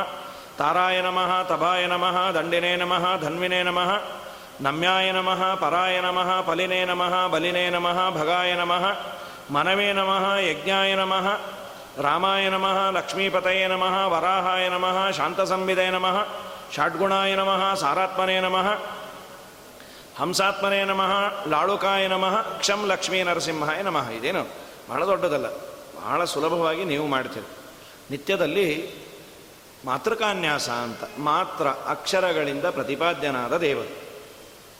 ತಾರಾಯ ನಮಃ ತಭಾಯ ನಮಃ ದಂಡಿನೇ ನಮಃ ಧನ್ವಿನೇ ನಮಃ ನಮ್ಯಾಯ ನಮಃ, ಪರಾಯ ನಮಃ, ಫಲಿನೇ ನಮಃ, ಬಲಿನೇ ನಮಃ, ಭಗಾಯ ನಮಃ, ಮನವೇ ನಮಃ, ಯಜ್ಞಾಯ ನಮಃ, ರಾಮಾಯ ನಮಃ, ಲಕ್ಷ್ಮೀಪತಯೇ ನಮಃ, ವರಾಹಾಯ ನಮಃ ಶಾಂತಸಂವಿದಯ ನಮಃ, ಷಾಡ್ಗುಣಾಯ ನಮಃ, ಸಾರಾತ್ಮನೇ ನಮಃ, ಹಂಸಾತ್ಮನೇ ನಮಃ, ಲಾಳುಕಾಯ ನಮಃ, ಕ್ಷಂ ಲಕ್ಷ್ಮೀ ನರಸಿಂಹಾಯ ನಮಃ. ಇದೇನು ಬಹಳ ದೊಡ್ಡದಲ್ಲ, ಬಹಳ ಸುಲಭವಾಗಿ ನೀವು ಮಾಡ್ತೀರಿ. ನಿತ್ಯದಲ್ಲಿ ಮಾತೃಕಾನ್ಯಾಸ ಅಂತ, ಮಾತ್ರ ಅಕ್ಷರಗಳಿಂದ ಪ್ರತಿಪಾದ್ಯನಾದ ದೇವರು.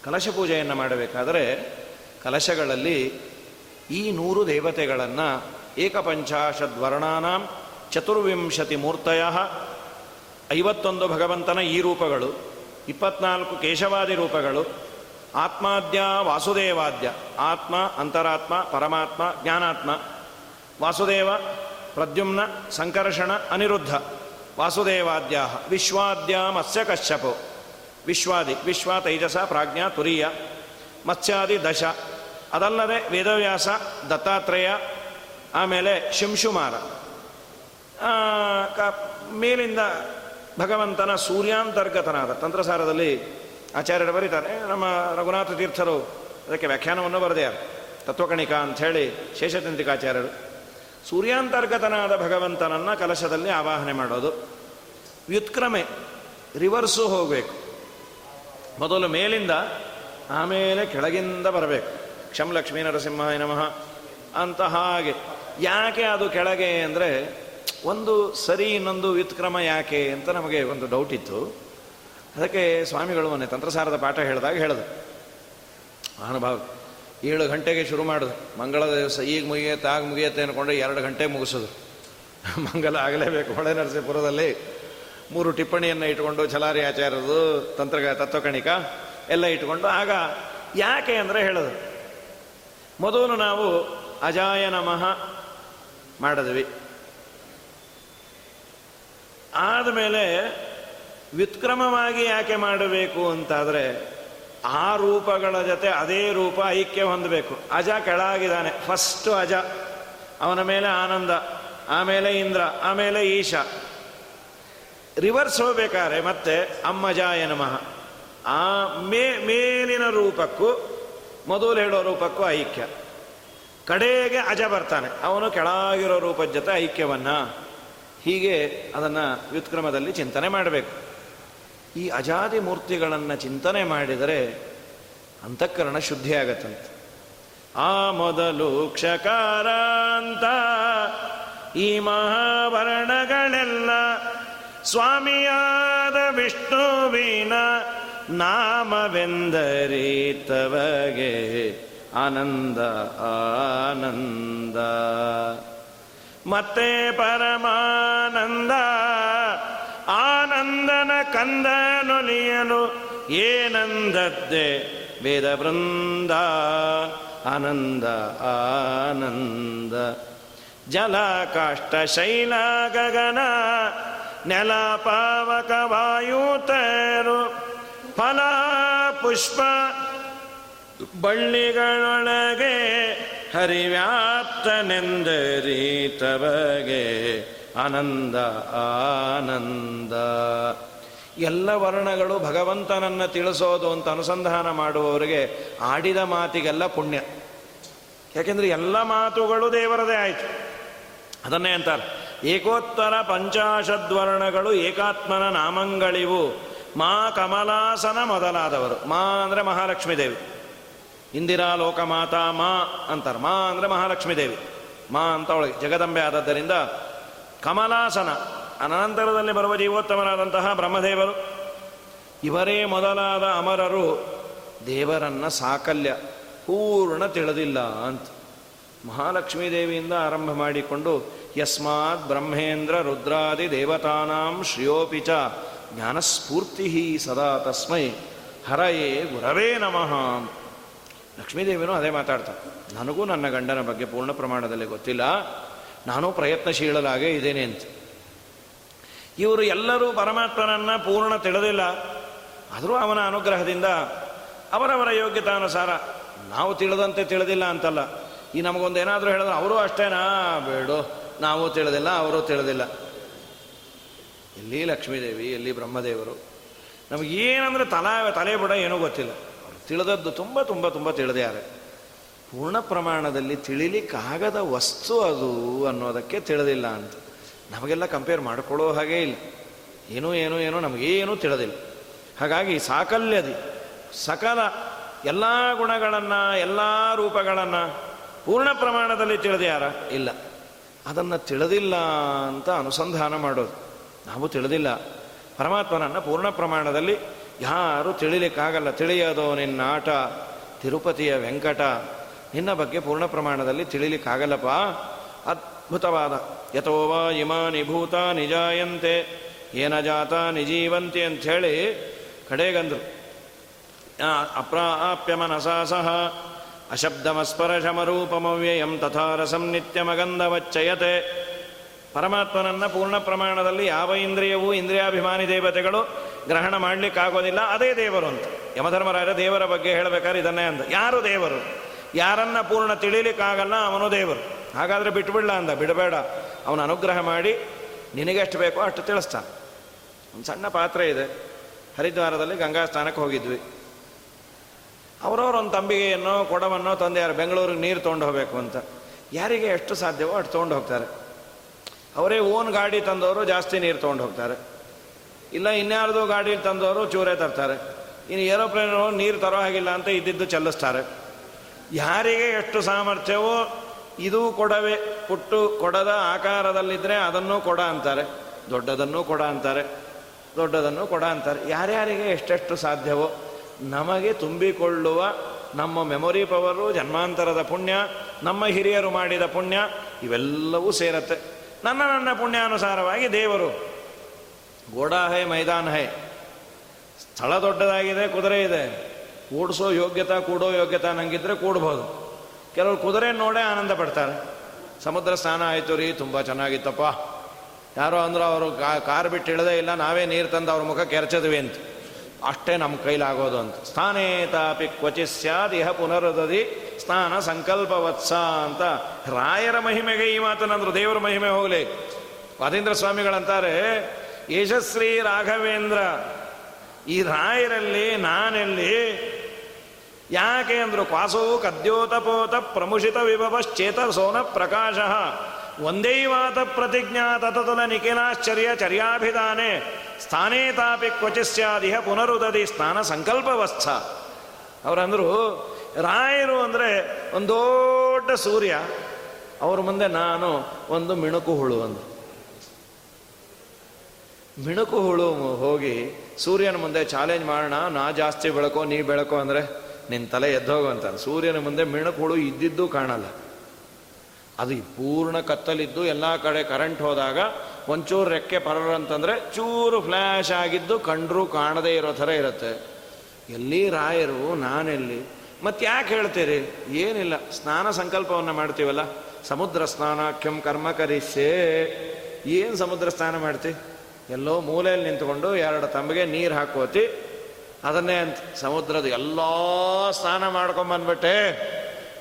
ಕಲಶ ಪೂಜೆಯನ್ನು ಮಾಡಬೇಕಾದರೆ ಕಲಶಗಳಲ್ಲಿ ಈ ನೂರು ದೇವತೆಗಳನ್ನು ಏಕಪಂಚಾಶದ್ವರ್ಣಾನಾಂ ಚತುರ್ವಿಂಶತಿ ಮೂರ್ತಯ ಐವತ್ತೊಂದು ಭಗವಂತನ ಈ ರೂಪಗಳು, ಇಪ್ಪತ್ನಾಲ್ಕು ಕೇಶವಾದಿ ರೂಪಗಳು, ಆತ್ಮಾದ್ಯ ವಾಸುದೇವಾದ್ಯ, ಆತ್ಮ, ಅಂತರಾತ್ಮ, ಪರಮಾತ್ಮ, ಜ್ಞಾನಾತ್ಮ, ವಾಸುದೇವ, ಪ್ರದ್ಯುಮ್ನ, ಸಂಕರ್ಷಣ, ಅನಿರುದ್ಧ ವಾಸುದೇವಾದ್ಯ ವಿಶ್ವಾದ್ಯ ಮತ್ಸ್ಯ ಕಶ್ಯಪೋ. ವಿಶ್ವಾದಿ, ವಿಶ್ವ ತೈಜಸ, ಪ್ರಾಜ್ಞಾ, ತುರಿಯ, ಮತ್ಸ್ಯಾದಿ, ದಶ. ಅದಲ್ಲದೆ ವೇದವ್ಯಾಸ, ದತ್ತಾತ್ರೇಯ, ಆಮೇಲೆ ಶಿಂಶುಮಾರ. ಕ, ಮೇಲಿಂದ ಭಗವಂತನ ಸೂರ್ಯಾಂತರ್ಗತನಾದ ತಂತ್ರಸಾರದಲ್ಲಿ ಆಚಾರ್ಯರು ಬರೀತಾರೆ, ನಮ್ಮ ರಘುನಾಥ ತೀರ್ಥರು ಅದಕ್ಕೆ ವ್ಯಾಖ್ಯಾನವನ್ನು ಬರೆದೆಯಾರು ತತ್ವಕಣಿಕ ಅಂಥೇಳಿ ಶೇಷತಂತ್ರಿಕಾಚಾರ್ಯರು ಸೂರ್ಯಾಂತರ್ಗತನಾದ ಭಗವಂತನನ್ನು ಕಲಶದಲ್ಲಿ ಆವಾಹನೆ ಮಾಡೋದು. ವ್ಯುತ್ಕ್ರಮೆ, ರಿವರ್ಸು ಹೋಗಬೇಕು. ಮೊದಲು ಮೇಲಿಂದ ಆಮೇಲೆ ಕೆಳಗಿಂದ ಬರಬೇಕು. ಕ್ಷಮಲಕ್ಷ್ಮೀ ನರಸಿಂಹ ನಮಃ. ಅಂತ ಹಾಗೆ. ಯಾಕೆ ಅದು ಕೆಳಗೆ ಅಂದರೆ ಒಂದು ಸರಿ ಇನ್ನೊಂದು ವ್ಯುತ್ಕ್ರಮ ಯಾಕೆ ಅಂತ ನಮಗೆ ಒಂದು ಡೌಟ್ ಇತ್ತು. ಅದಕ್ಕೆ ಸ್ವಾಮಿಗಳು ಮೊನ್ನೆ ತಂತ್ರಸಾರದ ಪಾಠ ಹೇಳಿದಾಗ ಹೇಳಿದ್ರು. ಮಹಾನುಭಾವ, ಏಳು ಗಂಟೆಗೆ ಶುರು ಮಾಡಿದ್ರು. ಮಂಗಳ ದಿವಸ ಈಗ ಮುಗಿಯುತ್ತೆ, ಆಗ ಮುಗಿಯುತ್ತೆ ಅಂದ್ಕೊಂಡ್ರೆ ಎರಡು ಗಂಟೆ ಮುಗಿಸೋದು. ಮಂಗಲ ಆಗಲೇಬೇಕು ಹೊಳೆ ನರಸೀಪುರದಲ್ಲಿ. ಮೂರು ಟಿಪ್ಪಣಿಯನ್ನು ಇಟ್ಕೊಂಡು ಛಲಾರಿ ಆಚಾರ್ಯದು ತಂತ್ರ ತತ್ವಕಣಿಕ ಎಲ್ಲ ಇಟ್ಕೊಂಡು ಆಗ ಯಾಕೆ ಅಂದರೆ ಹೇಳೋದು. ಮೊದಲು ನಾವು ಅಜಾಯ ನಮಃ ಮಾಡಿದ್ವಿ. ಆದಮೇಲೆ ವ್ಯುತ್ಕ್ರಮವಾಗಿ ಯಾಕೆ ಮಾಡಬೇಕು ಅಂತಾದರೆ ಆ ರೂಪಗಳ ಜೊತೆ ಅದೇ ರೂಪ ಐಕ್ಯ ಹೊಂದಬೇಕು. ಅಜ ಕೆಳಗಿದ್ದಾನೆ. ಫಸ್ಟು ಅಜ. ಅವನ ಮೇಲೆ ಆನಂದ, ಆಮೇಲೆ ಇಂದ್ರ, ಆಮೇಲೆ ಈಶ. ರಿವರ್ಸ್ ಹೋಗ್ಬೇಕಾದ್ರೆ ಮತ್ತೆ ಅಮ್ಮಜಾಯ ನಮಃ. ಆ ಮೇ, ಮೇಲಿನ ರೂಪಕ್ಕೂ ಮೊದಲು ಹೇಳೋ ರೂಪಕ್ಕೂ ಐಕ್ಯ. ಕಡೆಗೆ ಅಜ ಬರ್ತಾನೆ. ಅವನು ಕೆಳಗಿರೋ ರೂಪದ ಜೊತೆ ಐಕ್ಯವನ್ನ ಹೀಗೆ ಅದನ್ನು ವ್ಯುತ್ಕ್ರಮದಲ್ಲಿ ಚಿಂತನೆ ಮಾಡಬೇಕು. ಈ ಅಜಾದಿ ಮೂರ್ತಿಗಳನ್ನು ಚಿಂತನೆ ಮಾಡಿದರೆ ಅಂತಃಕರಣ ಶುದ್ಧಿಯಾಗತ್ತಂತೆ ಆ ಮೊದಲು ಕ್ಷಕಾರ ಅಂತ ಈ ಮಹಾವರ್ಣಗಳೆಲ್ಲ ಸ್ವಾಮಿಯಾದ ವಿಷ್ಣುವಿನ ನಾಮವೆಂದರೀತವಗೆ ಆನಂದ ಆನಂದ. ಮತ್ತೆ ಪರಮಾನಂದ, ಆನಂದನ ಕಂದನೊಲಿಯಲು ಏನಂದದ್ದೆ? ವೇದ ವೃಂದ ಆನಂದ ಆನಂದ. ಜಲ ಕಾಷ್ಟ ಶೈಲ ಗಗನ ನೆಲ ಪಾವಕ ವಾಯುತರು, ಫಲ ಪುಷ್ಪ ಬಳ್ಳಿಗಳೊಳಗೆ ಹರಿವ್ಯಾಪ್ತನೆಂದರೀತವಗೆ ಆನಂದ ಆನಂದ. ಎಲ್ಲ ವರ್ಣಗಳು ಭಗವಂತನನ್ನು ತಿಳಿಸೋದು ಅಂತ ಅನುಸಂಧಾನ ಮಾಡುವವರಿಗೆ ಆಡಿದ ಮಾತಿಗೆಲ್ಲ ಪುಣ್ಯ. ಯಾಕೆಂದರೆ ಎಲ್ಲ ಮಾತುಗಳು ದೇವರದೇ ಆಯಿತು. ಅದನ್ನೇ ಅಂತಾರೆ. ಏಕೋತ್ತರ ಪಂಚಾಶದ್ವರ್ಣಗಳು ಏಕಾತ್ಮನ ನಾಮಂಗಳಿವು. ಮಾ ಕಮಲಾಸನ ಮೊದಲಾದವರು. ಮಾ ಅಂದರೆ ಮಹಾಲಕ್ಷ್ಮೀ ದೇವಿ. ಇಂದಿರಾ ಲೋಕಮಾತಾ ಮಾ ಅಂತಾರೆ. ಮಾ ಅಂದರೆ ಮಹಾಲಕ್ಷ್ಮೀ ದೇವಿ. ಮಾ ಅಂತ ಅವಳಿಗೆ ಜಗದಂಬೆ ಆದದ್ದರಿಂದ ಕಮಲಾಸನ ಅನಂತರದಲ್ಲಿ ಬರುವ ಜೀವೋತ್ತಮರಾದಂತಹ ಬ್ರಹ್ಮದೇವರು, ಇವರೇ ಮೊದಲಾದ ಅಮರರು ದೇವರನ್ನ ಸಾಕಲ್ಯ, ಪೂರ್ಣ ತಿಳಿದಿಲ್ಲ ಅಂತ. ಮಹಾಲಕ್ಷ್ಮೀ ದೇವಿಯಿಂದ ಆರಂಭ ಮಾಡಿಕೊಂಡು ಯಸ್ಮಾತ್ ಬ್ರಹ್ಮೇಂದ್ರ ರುದ್ರಾದಿ ದೇವತಾನಾಂ ಚ ಜ್ಞಾನಸ್ಫೂರ್ತಿ ಸದಾ ತಸ್ಮೈ. ಹರಯೇ ಗುರವೇ ನಮಃ ಲಕ್ಷ್ಮೀದೇವಿನೂ ಅದೇ ಮಾತಾಡ್ತಾರೆ ನನಗೂ ನನ್ನ ಗಂಡನ ಬಗ್ಗೆ ಪೂರ್ಣ ಪ್ರಮಾಣದಲ್ಲಿ ಗೊತ್ತಿಲ್ಲ. ನಾನು ಪ್ರಯತ್ನಶೀಲರಾಗೇ ಇದ್ದೇನೆ ಅಂತ. ಇವರು ಎಲ್ಲರೂ ಪರಮಾತ್ಮನನ್ನು ಪೂರ್ಣ ತಿಳಿದಿಲ್ಲ. ಆದರೂ ಅವನ ಅನುಗ್ರಹದಿಂದ ಅವರವರ ಯೋಗ್ಯತಾನುಸಾರ ನಾವು ತಿಳಿದಂತೆ ತಿಳಿದಿಲ್ಲ ಅಂತಲ್ಲ. ಈ ನಮಗೊಂದು ಏನಾದರೂ ಹೇಳಿದ್ರೆ ಅವರು ಅಷ್ಟೇನಾ? ಬೇಡು. ನಾವು ತಿಳಿದಿಲ್ಲ, ಅವರು ತಿಳಿದಿಲ್ಲ. ಎಲ್ಲಿ ಲಕ್ಷ್ಮೀದೇವಿ, ಎಲ್ಲಿ ಬ್ರಹ್ಮದೇವರು? ನಮಗೇನಂದ್ರೆ ತಲಾ ತಲೆ ಬಿಡ ಏನೂ ಗೊತ್ತಿಲ್ಲ. ತಿಳಿದದ್ದು ತುಂಬ ತುಂಬ ತುಂಬ ತಿಳಿದ್ಯಾರೆ. ಪೂರ್ಣ ಪ್ರಮಾಣದಲ್ಲಿ ತಿಳಿಲಿಕ್ಕಾಗದ ವಸ್ತು ಅದು ಅನ್ನೋದಕ್ಕೆ ತಿಳಿದಿಲ್ಲ ಅಂತ. ನಮಗೆಲ್ಲ ಕಂಪೇರ್ ಮಾಡಿಕೊಳ್ಳೋ ಹಾಗೇ ಇಲ್ಲ. ಏನೂ ಏನೂ, ಏನೋ ನಮಗೇನೂ ತಿಳಿದಿಲ್ಲ. ಹಾಗಾಗಿ ಸಾಕಲ್ಯದಿ, ಸಕಲ ಎಲ್ಲ ಗುಣಗಳನ್ನು, ಎಲ್ಲ ರೂಪಗಳನ್ನು ಪೂರ್ಣ ಪ್ರಮಾಣದಲ್ಲಿ ತಿಳಿದು ಯಾರ? ಇಲ್ಲ. ಅದನ್ನು ತಿಳಿದಿಲ್ಲ ಅಂತ ಅನುಸಂಧಾನ ಮಾಡೋದು. ನಾವು ತಿಳಿದಿಲ್ಲ. ಪರಮಾತ್ಮನನ್ನು ಪೂರ್ಣ ಪ್ರಮಾಣದಲ್ಲಿ ಯಾರೂ ತಿಳಿಲಿಕ್ಕಾಗಲ್ಲ. ತಿಳಿಯೋದು ನಿನ್ನ ಆಟ, ತಿರುಪತಿಯ ವೆಂಕಟ, ನಿನ್ನ ಬಗ್ಗೆ ಪೂರ್ಣ ಪ್ರಮಾಣದಲ್ಲಿ ತಿಳಿಲಿಕ್ಕಾಗಲ್ಲಪ್ಪ. ಅದ್ಭುತವಾದ. ಯಥೋವಾ ಇಮಾನಿ ನಿಭೂತ ನಿಜಾಯಂತೆ, ಏನ ಜಾತ ನಿಜೀವಂತೆ ಅಂಥೇಳಿ ಕಡೆಗಂದರು. ಅಪ್ರಾಪ್ಯ ಮನಸಾ ಸಹ ಅಶಬ್ದಮಸ್ಪರಶಮರೂಪಮವ್ಯಯಂ ತಥಾ ರಸಂ ನಿತ್ಯಮಗಂಧವಚ್ಚಯತೆ. ಪರಮಾತ್ಮನನ್ನು ಪೂರ್ಣ ಪ್ರಮಾಣದಲ್ಲಿ ಯಾವ ಇಂದ್ರಿಯವೂ ಇಂದ್ರಿಯಾಭಿಮಾನಿ ದೇವತೆಗಳು ಗ್ರಹಣ ಮಾಡಲಿಕ್ಕಾಗೋದಿಲ್ಲ, ಅದೇ ದೇವರು ಅಂತ. ಯಮಧರ್ಮರಾಜ ದೇವರ ಬಗ್ಗೆ ಹೇಳಬೇಕಾದ್ರೆ ಇದನ್ನೇ ಅಂದ. ಯಾರು ದೇವರು? ಯಾರನ್ನ ಪೂರ್ಣ ತಿಳಿಲಿಕ್ಕಾಗಲ್ಲ, ಅವನು ದೇವರು. ಹಾಗಾದರೆ ಬಿಟ್ಬಿಡ್ಲ ಅಂದ. ಬಿಡಬೇಡ. ಅವನ ಅನುಗ್ರಹ ಮಾಡಿ ನಿನಗೆಷ್ಟು ಬೇಕೋ ಅಷ್ಟು ತಿಳಿಸ್ತಾನೆ. ಒಂದು ಸಣ್ಣ ಪಾತ್ರೆ ಇದೆ. ಹರಿದ್ವಾರದಲ್ಲಿ ಗಂಗಾ ಸ್ನಾನಕ್ಕೆ ಹೋಗಿದ್ವಿ. ಅವರವ್ರ ಒಂದು ತಂಬಿಗೆಯನ್ನೋ, ಕೊಡವನ್ನೋ ತಂದೆ ಯಾರು ಬೆಂಗಳೂರಿಗೆ ನೀರು ತೊಗೊಂಡು ಹೋಗಬೇಕು ಅಂತ. ಯಾರಿಗೆ ಎಷ್ಟು ಸಾಧ್ಯವೋ ಅಷ್ಟು ತೊಗೊಂಡು ಹೋಗ್ತಾರೆ. ಅವರೇ ಓನ್ ಗಾಡಿ ತಂದವರು ಜಾಸ್ತಿ ನೀರು ತೊಗೊಂಡು ಹೋಗ್ತಾರೆ. ಇಲ್ಲ, ಇನ್ಯಾರ್ದು ಗಾಡಿ ತಂದವರು ಚೂರೇ ತರ್ತಾರೆ. ಇನ್ನು ಏರೋಪ್ಲೇನ್ ನೀರು ತರೋ ಹಾಗಿಲ್ಲ ಅಂತ ಇದ್ದಿದ್ದು ಚೆಲ್ಲಿಸ್ತಾರೆ. ಯಾರಿಗೆ ಎಷ್ಟು ಸಾಮರ್ಥ್ಯವೋ, ಇದು ಕೊಡವೆ. ಪುಟ್ಟು ಕೊಡದ ಆಕಾರದಲ್ಲಿದ್ದರೆ ಅದನ್ನು ಕೊಡ ಅಂತಾರೆ. ದೊಡ್ಡದನ್ನು ಕೊಡ ಅಂತಾರೆ. ದೊಡ್ಡದನ್ನು ಕೊಡ ಅಂತಾರೆ. ಯಾರ್ಯಾರಿಗೆ ಎಷ್ಟೆಷ್ಟು ಸಾಧ್ಯವೋ ನಮಗೆ ತುಂಬಿಕೊಳ್ಳುವ ನಮ್ಮ ಮೆಮೊರಿ ಪವರು ಜನ್ಮಾಂತರದ ಪುಣ್ಯ, ನಮ್ಮ ಹಿರಿಯರು ಮಾಡಿದ ಪುಣ್ಯ, ಇವೆಲ್ಲವೂ ಸೇರತ್ತೆ. ನನ್ನ ನನ್ನ ಪುಣ್ಯಾನುಸಾರವಾಗಿ ದೇವರು ಗೋಡಾ ಹೈ ಮೈದಾನ ಹೈ ಸ್ಥಳ ದೊಡ್ಡದಾಗಿದೆ, ಕುದುರೆ ಇದೆ. ಓಡಿಸೋ ಯೋಗ್ಯತಾ, ಕೂಡೋ ಯೋಗ್ಯತಾ ನಂಗಿದ್ರೆ ಕೂಡ್ಬೋದು. ಕೆಲವರು ಕುದುರೆ ನೋಡೇ ಆನಂದ ಪಡ್ತಾರೆ. ಸಮುದ್ರ ಸ್ನಾನ ಆಯಿತು ರೀ, ತುಂಬ ಚೆನ್ನಾಗಿತ್ತಪ್ಪ. ಯಾರೋ ಅಂದ್ರೆ, ಅವರು ಕಾರ್ ಬಿಟ್ಟು ಇಳದೇ ಇಲ್ಲ, ನಾವೇ ನೀರು ತಂದು ಅವ್ರ ಮುಖ ಎರಚಿದ್ವಿ ಅಂತ. ಅಷ್ಟೇ ನಮ್ಮ ಕೈಲಾಗೋದು ಅಂತ. ಸ್ಥಾನೇತಾಪಿ ಕ್ವಚಿ ಸ್ಯಾದ್ ಇಹ ಪುನರುದದಿ ಸ್ಥಾನ ಸಂಕಲ್ಪವತ್ಸ ಅಂತ. ರಾಯರ ಮಹಿಮೆಗೆ ಈ ಮಾತನಂದ್ರು ದೇವರ ಮಹಿಮೆ ಹೋಗಲಿ. ವಾದೇಂದ್ರ ಸ್ವಾಮಿಗಳಂತಾರೆ ಯಶಸ್ವಿ ರಾಘವೇಂದ್ರ, ಈ ರಾಯರಲ್ಲಿ, ನಾನೆಲ್ಲಿ, ಯಾಕೆ ಅಂದ್ರು, ಕ್ವಾಸೋ ಕದ್ಯೋತಪೋತ ಪ್ರಮುಷಿತ ವಿಭವಶ್ಚೇತ ಸೋನ ಪ್ರಕಾಶ. ಒಂದೈವಾತ ಪ್ರತಿಜ್ಞಾ ತತತುಲ ನಿಖಿಲಾಶ್ಚರ್ಯ ಚರ್ಯಾಭಿಧಾನೆ. ಸ್ಥಾನೇ ತಾಪಿ ಕ್ವಚಿಸ್ಯಾದಿಹ ಪುನರುದದಿ ಸ್ನಾನ ಸಂಕಲ್ಪವಸ್ಥ. ಅವರಂದರು, ರಾಯರು ಅಂದರೆ ಒಂದು ದೊಡ್ಡ ಸೂರ್ಯ, ಅವ್ರ ಮುಂದೆ ನಾನು ಒಂದು ಮಿಣುಕು ಹುಳು ಅಂದರು. ಮಿಣುಕು ಹುಳು ಹೋಗಿ ಸೂರ್ಯನ ಮುಂದೆ ಚಾಲೆಂಜ್ ಮಾಡೋಣ, ನಾ ಜಾಸ್ತಿ ಬೆಳಕೋ, ನೀ ಬೆಳಕೋ ಅಂದರೆ ನಿನ್ನ ತಲೆ ಎದ್ದೋಗು ಸೂರ್ಯನ ಮುಂದೆ ಮಿಣುಕು ಹುಳು ಇದ್ದಿದ್ದು ಕಾಣಲ್ಲ. ಅದು ಪೂರ್ಣ ಕತ್ತಲಿದ್ದು ಎಲ್ಲ ಕಡೆ ಕರೆಂಟ್ ಹೋದಾಗ ಒಂಚೂರು ರೆಕ್ಕೆ ಪರರಂತಂದರೆ ಚೂರು ಫ್ಲ್ಯಾಶ್ ಆಗಿದ್ದು ಕಂಡ್ರೂ ಕಾಣದೇ ಇರೋ ಥರ ಇರುತ್ತೆ. ಎಲ್ಲಿ ರಾಯರು, ನಾನೆಲ್ಲಿ? ಮತ್ತೆ ಯಾಕೆ ಹೇಳ್ತೀರಿ? ಏನಿಲ್ಲ, ಸ್ನಾನ ಸಂಕಲ್ಪವನ್ನು ಮಾಡ್ತೀವಲ್ಲ? ಸಮುದ್ರ ಸ್ನಾನ ಕರ್ಮ ಕರಿಸೇ ಏನು ಸಮುದ್ರ ಸ್ನಾನ ಮಾಡ್ತಿ? ಎಲ್ಲೋ ಮೂಲೆಯಲ್ಲಿ ನಿಂತ್ಕೊಂಡು ಎರಡು ತಂಬಿಗೆ ನೀರು ಹಾಕೋತಿ. ಅದನ್ನೇ ಅಂತ ಸಮುದ್ರದ ಎಲ್ಲ ಸ್ನಾನ ಮಾಡ್ಕೊಂಬಂದ್ಬಿಟ್ಟೆ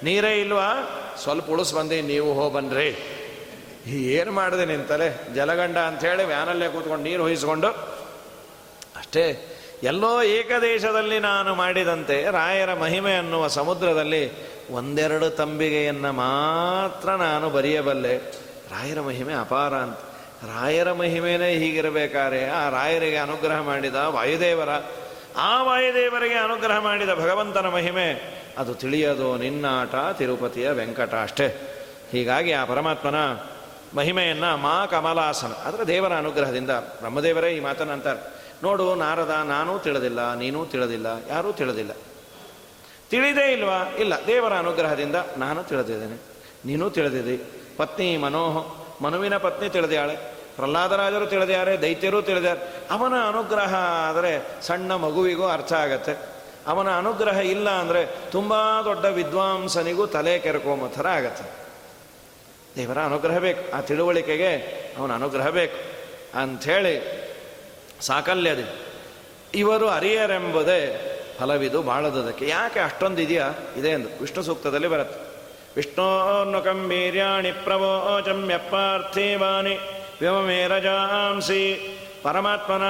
ನೀರೇ ಇಲ್ವಾ? ಸ್ವಲ್ಪ ಉಳಿಸ್ ಬಂದು, ನೀವು ಹೋಗ್ಬನ್ರಿ ಏನು ಮಾಡಿದೆ ನಿಂತಲೆ ಜಲಗಂಡ ಅಂಥೇಳಿ ವ್ಯಾನಲ್ಲೇ ಕೂತ್ಕೊಂಡು ನೀರು ಹೊಯ್ಸ್ಕೊಂಡು. ಅಷ್ಟೇ, ಎಲ್ಲೋ ಏಕದೇಶದಲ್ಲಿ ನಾನು ಮಾಡಿದಂತೆ ರಾಯರ ಮಹಿಮೆ ಅನ್ನುವ ಸಮುದ್ರದಲ್ಲಿ ಒಂದೆರಡು ತಂಬಿಗೆಯನ್ನು ಮಾತ್ರ ನಾನು ಬರೆಯಬಲ್ಲೆ. ರಾಯರ ಮಹಿಮೆ ಅಪಾರ ಅಂತ. ರಾಯರ ಮಹಿಮೆನೇ ಹೀಗಿರಬೇಕಾರೆ, ಆ ರಾಯರಿಗೆ ಅನುಗ್ರಹ ಮಾಡಿದ ವಾಯುದೇವರ, ಆ ವಾಯುದೇವರಿಗೆ ಅನುಗ್ರಹ ಮಾಡಿದ ಭಗವಂತನ ಮಹಿಮೆ. ಅದು ತಿಳಿಯದು ನಿನ್ನಾಟ ತಿರುಪತಿಯ ವೆಂಕಟ ಅಷ್ಟೇ. ಹೀಗಾಗಿ ಆ ಪರಮಾತ್ಮನ ಮಹಿಮೆಯನ್ನು ಮಾ ಕಮಲಾಸನ, ಅದರ ದೇವರ ಅನುಗ್ರಹದಿಂದ ಬ್ರಹ್ಮದೇವರೇ ಈ ಮಾತನ್ನು ಅಂತಾರೆ. ನೋಡು, ನಾರದ ನಾನೂ ತಿಳಿದಿಲ್ಲ, ನೀನೂ ತಿಳಿದಿಲ್ಲ, ಯಾರೂ ತಿಳಿದಿಲ್ಲ. ತಿಳಿದೇ ಇಲ್ವಾ? ಇಲ್ಲ, ದೇವರ ಅನುಗ್ರಹದಿಂದ ನಾನು ತಿಳಿದಿದ್ದೇನೆ. ನೀನು ತಿಳಿದಿದ್ದಿ. ಪತ್ನಿ ಮನೋಹ, ಮನುವಿನ ಪತ್ನಿ ತಿಳಿದ್ಯಾಳೆ. ಪ್ರಹ್ಲಾದರಾಜರು ತಿಳಿದ್ಯಾರೆ, ದೈತ್ಯರು ತಿಳಿದ್ಯಾರೆ. ಅವನ ಅನುಗ್ರಹ ಆದರೆ ಸಣ್ಣ ಮಗುವಿಗೂ ಅರ್ಥ ಆಗತ್ತೆ. ಅವನ ಅನುಗ್ರಹ ಇಲ್ಲ ಅಂದರೆ ತುಂಬ ದೊಡ್ಡ ವಿದ್ವಾಂಸನಿಗೂ ತಲೆ ಕೆರ್ಕೊಂಬ ಥರ ಆಗತ್ತೆ. ದೇವರ ಅನುಗ್ರಹ ಬೇಕು. ಆ ತಿಳುವಳಿಕೆಗೆ ಅವನ ಅನುಗ್ರಹ ಬೇಕು. ಅಂಥೇಳಿ ಸಾಕಲ್ಯದೆ. ಇವರು ಅರಿಯರೆಂಬುದೇ ಫಲವಿದು ಬಾಳದಕ್ಕೆ ಯಾಕೆ ಅಷ್ಟೊಂದು ಇದೆಯಾ ಇದೆ ಎಂದು. ವಿಷ್ಣು ಸೂಕ್ತದಲ್ಲಿ ಬರುತ್ತೆ. ವಿಷ್ಣೋರ್ನು ಕಂಬೀರ್ಯಾಣಿ ಪ್ರವೋಚಮ್ಯಪ್ಪಾರ್ಥೀವಾನಿ ರಜಾಂಸಿ. ಪರಮಾತ್ಮನ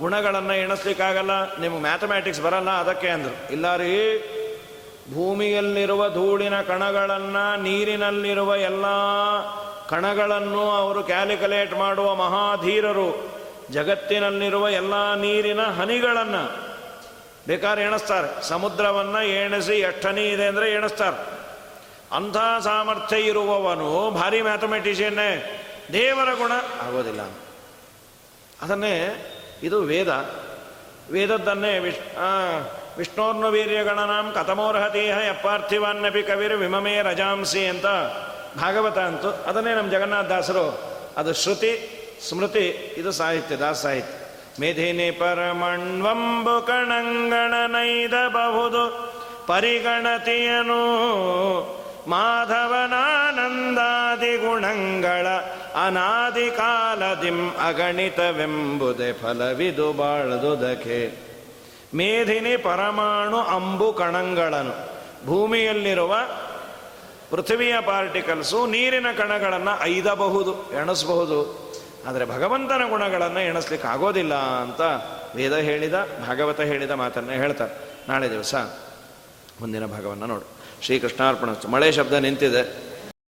ಗುಣಗಳನ್ನು ಎಣಿಸ್ಲಿಕ್ಕಾಗಲ್ಲ, ನಿಮ್ಗೆ ಮ್ಯಾಥಮ್ಯಾಟಿಕ್ಸ್ ಬರಲ್ಲ ಅದಕ್ಕೆ ಅಂದರು. ಇಲ್ಲ ರೀ, ಭೂಮಿಯಲ್ಲಿರುವ ಧೂಳಿನ ಕಣಗಳನ್ನು ನೀರಿನಲ್ಲಿರುವ ಎಲ್ಲ ಕಣಗಳನ್ನು ಅವರು ಕ್ಯಾಲ್ಕುಲೇಟ್ ಮಾಡುವ ಮಹಾಧೀರರು. ಜಗತ್ತಿನಲ್ಲಿರುವ ಎಲ್ಲ ನೀರಿನ ಹನಿಗಳನ್ನು ಬೇಕಾದ್ರೆ ಎಣಿಸ್ತಾರೆ. ಸಮುದ್ರವನ್ನು ಎಣಿಸಿ ಎಷ್ಟು ಹನಿ ಇದೆ ಅಂದರೆ ಎಣಿಸ್ತಾರೆ. ಅಂಥ ಸಾಮರ್ಥ್ಯ ಇರುವವನು ಭಾರಿ ಮ್ಯಾಥಮೆಟಿಷಿಯನ್ನೇ ದೇವರ ಗುಣ ಆಗೋದಿಲ್ಲ. ಅದನ್ನೇ ಇದು ವೇದ. ವೇದದ್ದನ್ನೇ ವಿಶ್ ವಿಷ್ಣೋರ್ನು ವೀರ್ಯಗಣನಾಂ ಕಥಮೋರ್ಹತೇಹ ಯಪ್ಪಾರ್ಥಿವಾನ್ನಪಿ ಕವಿರ್ ವಿಮಮೇ ರಜಾಂಸಿ ಅಂತ ಭಾಗವತ ಅಂತು ಅದನ್ನೇ ನಮ್ಮ ಜಗನ್ನಾಥ ದಾಸರು, ಅದು ಶ್ರುತಿ, ಸ್ಮೃತಿ, ಇದು ಸಾಹಿತ್ಯ, ದಾಸ ಸಾಹಿತ್ಯ. ಮೇಧಿನಿ ಪರಮಣ್ವಂಬು ಕಣಂಗಣನೈದಬಹುದು ಪರಿಗಣತಿಯನು ಮಾಧವನಾನಂದಾದಿ ಗುಣಗಳ ಅನಾದಿ ಕಾಲದಿಂ ಅಗಣಿತವೆಂಬುದೇ ಫಲವಿದು ಬಾಳದುದಕೆ. ಮೇಧಿನಿ ಪರಮಾಣು ಅಂಬು ಕಣಗಳನ್ನು ಭೂಮಿಯಲ್ಲಿರುವ ಪೃಥ್ವಿಯ ಪಾರ್ಟಿಕಲ್ಸು ನೀರಿನ ಕಣಗಳನ್ನು ಐದಬಹುದು, ಎಣಿಸಬಹುದು. ಆದರೆ ಭಗವಂತನ ಗುಣಗಳನ್ನು ಎಣಿಸ್ಲಿಕ್ಕೆ ಆಗೋದಿಲ್ಲ ಅಂತ ವೇದ ಹೇಳಿದ, ಭಾಗವತ ಹೇಳಿದ ಮಾತನ್ನು ಹೇಳ್ತಾರೆ. ನಾಳೆ ದಿವಸ ಮುಂದಿನ ಭಾಗವನ್ನು ನೋಡು. ಶ್ರೀಕೃಷ್ಣಾರ್ಪಣ. ಮಳೆ ಶಬ್ದ ನಿಂತಿದೆ.